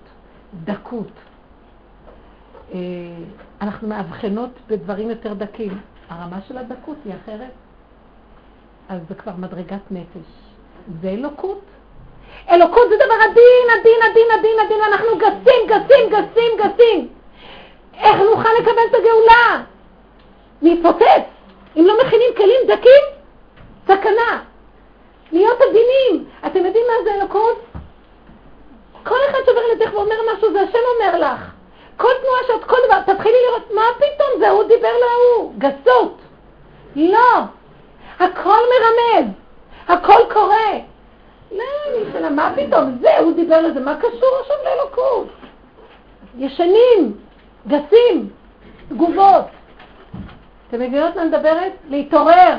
דקות. אה, אנחנו מאבחנות בדברים יותר דקים. הרמה של הדקות היא אחרת. אז זה כבר מדרגת נפש. זה אלוקות. אלוקות זה דבר עדין, עדין, עדין, עדין, עדין, אנחנו גסים, גסים, גסים, גסים. איך נוכל לקבל את הגאולה? להתפוצץ. אם לא מכינים כלים דקים, סכנה. להיות עדינים. אתם יודעים מה זה אלוקות? כל אחד שעובר לידך ואומר משהו, זה השם אומר לך. כל תנועה שאת, כל דבר, תתחילי לראות, מה פתאום זה, הוא דיבר להוא, גסות. לא. הכל מרמז, הכל קורה. לא, אני מה פתאום, זה, הוא דיבר לזה, מה קשור עכשיו לאלוקות? ישנים, גסים, תגובות. אתם מבינות מה מדברת? להתעורר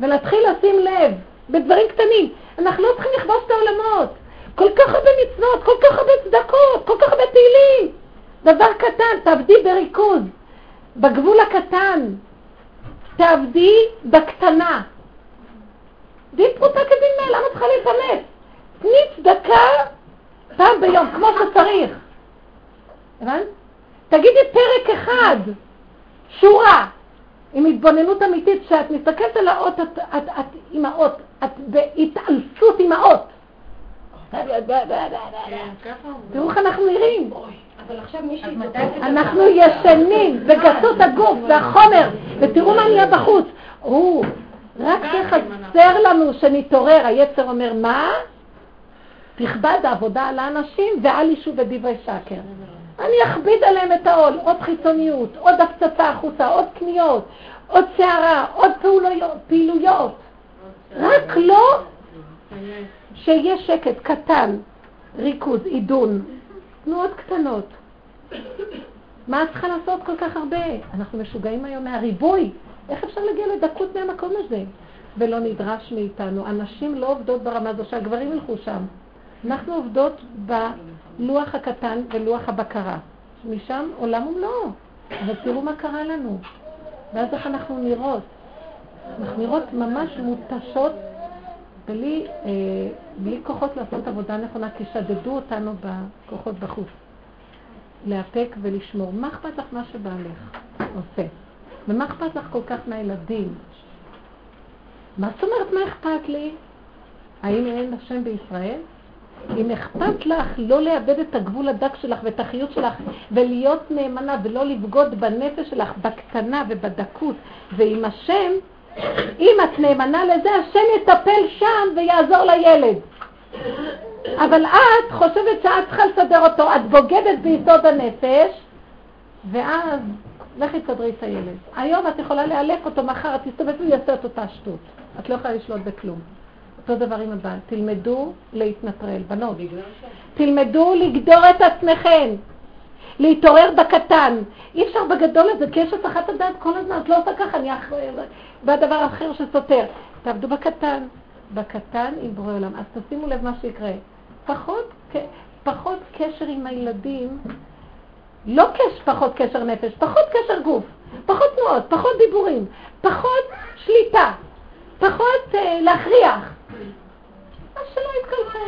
ולהתחיל לשים לב בדברים קטנים. אנחנו לא צריכים לכבוש את העולמות. כל כך הרבה מצוות, כל כך הרבה צדקות, כל כך הרבה תהילים. דבר קטן, תעבדי בריכוז, בגבול הקטן. תעבדי בקטנה. דין פרוטה כדין מאה, למה צריכה להתאמץ? תני צדקה פעם ביום, כמו שצריך. הבנת? תגידי פרק אחד, שורה, עם התבוננות אמיתית, כשאת מסתכלת על האות, את, את, את עם האות, את בהתעלפות עם האות. תראו איך אנחנו נראים. אנחנו ישנים, וגסות הגוף והחומר, ותראו מה נהיה בחוץ. רק שחסר לנו שנתעורר, היצר אומר, מה? תכבד העבודה על האנשים ואל ישו בדברי שקר. אני אכביד עליהם את העול, עוד חיצוניות, עוד הפצצה החוצה, עוד קניות, עוד שערה, עוד פעולויות, פעילויות. רק לא שיהיה שקט קטן, ריכוז, עידון, תנועות קטנות. מה את צריכה לעשות כל כך הרבה? אנחנו משוגעים היום מהריבוי. איך אפשר להגיע לדקות מהמקום הזה? ולא נדרש מאיתנו. הנשים לא עובדות ברמה הזו שהגברים ילכו שם. אנחנו עובדות בלוח הקטן ולוח הבקרה. משם עולם ומלואו. אבל תראו מה קרה לנו. ואז איך אנחנו נראות. אנחנו נראות ממש מותשות בלי, אה, בלי כוחות לעשות עבודה נכונה, כי שדדו אותנו בכוחות בחוץ. לאפק ולשמור. מה אכפת לך מה שבעלך עושה? ומה אכפת לך כל כך מהילדים? מה זאת אומרת מה אכפת לי? האם אין השם בישראל? אם אכפת לך לא לאבד את הגבול הדק שלך ואת החיות שלך ולהיות נאמנה ולא לבגוד בנפש שלך בקטנה ובדקות ועם השם, אם את נאמנה לזה, השם יטפל שם ויעזור לילד. אבל את חושבת שאת צריכה לסדר אותו, את בוגדת ביסוד הנפש, ואז לכי תסדרי את הילד. היום את יכולה לאלף אותו, מחר את תסתובב ויעשה את אותה שטות. את לא יכולה לשלוט בכלום. אותו דבר עם הבעל. תלמדו להתנטרל, בנות. תלמדו לגדור את עצמכם. להתעורר בקטן. אי אפשר בגדול הזה, כי יש הסחת הדעת כל הזמן, את לא עושה ככה, אני אחראי, והדבר האחר שסותר. תעבדו בקטן, בקטן עם בורא עולם. אז תשימו לב מה שיקרה. פחות, פחות קשר עם הילדים, לא קש, פחות קשר נפש, פחות קשר גוף, פחות תנועות, פחות דיבורים, פחות שליטה, פחות אה, להכריח. אז שלא יתקלחו.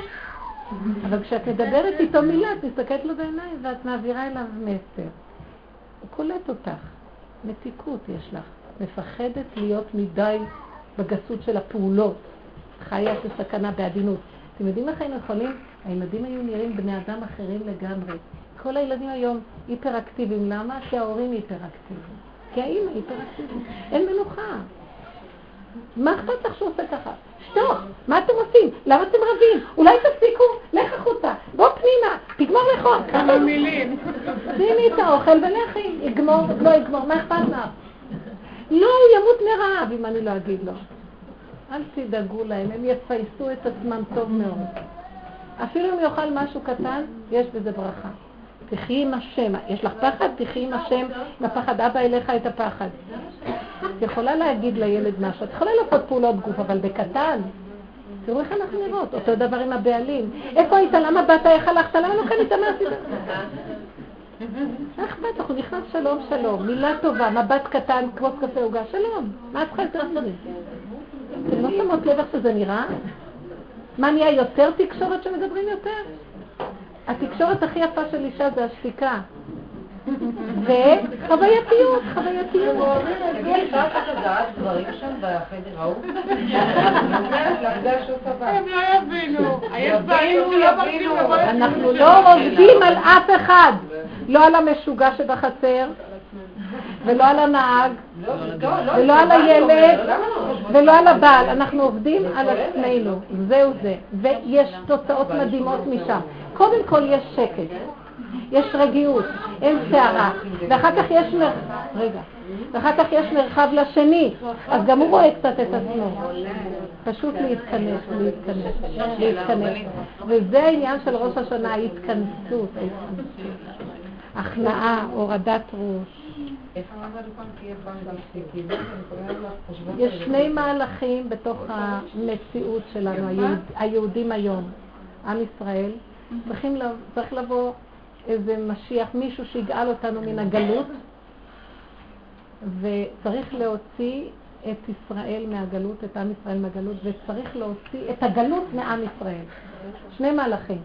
אבל כשאת מדברת איתו מילה, את מסתכלת לו בעיניים ואת מעבירה אליו מסר. הוא קולט אותך. מתיקות יש לך. מפחדת להיות מדי בגסות של הפעולות. חיה של סכנה בעדינות. אתם יודעים איך היינו יכולים? הילדים היו נראים בני אדם אחרים לגמרי. כל הילדים היום היפראקטיביים. למה? כי ההורים היפראקטיביים. כי האימא היפראקטיבית. אין מנוחה. מה אכפת לך שהוא עושה ככה? שתוק, מה אתם עושים? למה אתם רבים? אולי תפסיקו? לך החוצה, בוא פנימה, תגמור לאכול. כמה מילים. שימי את האוכל ולכי, יגמור, לא יגמור, מה אכפת לך? לא, הוא ימות מרעב אם אני לא אגיד לו. אל תדאגו להם, הם יפייסו את עצמם טוב מאוד. אפילו אם יאכל משהו קטן, יש בזה ברכה. תחי עם השם. יש לך פחד? תחי עם השם, בפחד אבא אליך את הפחד. את יכולה להגיד לילד משהו, את יכולה לעשות פעולות גוף, אבל בקטן. תראו איך אנחנו נראות, אותו דבר עם הבעלים. איפה היית? למה באת? איך הלכת? למה לא קנית? מה עשית? מה אכפת לך? הוא נכנס שלום שלום, מילה טובה, מבט קטן, כוס קפה עוגה, שלום. מה את צריכה יותר מזה? אתם לא שמות לב איך שזה נראה? מה נהיה יותר תקשורת שמדברים יותר? התקשורת הכי יפה של אישה זה השתיקה. וחווייתיות, חווייתיות. אפשר לדעת דברים שם בחדר ההוא? הם לא יבינו. אנחנו לא עובדים על אף אחד. לא על המשוגע שבחצר, ולא על הנהג, ולא על הילד, ולא על הבעל. אנחנו עובדים על עצמנו. זהו זה. ויש תוצאות מדהימות משם. קודם כל יש שקט. יש רגיעות, אין סערה, ואחר כך יש מרחב, רגע, ואחר כך יש מרחב לשני, אז גם הוא רואה קצת את עצמו. פשוט להתכנס, להתכנס, להתכנס. וזה העניין של ראש השנה, ההתכנסות, הכנעה, הורדת ראש. יש שני מהלכים בתוך המציאות שלנו, היהודים היום. עם ישראל, צריך לבוא איזה משיח, מישהו שיגאל אותנו מן הגלות, וצריך להוציא את ישראל מהגלות, את עם ישראל מהגלות, וצריך להוציא את הגלות מעם ישראל. שני מהלכים.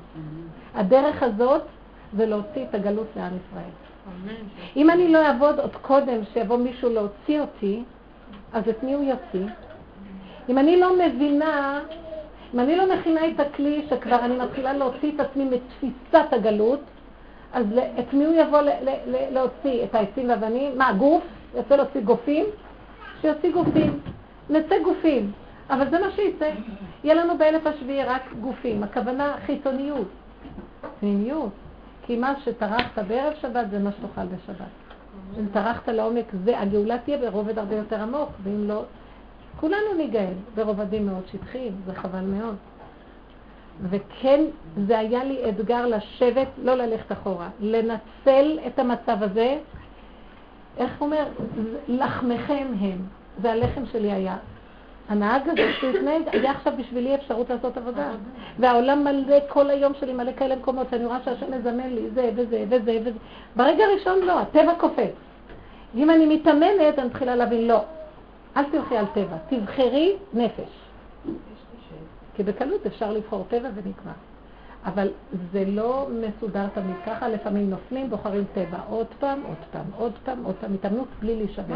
הדרך הזאת זה להוציא את הגלות מעם ישראל. אם אני לא אעבוד עוד קודם שיבוא מישהו להוציא אותי, אז את מי הוא יוציא? אם אני לא מבינה, אם אני לא מכינה את הכלי שכבר אני מתחילה להוציא את עצמי מתפיסת הגלות, אז את מי הוא יבוא להוציא? את העצים והבנים? מה, גוף? יוצא להוציא גופים? שיוציא גופים. נצא גופים. אבל זה מה שיצא. יהיה לנו באלף השביעי רק גופים. הכוונה חיצוניות. פנימיות. כי מה שטרחת בערב שבת זה מה שתאכל בשבת. אם טרחת לעומק זה, הגאולה תהיה ברובד הרבה יותר עמוק, ואם לא, כולנו ניגאל ברובדים מאוד שטחיים, זה חבל מאוד. וכן, זה היה לי אתגר לשבת, לא ללכת אחורה, לנצל את המצב הזה. איך הוא אומר? לחמכם הם. זה הלחם שלי היה. הנהג הזה שהתנהג, היה עכשיו בשבילי אפשרות לעשות עבודה. והעולם מלא, כל היום שלי מלא כאלה מקומות, שאני רואה שהשם מזמן לי זה וזה וזה וזה. ברגע הראשון לא, הטבע קופץ. אם אני מתאמנת, אני מתחילה להבין, לא, אל תלכי על טבע, תבחרי נפש. כי בקלות אפשר לבחור טבע ונגמר. אבל זה לא מסודר תמיד ככה, לפעמים נופלים, בוחרים טבע. עוד פעם, עוד פעם, עוד פעם, עוד פעם, התאמנות בלי להישבר.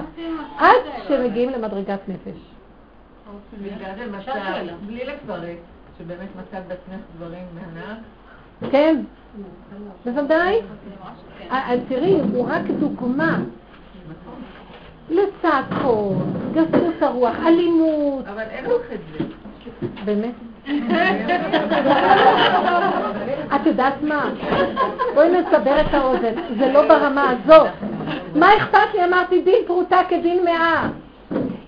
עד שמגיעים למדרגת נפש. בלי לפרט, שבאמת מצאת בעצמך דברים מהנהג? כן, בוודאי. תראי, הוא רק דוגמה. לצעקות, גסות הרוח, אלימות. אבל אין לך את זה. באמת? את יודעת מה? בואי נסבר את האוזן, זה לא ברמה הזאת. מה אכפת לי? אמרתי דין פרוטה כדין מאה.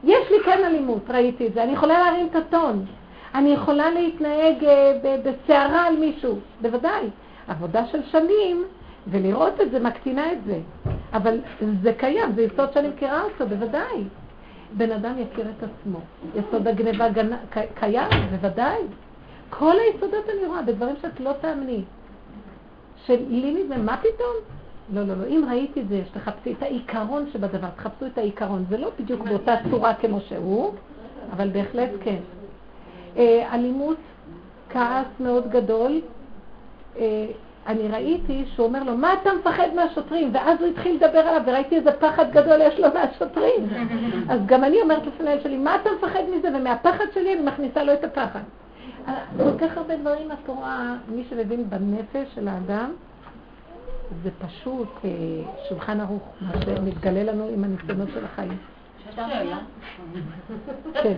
יש לי כן אלימות, ראיתי את זה. אני יכולה להרים את הטון. אני יכולה להתנהג אה, בסערה על מישהו, בוודאי. עבודה של שנים, ולראות את זה מקטינה את זה. אבל זה קיים, זה יסוד שאני מכירה אותו, בוודאי. בן אדם יכיר את עצמו. יסוד הגניבה גנ... קיים, בוודאי. כל היסודות אני רואה, בדברים שאת לא תאמני. שלי מזה, מה פתאום? לא, לא, לא. אם ראיתי את זה, שתחפשי את העיקרון שבדבר, תחפשו את העיקרון. זה לא בדיוק באותה צורה כמו שהוא, אבל בהחלט כן. אה, אלימות, כעס מאוד גדול, אה, אני ראיתי שהוא אומר לו, מה אתה מפחד מהשוטרים? ואז הוא התחיל לדבר עליו, וראיתי איזה פחד גדול יש לו מהשוטרים. אז גם אני אומרת לפני שלי, מה אתה מפחד מזה? ומהפחד שלי אני מכניסה לו את הפחד. כל כך הרבה דברים התורה, מי שמבין בנפש של האדם, זה פשוט אה, שולחן ערוך, מה שמתגלה לנו עם הניסיונות של החיים. כן.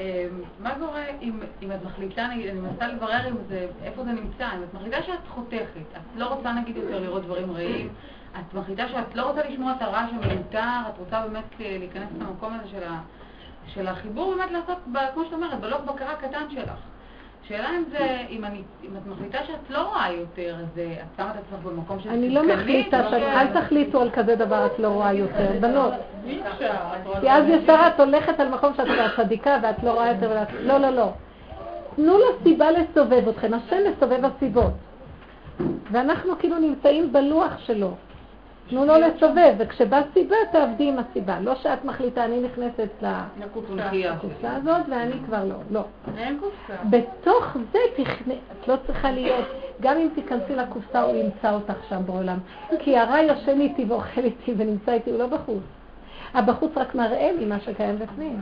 אמ, מה קורה אם את מחליטה, נגיד, אני מנסה לברר אם זה, איפה זה נמצא, אם את מחליטה שאת חותכת, את לא רוצה נגיד יותר לראות דברים רעים, את מחליטה שאת לא רוצה לשמוע את הרעש המיותר, את רוצה באמת אה, להיכנס למקום הזה של, ה, של החיבור, באמת לעשות, כמו שאת אומרת, בלוק בקרה קטן שלך. השאלה אם זה, אם, אני, אם את מחליטה שאת לא רואה יותר, אז אה, את שמה את עצמך במקום שזה אני לא מחליטה, שאת, אל תחליטו על כזה דבר, את לא רואה יותר. בנות. כי אז ישר את הולכת על מקום שאת כבר צדיקה ואת לא רואה יותר. לא, לא, לא. תנו לו סיבה לסובב אתכם, השם מסובב הסיבות. ואנחנו כאילו נמצאים בלוח שלו. תנו לו לסובב, וכשבא סיבה תעבדי עם הסיבה. לא שאת מחליטה, אני נכנסת לקופסה הזאת ואני כבר לא. לא. אין קופסה. בתוך זה. את לא צריכה להיות, גם אם תיכנסי לקופסה הוא ימצא אותך שם בעולם. כי הרע יושן איתי ואוכל איתי ונמצא איתי, הוא לא בחוץ. הבחוץ רק מראה לי מה שקיים בפנים.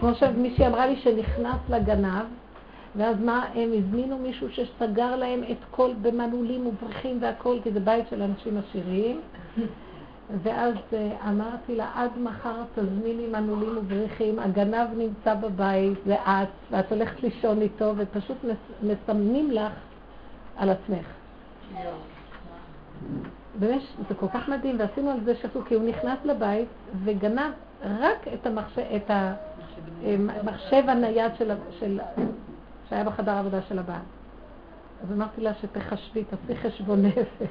כמו שמישהי אמרה לי שנכנס לגנב, ואז מה, הם הזמינו מישהו שסגר להם את כל במנעולים ובריחים והכל, כי זה בית של אנשים עשירים. ואז אה, אמרתי לה, עד מחר תזמיני מנעולים ובריחים, הגנב נמצא בבית, זה את, ואת הולכת לישון איתו, ופשוט מסמנים לך על עצמך. באמת, זה כל כך מדהים, ועשינו על זה שפו, כי הוא נכנס לבית וגנב רק את המחשב, את המחשב הנייד של, של שהיה בחדר העבודה של הבעל. אז אמרתי לה שתחשבי, תעשי חשבון נפש.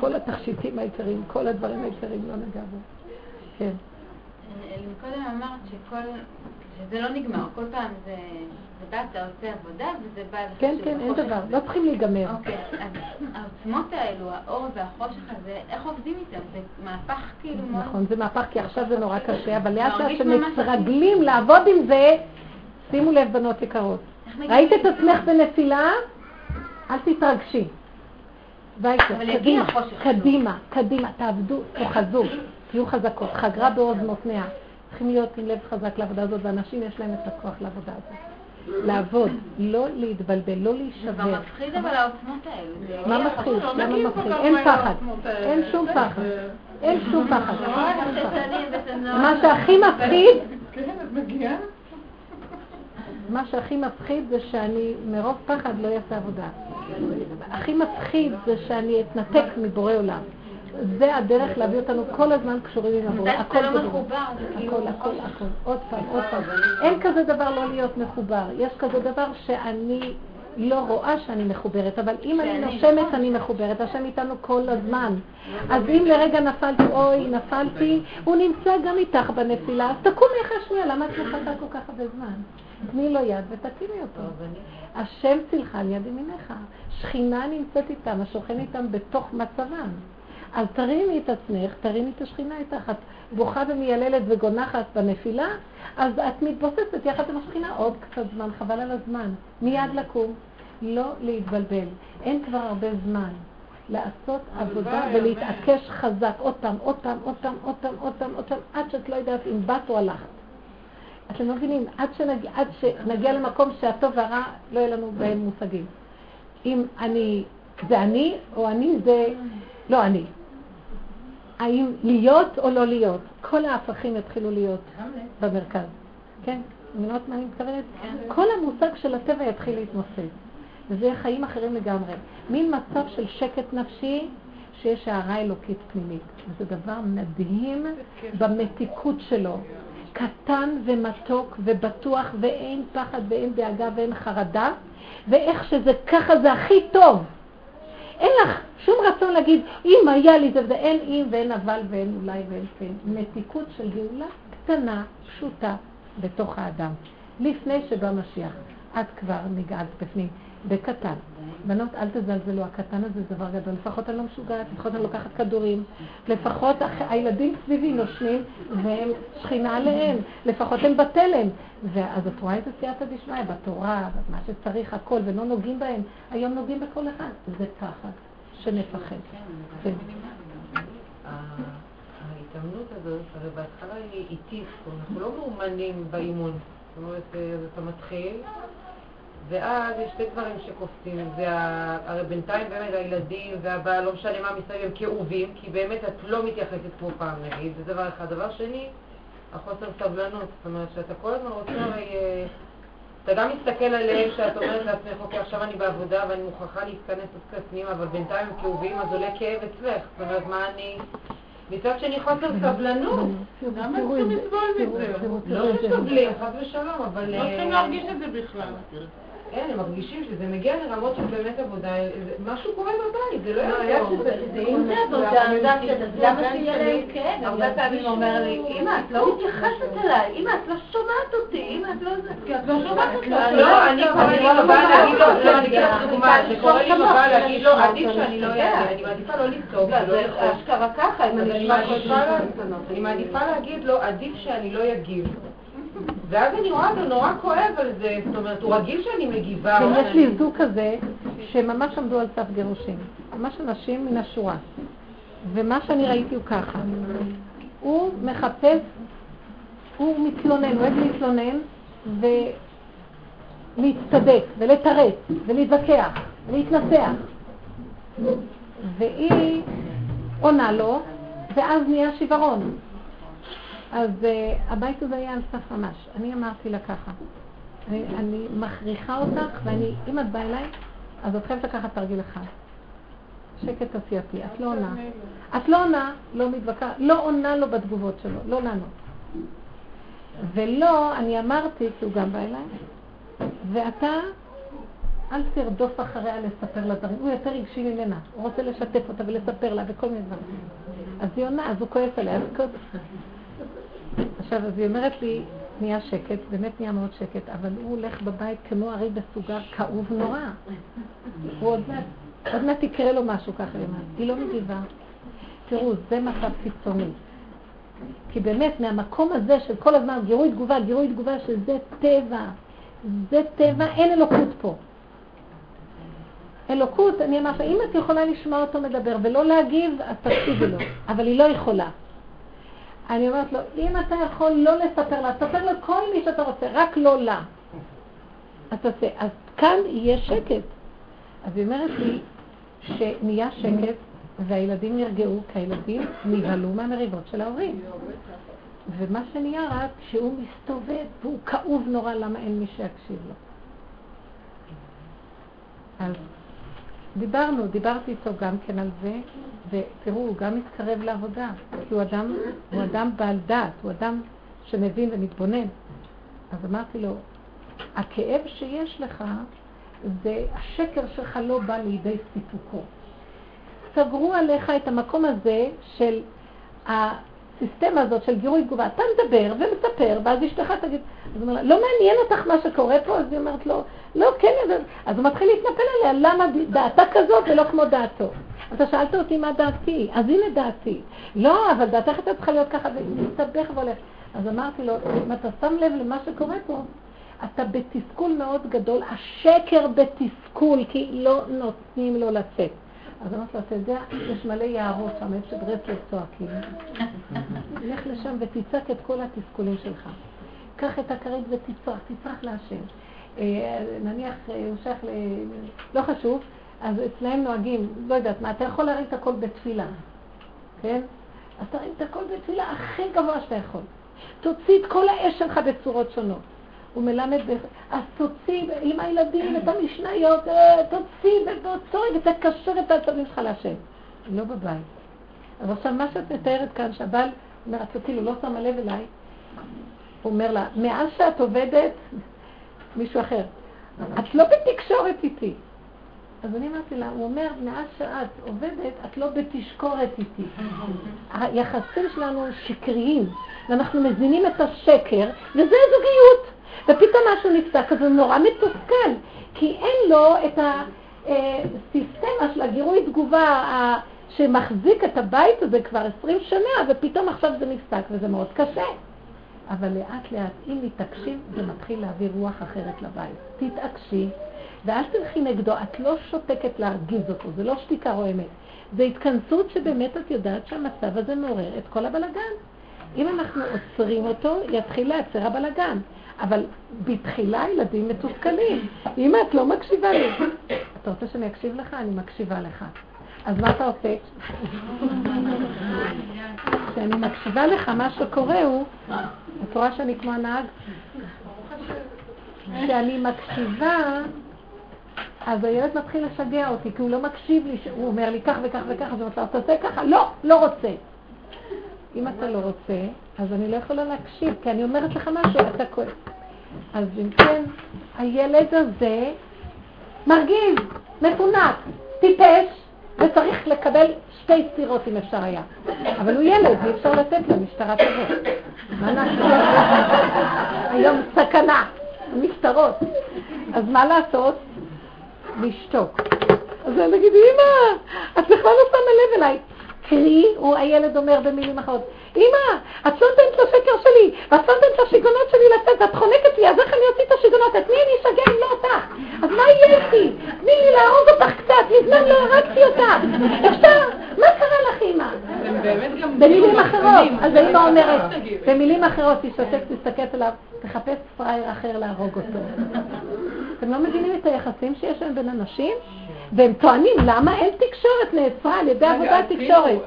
כל התכשיטים העיקריים, כל הדברים העיקריים לא נגע בו. כן. קודם אמרת שכל, שזה לא נגמר, כל פעם זה, אתה עושה עבודה וזה בא... כן, כן, אין דבר, לא צריכים להיגמר. אוקיי, אז העוצמות האלו, האור והחושך הזה, איך עובדים איתם? זה מהפך כאילו. נכון, זה מהפך כי עכשיו זה נורא קשה, אבל לאט לאט שמתרגלים לעבוד עם זה, שימו לב בנות יקרות. ראית את עצמך בנפילה? אל תתרגשי. קדימה, קדימה, קדימה, תעבדו, תאחזו, תהיו חזקות. חגרה בעוז מותניה. צריכים להיות עם לב חזק לעבודה הזאת, ואנשים יש להם את הכוח לעבודה הזאת. לעבוד, לא להתבלבל, לא להישבר. זה מפחיד אבל העוצמות האלה. מה מפחיד? למה מפחיד? אין פחד. אין שום פחד. אין שום פחד. מה שהכי מפחיד... כן, את מגיעה? מה שהכי מפחיד זה שאני מרוב פחד לא אעשה עבודה. הכי מפחיד זה שאני אתנתק מבורא עולם. זה הדרך להביא אותנו כל הזמן קשורים עם הבורא. הכל לא מחובר. כאילו הכל, הכל, הכל. עוד פעם, עוד פעם. אין כזה דבר לא להיות מחובר. יש כזה דבר שאני לא רואה שאני מחוברת, אבל אם אני נושמת אני מחוברת, השם איתנו כל הזמן. אז אם לרגע נפלתי, אוי, נפלתי, הוא נמצא גם איתך בנפילה, אז תקומי אחרי שנייה, למה את מחכה כל כך הרבה זמן? תני לו יד ותקימי אותו. השם צילך על יד ימינך. שכינה נמצאת איתם, השוכן איתם בתוך מצבם. אז תרימי את עצמך, תרימי את השכינה איתך. את בוכה ומייללת וגונחת בנפילה, אז את מתבוססת יחד עם השכינה עוד קצת זמן, חבל על הזמן. מיד לקום, לא להתבלבל. אין כבר הרבה זמן. לעשות עבודה ולהתעקש חזק עוד פעם, עוד פעם, עוד פעם, עוד פעם, עוד פעם, עוד פעם, עד שאת לא יודעת אם באת או הלכת. אתם לא מבינים, עד שנגיע, עד שנגיע למקום שהטוב והרע לא יהיה לנו בהם מושגים. אם אני, זה אני, או אני זה לא אני. האם להיות או לא להיות. כל ההפכים יתחילו להיות במרכז. כן? מבינות מה אני מתכוונת? כן. כל המושג של הטבע יתחיל להתנוסס. וזה יהיה חיים אחרים לגמרי. מין מצב של שקט נפשי שיש הערה אלוקית פנימית. וזה דבר מדהים במתיקות שלו. קטן ומתוק ובטוח ואין פחד ואין דאגה ואין חרדה, ואיך שזה ככה זה הכי טוב. אין לך שום רצון להגיד, אם היה לי זה וזה, אין אם ואין אבל ואין אולי ואין כן. מתיקות של גאולה קטנה, פשוטה, בתוך האדם. לפני שבא משיח, את כבר נגעת בפנים. בקטן. בנות, אל תזלזלו, הקטן הזה זה דבר גדול. לפחות אני לא משוגעת, לפחות אני לוקחת כדורים. לפחות הילדים סביבי נושמים והם שכינה עליהם. לפחות הם בתלם. ואז את רואה את הסייעתא דשמיא בתורה, מה שצריך, הכל, ולא נוגעים בהם. היום נוגעים בכל אחד. זה פחד, שנפחד. כן. ההתאמנות הזאת, הרי בהתחלה היא איטית, אנחנו לא מאומנים באימון. זאת אומרת, אתה מתחיל, ואז יש שתי דברים שקופצים, זה הרי בינתיים באמת הילדים והבעל, לא משנה מה מסביב, הם כאובים, כי באמת את לא מתייחסת כמו פעם נגיד, זה דבר אחד. דבר שני, החוסר סבלנות, זאת אומרת שאתה כל הזמן רוצה הרי, אה, אתה גם מסתכל עליהם שאת אומרת לעצמך, אוקיי, עכשיו אני בעבודה ואני מוכרחה להתכנס קצת פנימה, אבל בינתיים הם כאובים, אז עולה כאב אצלך, זאת אומרת, מה אני... מצד שני חוסר סבלנות. למה צריכים לסבול מזה? לא סובלים, חס ושלום, אבל... לא צריכים להרגיש את זה בכלל. כן, הם מרגישים שזה מגיע לרמות של באמת עבודה, משהו קורה בבית, זה לא יעזור. אם זה עבודה, למה שיהיה להם כאב? הרבה פעמים אומר לי, אמא, את לא מתייחסת אליי, אמא, את לא שומעת אותי, אמא, את לא... את לא שומעת אותי. לא, אני קורא לי בבא להגיד לו, לא, אני אגיד לך דוגמה, שקורא לי בבא להגיד לו, עדיף שאני לא אענה, אני מעדיפה לא לצעוק. זה אשכרה ככה, אני מעדיפה להגיד לו, עדיף שאני לא אגיב. ואז אני רואה אותו נורא כואב על זה, זאת אומרת, הוא רגיל שאני מגיבה. ויש לי זוג כזה, שממש עמדו על סף גירושים. ממש אנשים מן השורה. ומה שאני ראיתי הוא ככה. הוא מחפש, הוא מתלונן, הוא אוהב להתלונן, ולהצטדק, ולתרץ, ולהתווכח, ולהתנסח. והיא עונה לו, ואז נהיה שיוורון. אז uh, הבית הזה היה על סף ממש. אני אמרתי לה ככה, אני, אני מכריחה אותך, ואני, אם את באה אליי, אז את חייבת לקחת תרגיל אחד. שקט עשייתי, את לא עונה. את לא עונה, לא מתווכחת, לא עונה לו בתגובות שלו, לא לענות. ולא, אני אמרתי, כי הוא גם בא אליי, ואתה, אל תרדוף אחריה לספר לה דברים, הוא יותר רגשי ממנה, הוא רוצה לשתף אותה ולספר לה וכל מיני דברים. אז היא עונה, אז הוא כועס עליה, אז עכשיו, אז היא אומרת לי, נהיה שקט, באמת נהיה מאוד שקט, אבל הוא הולך בבית כמו ארי בסוגר, כאוב נורא. הוא עוד מעט, עוד מעט יקרה לו משהו ככה, היא לא מגיבה. תראו, זה מצב קיצוני. כי באמת, מהמקום הזה של כל הזמן גירוי תגובה, גירוי תגובה, שזה טבע, זה טבע, אין אלוקות פה. אלוקות, אני אמרתי, אם את יכולה לשמוע אותו מדבר ולא להגיב, אז תקשיבי לו, אבל היא לא יכולה. אני אומרת לו, אם אתה יכול לא לספר לה, תספר לכל מי שאתה רוצה, רק לא לה. אז תעשה. אז כאן יהיה שקט. אז היא אומרת לי שנהיה שקט והילדים נרגעו, כי הילדים נבהלו מהמריבות של ההורים. ומה שנהיה רק שהוא מסתובב והוא כאוב נורא למה אין מי שיקשיב לו. אז דיברנו, דיברתי איתו גם כן על זה, ותראו, הוא גם מתקרב לעבודה, כי הוא אדם, הוא אדם בעל דעת, הוא אדם שמבין ומתבונן. אז אמרתי לו, הכאב שיש לך, זה השקר שלך לא בא לידי סיפוקו. סגרו עליך את המקום הזה של הסיסטמה הזאת של גירוי תגובה. אתה מדבר ומספר, ואז אשתך תגיד, אז הוא אומר לה, לא מעניין אותך מה שקורה פה? אז היא אומרת לו, לא, כן, אז הוא מתחיל להתנפל עליה, למה דעתה כזאת ולא כמו דעתו? אתה שאלת אותי מה דעתי, אז הנה דעתי. לא, אבל דעתך הייתה צריכה להיות ככה, ומסתבך והולך. אז אמרתי לו, אם אתה שם לב למה שקורה פה, אתה בתסכול מאוד גדול, השקר בתסכול, כי לא נותנים לו לצאת. אז אמרתי לו, אתה יודע, יש מלא יערות שם, איפה שברסלב צועקים. לך לשם ותצעק את כל התסכולים שלך. קח את הכרית ותצרח, תצרח להשם. אה, נניח אה, הוא שייך ל... לא חשוב, אז אצלהם נוהגים, לא יודעת מה, אתה יכול להרים את הכל בתפילה, כן? אז תרים את הכל בתפילה הכי גבוה שאתה יכול. תוציא את כל האש שלך בצורות שונות. הוא מלמד, אז תוציא עם הילדים את המשניות, אה, תוציא ותוציא ותקשר את העצבים שלך להשם. לא בבית. אז עכשיו מה שאת מתארת כאן, שהבעל אומר, את כאילו לא שמה לב אליי, הוא אומר לה, מאז שאת עובדת, מישהו אחר, את לא בתקשורת איתי. אז אני אמרתי לה, הוא אומר, מאז שאת עובדת, את לא בתשקורת איתי. היחסים שלנו שקריים, ואנחנו מזינים את השקר, וזה זוגיות. ופתאום משהו נפסק, אז הוא נורא מתוסכל, כי אין לו את הסיסטמה של הגירוי תגובה שמחזיק את הבית הזה כבר עשרים שנה, ופתאום עכשיו זה נפסק, וזה מאוד קשה. אבל לאט לאט, אם מתעקשים, זה מתחיל להביא רוח אחרת לבית. תתעקשי, ואל תלכי נגדו, את לא שותקת להרגיז אותו, זה לא שתיקה רועמת. זה התכנסות שבאמת את יודעת שהמצב הזה מעורר את כל הבלגן. אם אנחנו עוצרים אותו, יתחיל להיעצר הבלגן. אבל בתחילה ילדים מתוסכלים. אם את לא מקשיבה לי, אתה רוצה שאני אקשיב לך? אני מקשיבה לך. אז מה אתה עושה? כשאני מקשיבה לך, מה שקורה הוא, את רואה שאני כמו הנהג? כשאני מקשיבה, אז הילד מתחיל לשגע אותי, כי הוא לא מקשיב לי, הוא אומר לי כך וכך וכך, אז הוא אומר, אתה עושה ככה? לא, לא רוצה. אם אתה לא רוצה, אז אני לא יכולה להקשיב, כי אני אומרת לך משהו, אתה כועס. אז אם כן, הילד הזה מרגיז, מפונק, טיפש, וצריך לקבל שתי סטירות אם אפשר היה. אבל הוא ילד, אי אפשר לתת לו משטרה כזאת. מה נעשה? היום סכנה, משטרות. אז מה לעשות? לשתוק. אז אני אגיד, אמא, את בכלל לא שמה לב אליי. קרי, הוא הילד אומר במילים אחרות, אמא, את לא נותנת לשקר שלי, ואת לא נותנת לשיגונות שלי לצאת, ואת חונקת לי, אז איך אני אוציא את השיגונות? את מי אני אשגע אם לא אותך? אז מה יהיה איתי? תני לי להרוג אותך קצת, מזמן לא הרגתי אותך. אפשר, מה קרה לך, אמא? במילים אחרות, אז האמא אומרת, במילים אחרות, תשתתף, תסתכלת עליו, תחפש פראייר אחר להרוג אותו. אתם לא מבינים את היחסים שיש להם בין אנשים? והם טוענים, למה אין תקשורת נעצרה על ידי עבודת תקשורת?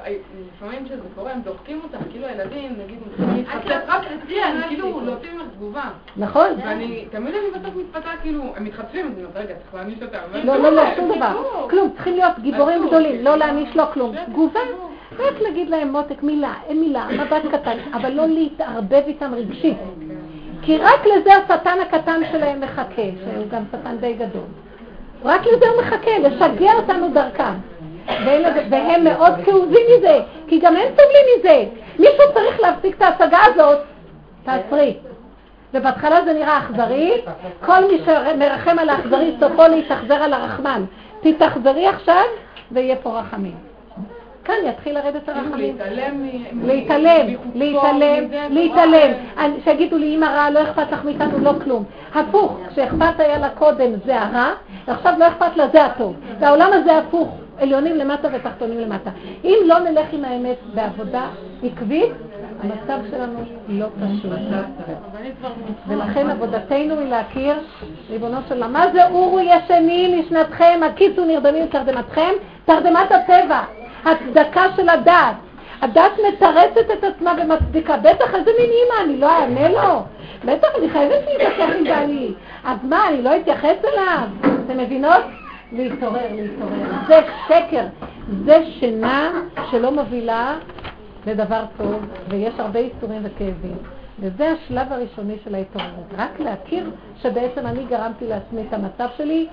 לפעמים כשזה קורה, הם דוחקים אותך, כאילו הילדים, נגיד, מתחפש רק אצלי, אני כאילו להוציא ממך תגובה. נכון. ואני, תמיד אני בסוף מתפתה, כאילו, הם מתחצפים, אני אומרת, רגע, צריך להעניש אותם. לא, לא, לא, שום דבר. כלום, צריכים להיות גיבורים גדולים, לא להעניש לא כלום. תגובה, רק להגיד להם מותק, מילה, אין מילה, מבט קטן, אבל לא להתערבב איתם רגשית. כי רק לזה השטן הקטן שלהם מחכה, שהוא גם שטן די גדול. רק לזה הוא מחכה, לשגע אותנו דרכם. והם מאוד כאובים מזה, כי גם הם סובלים מזה. מישהו צריך להפסיק את ההשגה הזאת, תעצרי. ובהתחלה זה נראה אכזרי, כל מי שמרחם על האכזרי סופו להתאכזר על הרחמן. תתאכזרי עכשיו ויהיה פה רחמים. כאן יתחיל לרדת הרחמים. להתעלם, להתעלם, להתעלם. שיגידו לי, אמא רעה, לא אכפת לך מאיתנו, לא כלום. הפוך, כשאכפת היה לה קודם זה הרע, ועכשיו לא אכפת לה זה הטוב. והעולם הזה הפוך, עליונים למטה ותחתונים למטה. אם לא נלך עם האמת בעבודה עקבית, המצב שלנו לא פשוט. ולכן עבודתנו היא להכיר, ריבונו של עולם, מה זה אורו ישנים משנתכם, הקיצו נרדמים תרדמתכם, תרדמת הטבע. הצדקה של הדת. הדת מתרצת את עצמה ומצדיקה. בטח, איזה מין אימא, אני לא אענה לו? בטח, אני חייבת להתווכח עם בעלי. אז מה, אני לא אתייחס אליו? אתם מבינות? להתעורר, להתעורר. זה שקר. זה שינה שלא מובילה לדבר טוב, ויש הרבה איסורים וכאבים. וזה השלב הראשוני של ההתעוררות. רק להכיר שבעצם אני גרמתי לעצמי את המצב שלי,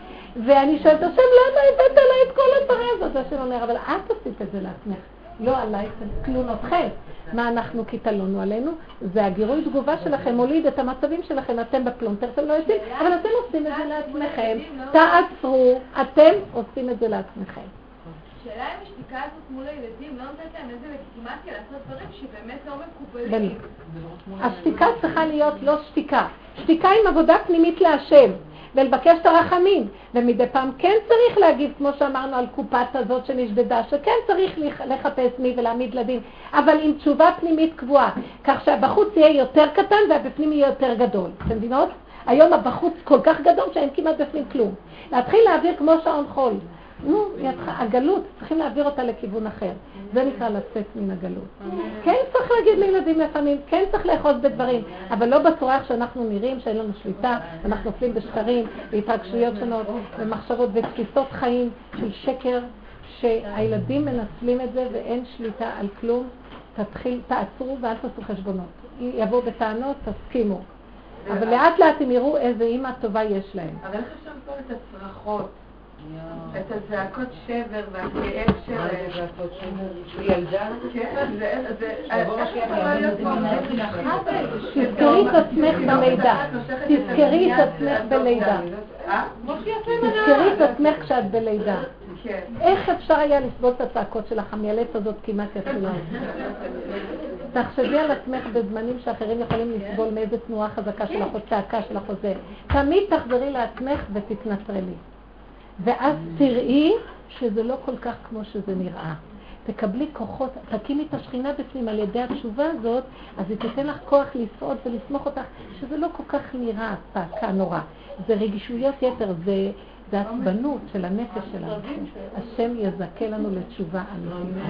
ואני שואלת, השם, למה הבאת עליי את כל הדברים הזאת? השם אומר, אבל את עשית את זה לעצמך, לא עליי, תלונותכם. מה אנחנו כי תלונו עלינו? זה הגירוי תגובה שלכם, מוליד את המצבים שלכם, אתם בפלונטר, אתם לא יודעים, אבל אתם עושים את זה לעצמכם. תעצרו, אתם עושים את זה לעצמכם. השאלה אם השתיקה הזאת מול הילדים לא נותנת להם איזה לגיטימציה לעשות דברים שבאמת לא מקובלים. השתיקה צריכה להיות לא שתיקה. שתיקה עם עבודה פנימית להשם. ולבקש את הרחמים. ומדי פעם כן צריך להגיד, כמו שאמרנו על קופת הזאת שנשדדה, שכן צריך לחפש מי ולהעמיד לדין, אבל עם תשובה פנימית קבועה, כך שהבחוץ יהיה יותר קטן והבפנים יהיה יותר גדול. אתם מבינות? היום הבחוץ כל כך גדול שאין כמעט בפנים כלום. להתחיל להעביר כמו שעון חול. נו, הגלות, צריכים להעביר אותה לכיוון אחר. זה נקרא לצאת מן הגלות. כן צריך להגיד לילדים לפעמים, כן צריך לאחוז בדברים, אבל לא בצורה איך שאנחנו נראים, שאין לנו שליטה, אנחנו נופלים בשקרים, בהתרגשויות שונות, במחשבות ותפיסות חיים של שקר, שהילדים מנצלים את זה ואין שליטה על כלום. תתחיל, תעצרו ואל תעשו חשבונות. יבואו בטענות, תסכימו. אבל לאט לאט הם יראו איזה אימא טובה יש להם. אבל איך אפשר לפעול את הצרחות? את הזעקות שבר והכאב שלהם. ילדה? כן, זה... תזכרי את עצמך בלידה. תזכרי את עצמך בלידה. תזכרי את עצמך כשאת בלידה. כן. איך אפשר היה לסבול את הצעקות שלך? המיילת הזאת כמעט יתחילה. תחשבי על עצמך בזמנים שאחרים יכולים לסבול מאיזה תנועה חזקה שלך או צעקה שלך או זה. תמיד תחזרי לעצמך ותתנטרלי. ואז תראי שזה לא כל כך כמו שזה נראה. תקבלי כוחות, תקימי את השכינה בפנים על ידי התשובה הזאת, אז היא תיתן לך כוח לסעוד ולסמוך אותך, שזה לא כל כך נראה צעקה נורא. זה רגישויות יתר, זה, זה עצבנות של הנפש שלנו. השם יזכה לנו לתשובה אמיתית.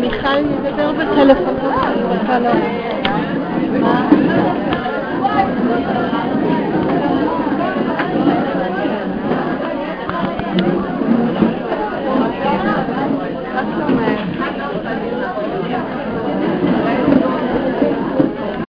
מיכל, נדבר בטלפון.